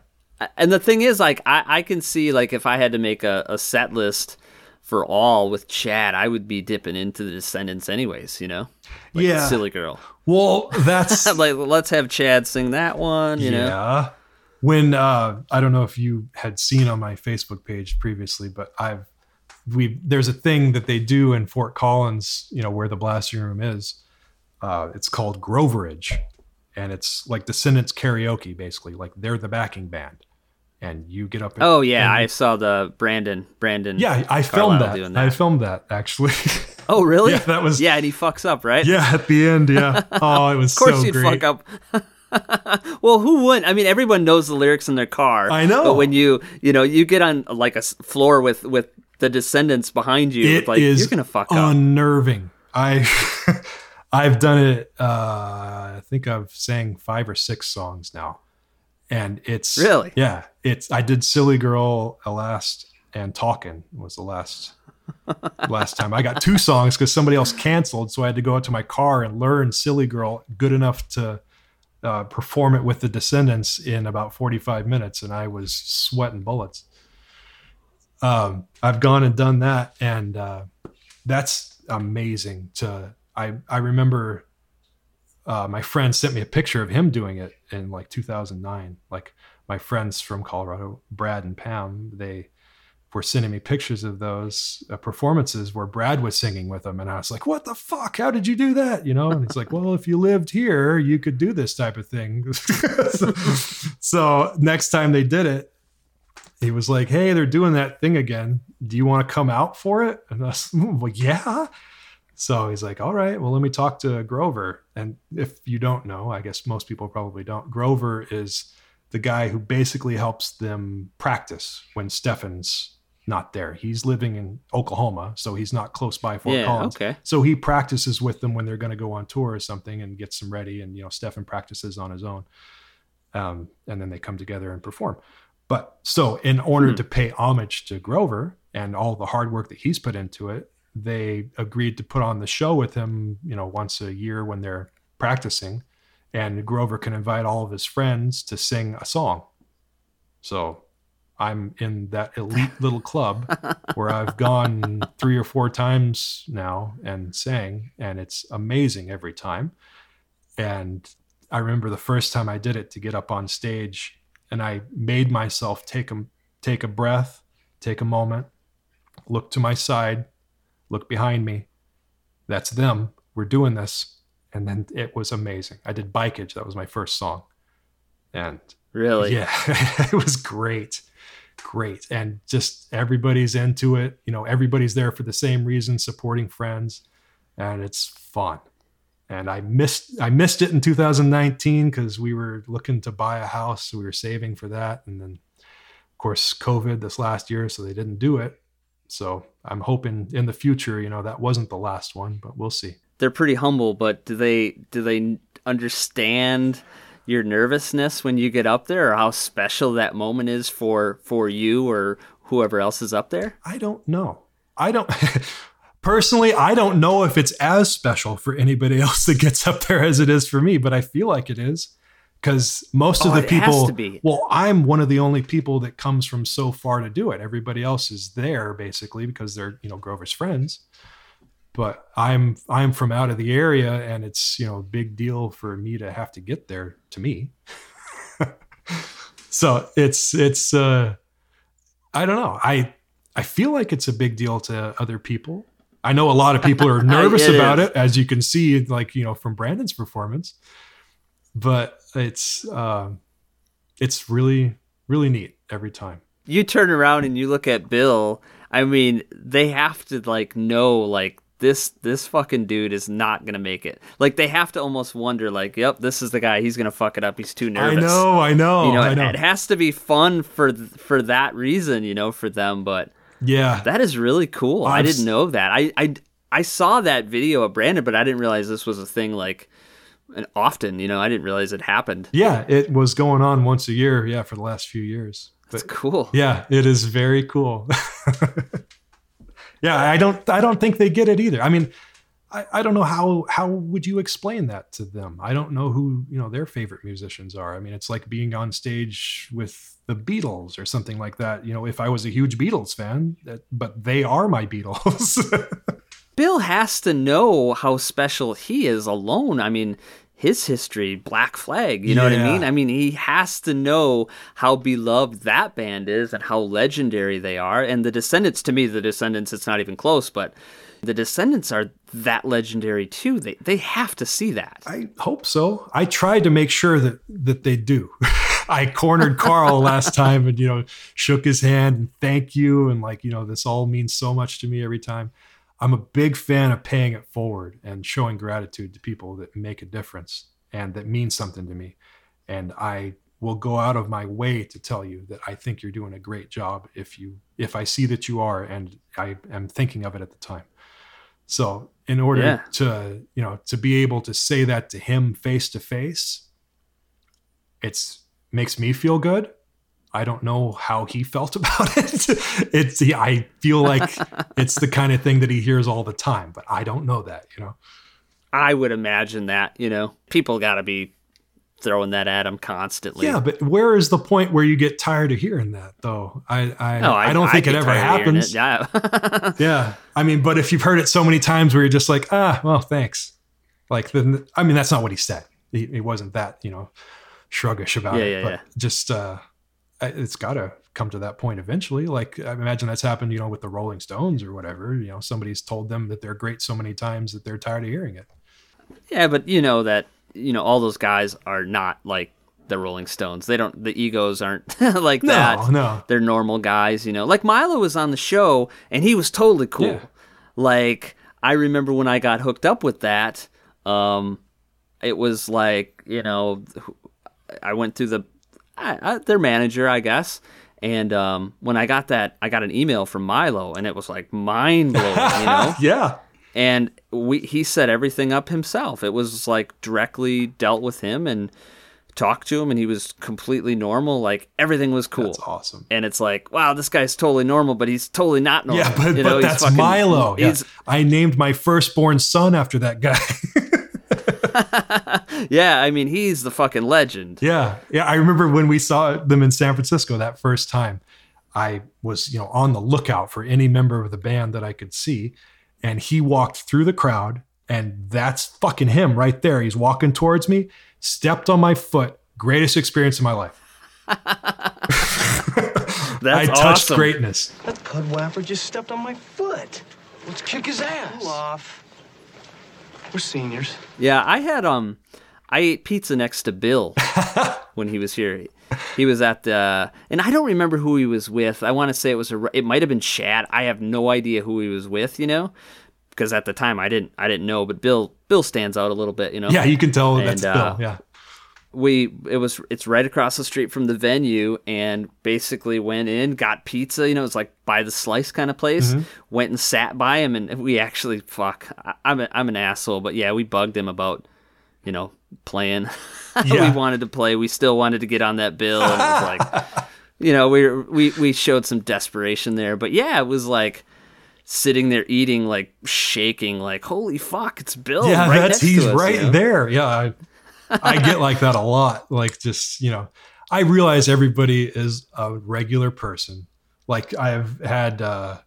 and the thing is, like, I, I can see like if I had to make a, a set list for all with Chad, I would be dipping into the Descendents anyways. You know, like Yeah. Silly Girl. well, that's like, let's have Chad sing that one. You know, yeah. When uh, I don't know if you had seen on my Facebook page previously, but I've we there's a thing that they do in Fort Collins, you know, where the blasting room is. Uh, it's called Groveridge, and it's like Descendents karaoke, basically. Like they're the backing band, and you get up. And, Oh yeah, I saw the Brandon. Brandon. yeah, I filmed that. doing I filmed that actually. Oh really? Yeah, that was- Yeah, and he fucks up, right? yeah, at the end, yeah. Oh, it was Of course so you'd great. fuck up. well, who wouldn't? I mean, everyone knows the lyrics in their car. I know. But when you, you know, you get on like a floor with with the Descendents behind you, It like is you're gonna fuck up. unnerving. I I've done it. Uh, I think I've sang five or six songs now, and it's Really? yeah. It's I did "Silly Girl" uh, last and Talking was the last last time. I got two songs because somebody else canceled, so I had to go out to my car and learn "Silly Girl" good enough to. Uh, perform it with the Descendents in about 45 minutes, and I was sweating bullets um, I've gone and done that, and uh, that's amazing. To I I remember uh, my friend sent me a picture of him doing it in like 2009. Like my friends from Colorado, Brad and Pam, they were sending me pictures of those uh, performances where Brad was singing with them, and I was like, "What the fuck? How did you do that?" You know? And he's like, "Well, if you lived here, you could do this type of thing." so, so next time they did it, he was like, "Hey, they're doing that thing again. Do you want to come out for it?" And I was like, "Yeah." So he's like, "All right, well, let me talk to Grover." And if you don't know, I guess most people probably don't. Grover is the guy who basically helps them practice when Stephen's not there. He's living in Oklahoma, so he's not close by Fort Yeah, Collins. okay. So he practices with them when they're going to go on tour or something and gets them ready. And you know, Stephen practices on his own, um, and then they come together and perform. But so, in order Hmm. to pay homage to Grover and all the hard work that he's put into it, they agreed to put on the show with him, you know, once a year when they're practicing. And Grover can invite all of his friends to sing a song. So I'm in that elite little club where I've gone three or four times now and sang, and it's amazing every time. And I remember the first time I did it to get up on stage, and I made myself take a take a breath, take a moment, look to my side, look behind me. That's them. We're doing this, and then it was amazing. I did Bikeage. That was my first song, and Really? yeah, it was great. Great. And just everybody's into it. You know, everybody's there for the same reason, supporting friends. And it's fun. And I missed I missed it in 2019 because we were looking to buy a house. So we were saving for that. And then of course COVID this last year, so they didn't do it. So I'm hoping in the future, you know, that wasn't the last one, but we'll see. They're pretty humble, but do they do they understand your nervousness when you get up there, or how special that moment is for for you or whoever else is up there? I don't know. I don't personally, I don't know if it's as special for anybody else that gets up there as it is for me, but I feel like it is because most Oh, of the people, well, I'm one of the only people that comes from so far to do it. Everybody else is there basically because they're, you know, Grover's friends. But I'm I'm from out of the area and it's, you know, a big deal for me to have to get there to me. so it's it's uh I don't know. I I feel like it's a big deal to other people. I know a lot of people are nervous It about is. it, as you can see, like you know from Brandon's performance. But it's um, it's really really neat every time. you turn around and you look at Bill. I mean, they have to like know like this this fucking dude is not gonna make it. Like they have to almost wonder like, yep, this is the guy. He's gonna fuck it up. He's too nervous. I know, I know, You know, I it, know. it has to be fun for for that reason. You know, for them. But yeah, that is really cool. I I've didn't know that. I I I saw that video of Brandon, but I didn't realize this was a thing like often. You know, I didn't realize it happened. yeah. It was going on once a year. Yeah, for the last few years. That's But cool. yeah, it is very cool. yeah, I don't, I don't think they get it either. I mean, I, I don't know how how would you explain that to them? I don't know who you know their favorite musicians are. I mean, it's like being on stage with the Beatles or something like that. You know, if I was a huge Beatles fan, that, but they are my Beatles. Bill has to know how special he is alone. I mean, his history, Black Flag, you know what I mean? I mean, he has to know how beloved that band is and how legendary they are. And the Descendents, to me, the Descendents, it's not even close, but the Descendents are that legendary too. They they have to see that. I hope so. I tried to make sure that that they do. I cornered Karl last time and you know shook his hand and thank you and like you know this all means so much to me every time. I'm a big fan of paying it forward and showing gratitude to people that make a difference and that mean something to me. And I will go out of my way to tell you that I think you're doing a great job if you if I see that you are and I am thinking of it at the time. So in order Yeah. to you know to be able to say that to him face to face, it's makes me feel good. I don't know how he felt about it. It's the I feel like it's the kind of thing that he hears all the time, but I don't know that, you know. I would imagine that, you know, people got to be throwing that at him constantly. Yeah, but where is the point where you get tired of hearing that though? I I, No, I, don't think it ever tired of hearing happens. it. Yeah. Yeah. I mean, but if you've heard it so many times where you're just like, ah, well, thanks. Like, then, I mean, that's not what he said. He, he wasn't that, you know, shruggish about Yeah, it. yeah, but yeah. just, uh, I- it's got to come to that point eventually. Like, I imagine that's happened, you know, with the Rolling Stones or whatever. You know, somebody's told them that they're great so many times that they're tired of hearing it. Yeah, but you know that you know all those guys are not like the Rolling Stones. They don't. The egos aren't like No, that. no. They're normal guys. You know, like Milo was on the show and he was totally cool. Yeah. Like I remember when I got hooked up with that. Um, it was like you know, I went through the I, I, their manager, I guess. And um, when I got that, I got an email from Milo, and it was like mind blowing, you know Yeah. and we he set everything up himself. It was like directly dealt with him and talked to him, and he was completely normal. Like everything was cool. That's awesome. And it's like, wow, this guy's totally normal, but he's totally not normal. Yeah, but, You but know, he's that's fucking- Milo. Yeah. I named my firstborn son after that guy. yeah, I mean, he's the fucking legend. Yeah. Yeah. I remember when we saw them in San Francisco that first time, I was, you know, on the lookout for any member of the band that I could see. And he walked through the crowd, and that's fucking him right there. He's walking towards me, stepped on my foot. Greatest experience of my life. That's I touched awesome. greatness. That Cud Waffer just stepped on my foot. Let's kick his ass. Cool off. We're seniors. Yeah, I had um, I ate pizza next to Bill when he was here. He was at the, and I don't remember who he was with. I want to say it was a, it might have been Chad. I have no idea who he was with. You know, because at the time I didn't, I didn't know. But Bill, Bill stands out a little bit. You know. Yeah, you can tell that's uh, Bill. Yeah. We it was it's right across the street from the venue and basically went in got pizza you know it's like by the slice kind of place Mm-hmm. went and sat by him and we actually fuck I, I'm a, I'm an asshole but yeah we bugged him about you know playing Yeah. we wanted to play we still wanted to get on that bill and it was like you know we we we showed some desperation there but yeah it was like sitting there eating like shaking like holy fuck it's bill yeah, right that's he's right you know? there. Yeah, I, I get like that a lot. Like just you know, I realize everybody is a regular person. Like I've had, uh,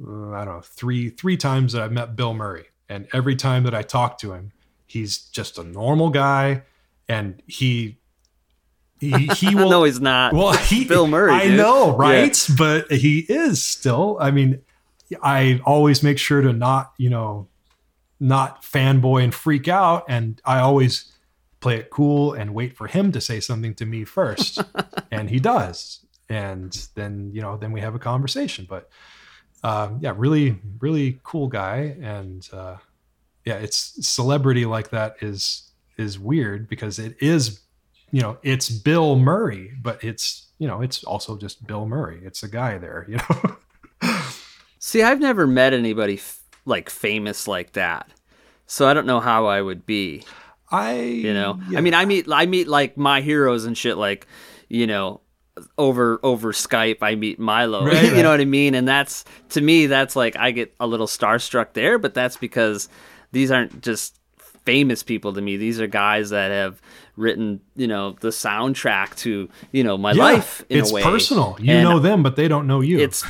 I don't know, three three times that I've met Bill Murray, and every time that I talk to him, he's just a normal guy, and he. He, he will no he's not well, he, Bill Murray, I dude. know, Yeah. right? But he is still. I mean, I always make sure to not, you know, not fanboy and freak out, and I always play it cool and wait for him to say something to me first, and he does. and then you know then we have a conversation. But um, yeah, really really cool guy, and uh, yeah, it's celebrity like that is is weird because it is you know it's Bill Murray, but it's you know it's also just Bill Murray. It's a guy there, you know. See, I've never met anybody f- like famous like that, so I don't know how I would be. I You know, yeah. I mean, I meet I meet like my heroes and shit, like you know, over over Skype. I meet Milo. Right, you right. know what I mean? And that's to me, that's like I get a little starstruck there, but that's because these aren't just famous people to me. These are guys that have written, you know, the soundtrack to you know my Yeah, life in it's a way. personal. You And know them, but they don't know you. it's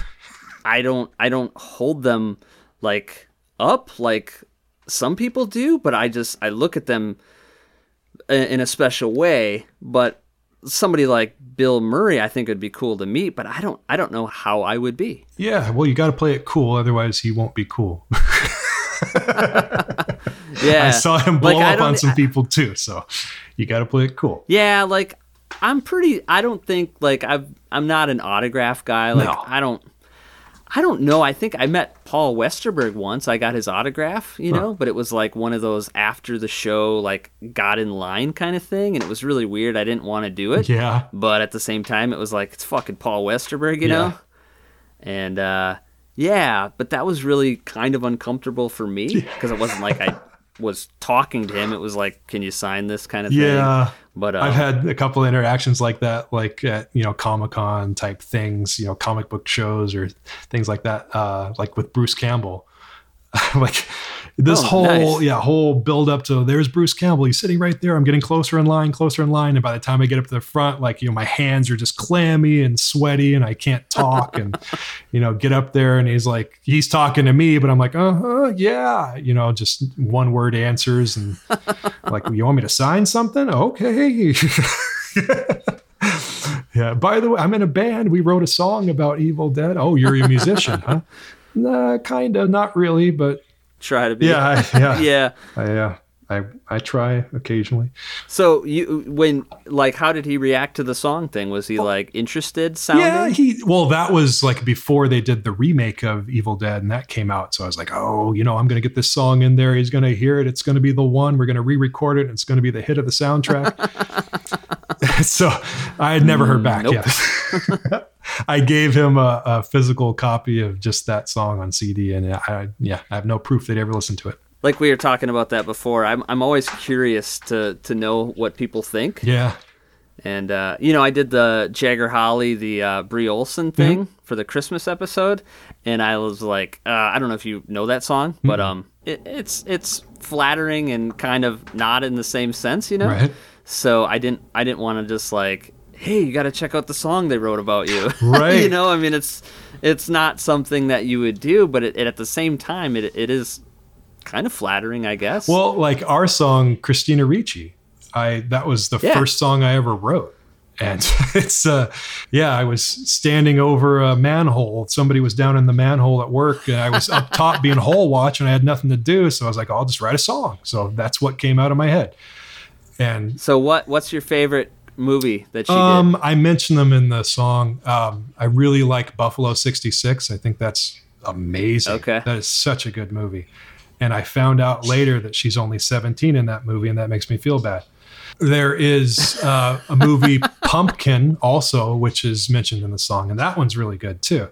I don't I don't hold them like up like some people do, but I just I look at them in a special way. But somebody like Bill Murray, I think it would be cool to meet, but I don't I don't know how I would be. yeah. Well, you got to play it cool, otherwise he won't be cool. Yeah, I saw him blow Like, up on some people too, so you got to play it cool. Yeah, like I'm pretty. I don't think like I've. I'm not an autograph guy. Like No. I don't. I don't know. I think I met Paul Westerberg once. I got his autograph, you know, but it was like one of those after the show, like got in line kind of thing, and it was really weird. I didn't want to do it. Yeah. But at the same time, it was like it's fucking Paul Westerberg, you Yeah. know. And uh, yeah, but that was really kind of uncomfortable for me because it wasn't like I was talking to him. It was like, "Can you sign this?" kind of thing. Yeah. But uh, I've had a couple of interactions like that, like at you know Comic Con type things, you know comic book shows or things like that, uh, like with Bruce Campbell. like this Oh, whole nice. yeah whole build up to there's Bruce Campbell. He's sitting right there. I'm getting closer in line, closer in line, and by the time I get up to the front, like you know my hands are just clammy and sweaty, and I can't talk, and you know get up there, and he's like he's talking to me, but I'm like uh huh yeah, you know just one word answers and like you want me to sign something? Okay. Yeah. By the way i'm in a band. We wrote a song about evil dead. Oh you're a musician huh nah kind of not really but try to be. yeah I, yeah yeah. I, uh, I i try occasionally So you when like how did he react to the song thing? Was he like interested sounding? yeah he well that was like before they did the remake of evil dead and that came out so i was like oh you know i'm gonna get this song in there he's gonna hear it it's gonna be the one we're gonna re-record it and it's gonna be the hit of the soundtrack so i had never heard back nope. yet i gave him a, a physical copy of just that song on cd and i yeah i have no proof they'd ever listened to it like we were talking about that before. I'm I'm always curious to to know what people think. yeah And uh, you know, I did the Jagger Holly, the uh, Bree Olson thing for the Christmas episode, and I was like, uh, I don't know if you know that song, but um, it, it's it's flattering and kind of not in the same sense, you know. Right. So I didn't I didn't want to just like, hey, you got to check out the song they wrote about you. Right. you know, I mean, it's it's not something that you would do, but it, it, at the same time, it it is kind of flattering, I guess. well like our song christina ricci i that was the Yeah. first song i ever wrote and it's uh yeah i was standing over a manhole somebody was down in the manhole at work and i was up top being hole watch and i had nothing to do so i was like i'll just write a song so that's what came out of my head and so what what's your favorite movie that she did? um i mentioned them in the song. Um i really like buffalo 66 i think that's amazing. Okay. that is such a good movie. And i found out later that she's only 17 in that movie and that makes me feel bad. There is uh, a movie pumpkin also which is mentioned in the song and that one's really good too.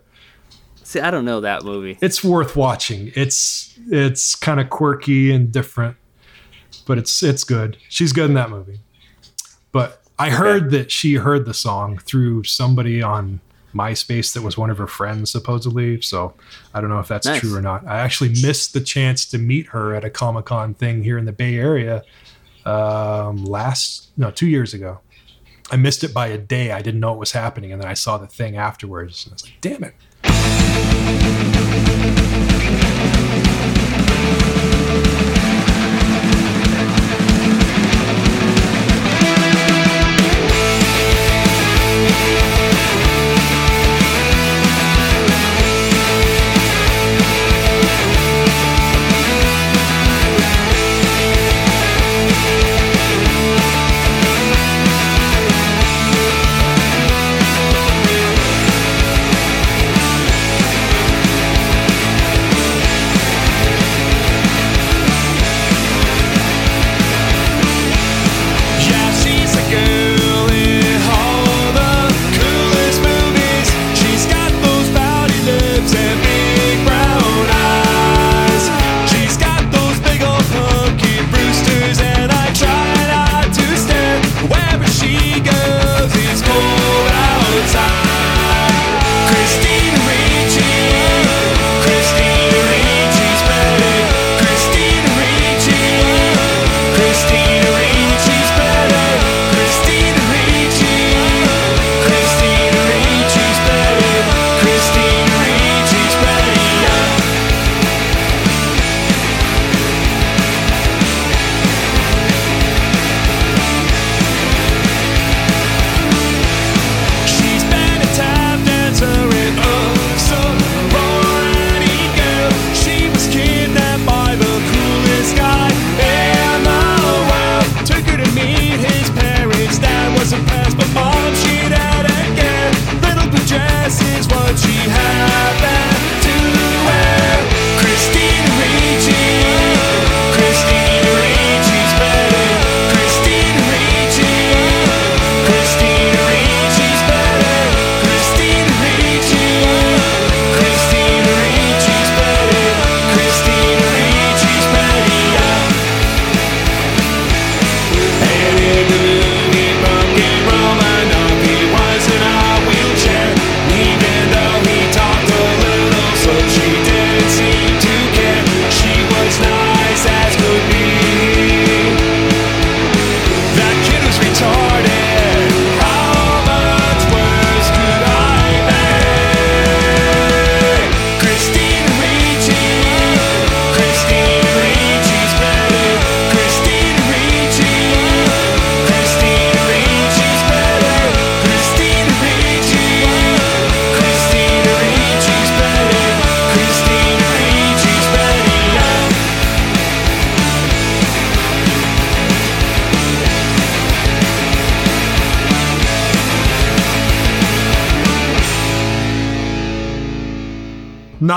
See, I don't know that movie. it's worth watching. It's it's kind of quirky and different but it's it's good. She's good in that movie. But i heard that she heard the song through somebody on myspace that was one of her friends supposedly. So i don't know if that's Nice. true or not. I actually missed the chance to meet her at a comic-con thing here in the bay area um last no two years ago. I missed it by a day. I didn't know it was happening and then i saw the thing afterwards and i was like damn it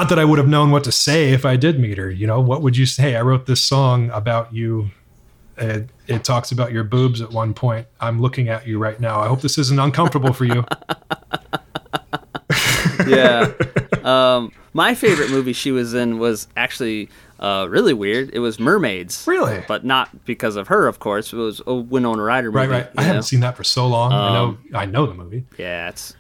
not that I would have known what to say if I did meet her. You know, what would you say? I wrote this song about you. It, it talks about your boobs at one point. I'm looking at you right now. I hope this isn't uncomfortable for you. yeah. Um, my favorite movie she was in was actually uh, really weird. It was Mermaids. Really? But not because of her, of course. It was a Winona Ryder movie. right, right. I you haven't seen that for so long. I know, Um, I know the movie. Yeah, it's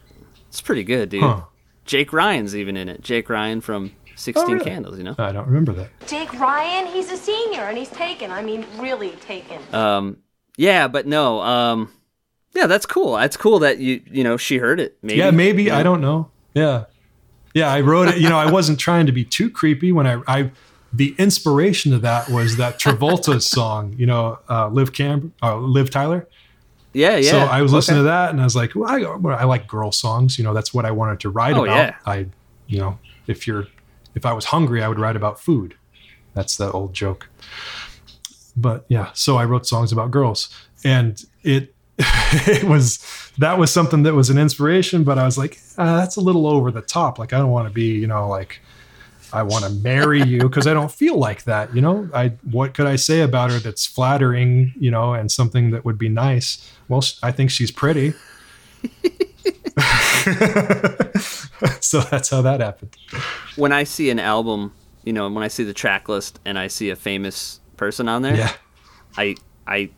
it's pretty good, dude. Huh. Jake Ryan's even in it. Jake Ryan from Sixteen Oh, really? Candles. You know. I don't remember that. Jake Ryan, he's a senior and he's taken. I mean, really taken. Um, yeah, but no. Um, yeah, that's cool. That's cool that you you know she heard it. Maybe. yeah, maybe. you know? I don't know. Yeah. Yeah, I wrote it. You know, I wasn't trying to be too creepy when I, I the inspiration to that was that Travolta's song, you know, uh, Liv Cam, uh, Liv Tyler. Yeah, yeah. So I was listening Okay. to that and I was like, well, I, I like girl songs. You know, that's what I wanted to write Oh, about. yeah. I, you know, if you're, if I was hungry, I would write about food. That's the old joke. But yeah, so I wrote songs about girls and it, it was, that was something that was an inspiration, but I was like, uh, that's a little over the top. Like, I don't want to be, you know, like, I want to marry you because I don't feel like that. You know, I what could I say about her that's flattering, you know, and something that would be nice? Well, I think she's pretty. so that's how that happened. when I see an album, you know, when I see the track list and I see a famous person on there, Yeah, I I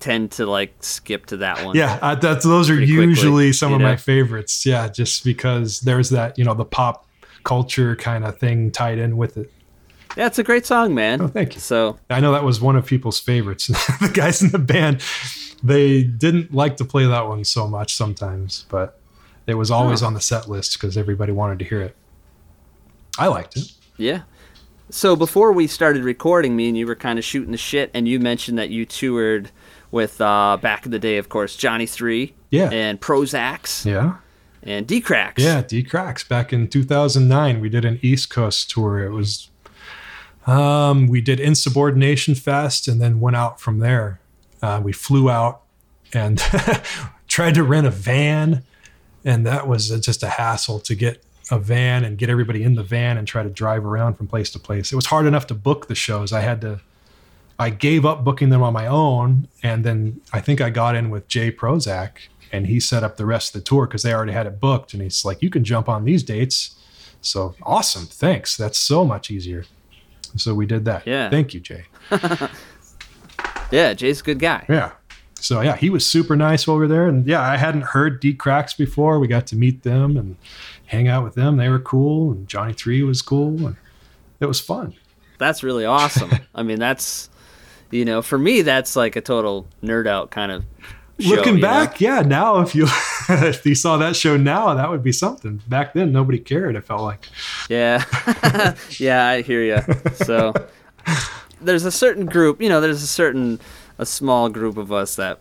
tend to like skip to that one. yeah. Uh, that's those are Pretty quickly, usually some of know? my favorites. Yeah, just because there's that you know the pop culture kind of thing tied in with it. Yeah, it's a great song, man. Oh, thank you. So I know that was one of people's favorites. the guys in the band, they didn't like to play that one so much sometimes, but it was always on the set list because everybody wanted to hear it. I liked it. yeah. So before we started recording, me and you were kind of shooting the shit, and you mentioned that you toured with uh, back in the day, of course, Johnny Three, Yeah. and Prozacs, Yeah. and D Cracks. Yeah, D Cracks. Back in 2009, we did an East Coast tour. It was, um, we did Insubordination Fest and then went out from there. Uh, we flew out and tried to rent a van. And that was just a hassle to get a van and get everybody in the van and try to drive around from place to place. It was hard enough to book the shows. I had to, I gave up booking them on my own. And then I think I got in with Jay Prozac and he set up the rest of the tour because they already had it booked. And he's like, you can jump on these dates. So awesome. Thanks. That's so much easier. So we did that. Yeah. Thank you, Jay. yeah. Jay's a good guy. Yeah. So yeah, he was super nice over there. And yeah, I hadn't heard D Cracks before. We got to meet them and hang out with them. They were cool. And Johnny Three was cool. And it was fun. That's really awesome. I mean, that's you know, for me, that's like a total nerd out kind of. Show, Looking you know? back, yeah, now if you if you saw that show now, that would be something. Back then, nobody cared. It felt like. Yeah. yeah, I hear you. So there's a certain group, you know, there's a certain a small group of us that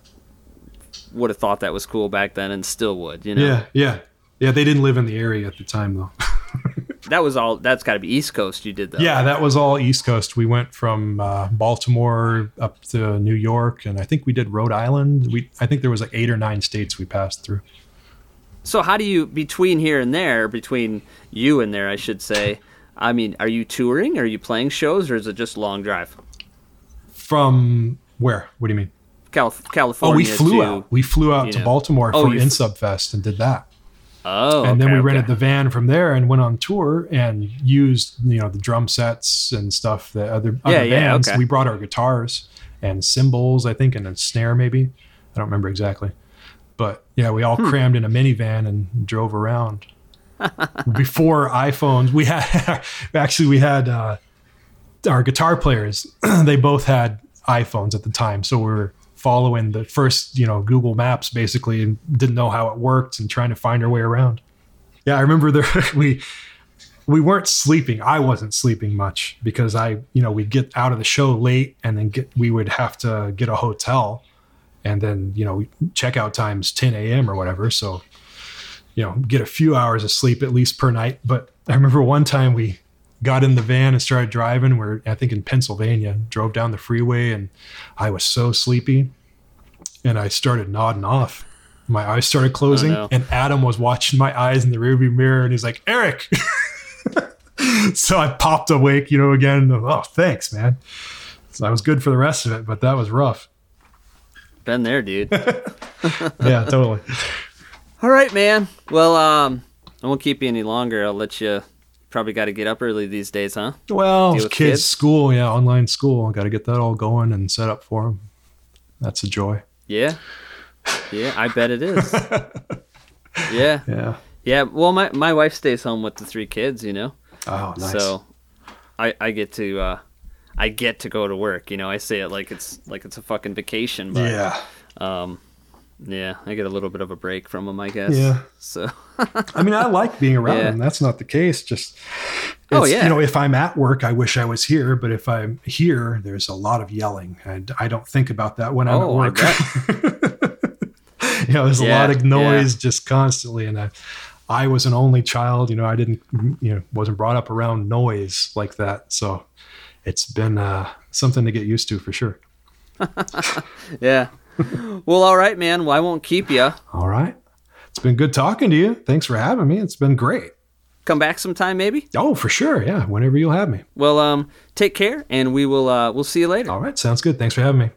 would have thought that was cool back then and still would, you know. Yeah, yeah, yeah. They didn't live in the area at the time though. That was all that's got to be East Coast you did though. Yeah, that was all East Coast. We went from uh, Baltimore up to New York, and I think we did Rhode Island. We I think there was like eight or nine states we passed through. So how do you between here and there, between you and there, I should say, I mean, are you touring? Are you playing shows or is it just long drive? From where? What do you mean? Calif- Oh, we flew to, out. We flew out to know. Baltimore Oh, for you Insubfest and did that. Oh, and then okay, we okay. rented the van from there and went on tour and used you know the drum sets and stuff that other other Yeah, yeah, bands. okay. We brought our guitars and cymbals, I think, and a snare maybe. I don't remember exactly, but yeah, we all Hmm. crammed in a minivan and drove around. Before iPhones, we had actually we had uh, our guitar players. they both had iPhones at the time, so we were following the first you know Google Maps basically and didn't know how it worked and trying to find our way around. Yeah, I remember there we we weren't sleeping. I wasn't sleeping much because I, you know, we'd get out of the show late and then get we would have to get a hotel and then, you know, checkout times 10 a.m. or whatever. So, you know, get a few hours of sleep at least per night. But I remember one time we got in the van and started driving. We're I think in Pennsylvania, drove down the freeway and I was so sleepy and I started nodding off. My eyes started oh, closing, no. and Adam was watching my eyes in the rearview mirror, and he's like, "Eric," so I popped awake, you know, again. Oh, thanks, man. So I was good for the rest of it, but that was rough. Been there, dude. Yeah, totally. All right, man. Well, um, I won't keep you any longer. I'll let you. Probably got to get up early these days, huh? Well, kids, kids? school, yeah, online school. I Got to get that all going and set up for them. That's a joy. Yeah. Yeah, I bet it is. yeah. Yeah. Yeah. Well, my, my wife stays home with the three kids, you know? Oh, nice. So I, I get to uh, I get to go to work, you know. I say it like it's like it's a fucking vacation, but yeah. um yeah, I get a little bit of a break from them, I guess. Yeah. So I mean, I like being around Yeah. them. That's not the case. Just, Oh, yeah. You know, if I'm at work, I wish I was here. But if I'm here, there's a lot of yelling, and I don't think about that when I'm Oh, at work. you know, there's a lot of noise just constantly, and I, I was an only child. You know, I didn't, you know, wasn't brought up around noise like that. So, it's been uh, something to get used to for sure. yeah. Well, all right, man. Well, I won't keep you. All right. It's been good talking to you. Thanks for having me. It's been great. Come back sometime, maybe. Oh, for sure. Yeah. Whenever you'll have me. Well, um, take care, and we will uh, we'll see you later. All right. Sounds good. Thanks for having me.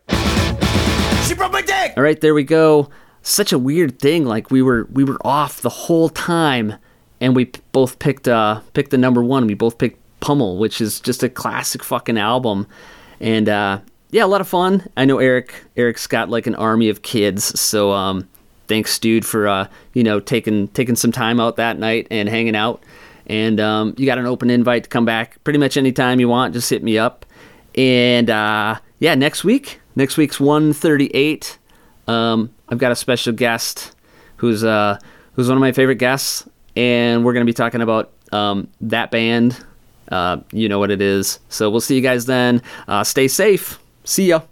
She broke my dick! All right, there we go. Such a weird thing. Like we were we were off the whole time, and we p- both picked uh picked the number one. We both picked Pummel, which is just a classic fucking album, and uh, yeah, a lot of fun. I know Eric Eric's got like an army of kids, so um, thanks, dude, for uh you know taking taking some time out that night and hanging out. And um, you got an open invite to come back pretty much anytime you want. Just hit me up. And uh, yeah, next week, next week's 138. Um, I've got a special guest who's uh, who's one of my favorite guests, and we're gonna be talking about um, that band. Uh, you know what it is. So we'll see you guys then. Uh, stay safe. See ya.